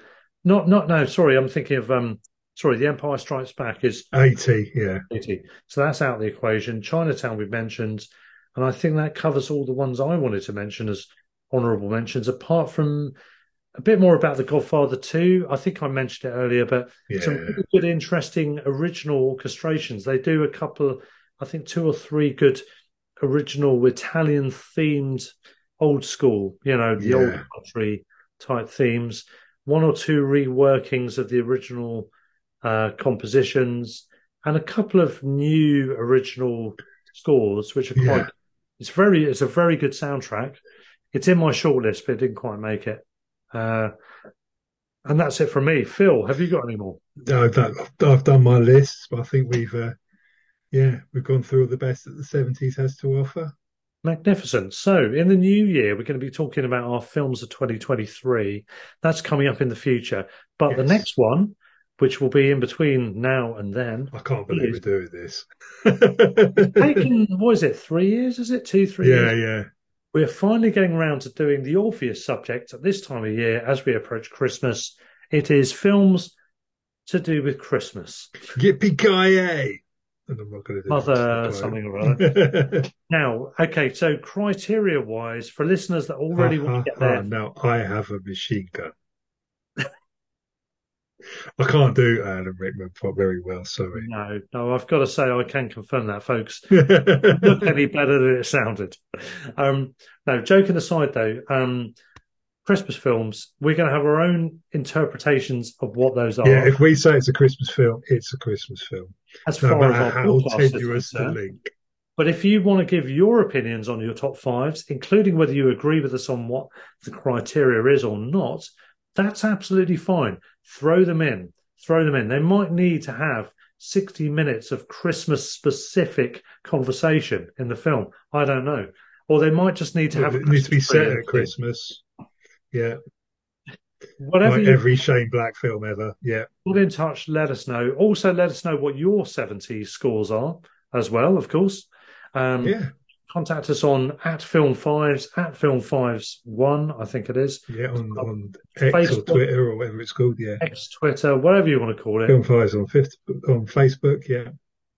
Speaker 1: Not, not, no, sorry, I'm thinking of, um, sorry, The Empire Strikes Back is
Speaker 2: 80, yeah.
Speaker 1: 80. So that's out of the equation. Chinatown we've mentioned, and I think that covers all the ones I wanted to mention as honourable mentions, apart from a bit more about The Godfather 2. I think I mentioned it earlier, but
Speaker 2: Yeah.
Speaker 1: some really good, interesting original orchestrations. They do a couple, I think two or three good original Italian themed old school, you know, the old
Speaker 2: Yeah.
Speaker 1: country type themes. One or two reworkings of the original uh, compositions, and a couple of new original scores, which are quite.
Speaker 2: Yeah.
Speaker 1: It's very. It's a very good soundtrack. It's in my shortlist, but it didn't quite make it. Uh, and that's it from me. Phil, have you got any more?
Speaker 2: No, that, I've done my list, but I think we've, uh, yeah, we've gone through all the best that the 70s has to offer.
Speaker 1: Magnificent. So, in the new year, we're going to be talking about our films of 2023. That's coming up in the future. But the next one, which will be in between now and then,
Speaker 2: I can't believe
Speaker 1: Yes.
Speaker 2: we're doing this.
Speaker 1: taken, what is it, three years? Is it two, three
Speaker 2: yeah,
Speaker 1: years?
Speaker 2: yeah.
Speaker 1: We're finally getting around to doing the Orpheus subject at this time of year as we approach Christmas. It is films to do with Christmas.
Speaker 2: Yippee ki And I'm not going to do
Speaker 1: Mother
Speaker 2: the
Speaker 1: something or other. Now, okay, so criteria wise, for listeners that already want to get there,
Speaker 2: now I have a machine gun. I can't do Alan Rickman very well, sorry.
Speaker 1: no, no, I've got to say I can confirm that, folks. look any better than it sounded. Um, no, joking aside though, um, Christmas films, we're going to have our own interpretations of what those are.
Speaker 2: yeah, if we say it's a Christmas film, it's a Christmas film.
Speaker 1: as
Speaker 2: No
Speaker 1: far as
Speaker 2: how tenuous the link.
Speaker 1: But if you want to give your opinions on your top fives, including whether you agree with us on what the criteria is or not, that's absolutely fine. Throw them in. Throw them in. They might need to have 60 minutes of Christmas specific conversation in the film. I don't know. Or they might just need to have
Speaker 2: it needs to be set at Christmas. Yeah,
Speaker 1: Whatever
Speaker 2: like every Shane Black film ever. Yeah,
Speaker 1: get in touch, let us know. Also, let us know what your 70s scores are as well, of course. Um,
Speaker 2: yeah,
Speaker 1: contact us on at film fives at film fives one i think it is
Speaker 2: yeah. On on X or
Speaker 1: Facebook.
Speaker 2: Twitter or whatever it's called. Yeah,
Speaker 1: x twitter whatever you want to call it
Speaker 2: Film Fives on fifth on Facebook. Yeah.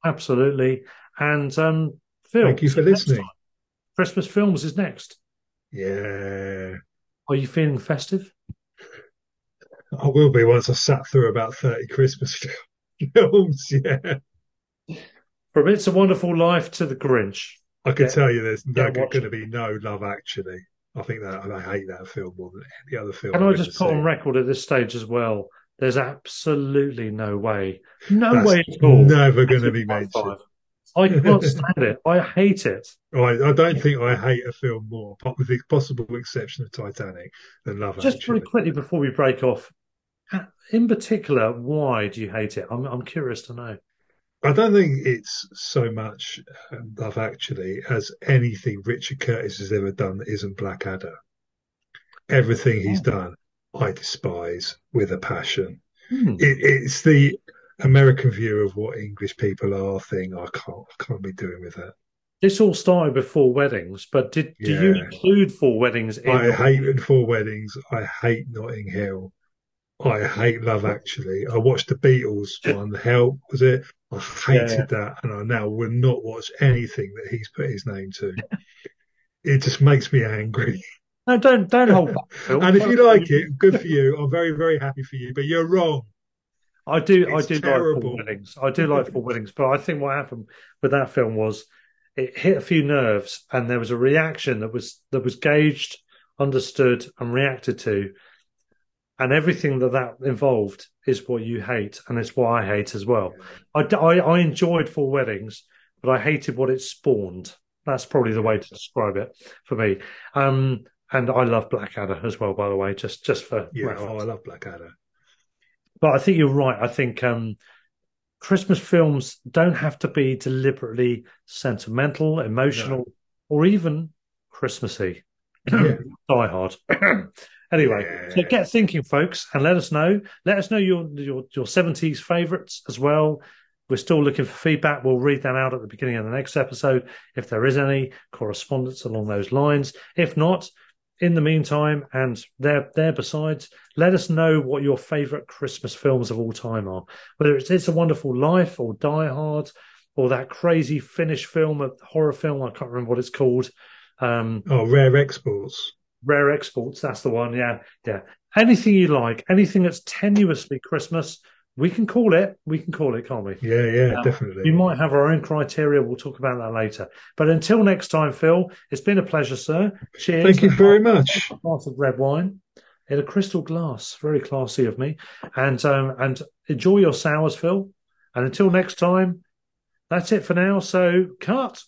Speaker 1: absolutely and um phil
Speaker 2: Thank you for listening.
Speaker 1: christmas films is next
Speaker 2: Yeah,
Speaker 1: are you feeling festive
Speaker 2: I will be once I've sat through about thirty Christmas films. Yeah,
Speaker 1: From It's a Wonderful Life to The Grinch.
Speaker 2: I can
Speaker 1: Yeah.
Speaker 2: tell you there's no, going to be no Love Actually. I think that I hate that film more than any other film.
Speaker 1: Can I just put on record at this stage as well? There's absolutely no way, no
Speaker 2: That's
Speaker 1: way at all.
Speaker 2: never going to be mentioned.
Speaker 1: five. I can't stand it. I hate it.
Speaker 2: I, I don't think I hate a film more, with the possible exception of Titanic, than Love
Speaker 1: Just
Speaker 2: Actually.
Speaker 1: very quickly before we break off, uh, in particular, why do you hate it? I'm I'm curious to know.
Speaker 2: I don't think it's so much um, Love Actually as anything Richard Curtis has ever done that isn't Blackadder. Everything he's done, I despise with a passion.
Speaker 1: Hmm.
Speaker 2: It, it's the American view of what English people are thing. I can't, I can't be doing with that.
Speaker 1: This all started with Four Weddings, but did do you include Four Weddings in?
Speaker 2: I hate Four Weddings. I hate Notting Hill. I hate Love Actually. I watched the Beatles one. The hell was it? I hated
Speaker 1: Yeah.
Speaker 2: that, and I now will not watch anything that he's put his name to. it just makes me angry.
Speaker 1: No, don't don't hold back. Phil.
Speaker 2: and if you like it, good for you. I'm very very happy for you. But you're wrong.
Speaker 1: I do, I
Speaker 2: It's
Speaker 1: do like
Speaker 2: terrible.
Speaker 1: Four Weddings. I do like Four Weddings, but I think what happened with that film was it hit a few nerves, and there was a reaction that was that was gauged, understood, and reacted to, and everything that that involved is what you hate, and it's what I hate as well. I enjoyed Four Weddings, but I hated what it spawned. That's probably the way to describe it for me. Um, and I love Blackadder as well, by the way, just just for
Speaker 2: Yeah. Oh, I love Blackadder.
Speaker 1: But I think you're right. I think um, Christmas films don't have to be deliberately sentimental, emotional, or even Christmassy.
Speaker 2: Yeah.
Speaker 1: Die hard. Anyway,
Speaker 2: Yeah.
Speaker 1: so get thinking, folks, and let us know. Let us know your your your seventies favourites as well. We're still looking for feedback. We'll read that out at the beginning of the next episode if there is any correspondence along those lines. If not, in the meantime, and there there besides, let us know what your favourite Christmas films of all time are. Whether it's It's a Wonderful Life or Die Hard or that crazy Finnish film, a horror film, I can't remember what it's called. Um,
Speaker 2: Oh, Rare Exports.
Speaker 1: Rare Exports, that's the one. Yeah, yeah. Anything you like, anything that's tenuously Christmas, we can call it. We can call it, can't we?
Speaker 2: Yeah, yeah,
Speaker 1: Um,
Speaker 2: definitely.
Speaker 1: We might have our own criteria. We'll talk about that later. But until next time, Phil, it's been a pleasure, sir. Cheers.
Speaker 2: Thank you very much.
Speaker 1: Glass of red wine in a crystal glass. Very classy of me. And um, and enjoy your sours, Phil. And until next time, that's it for now. So cut.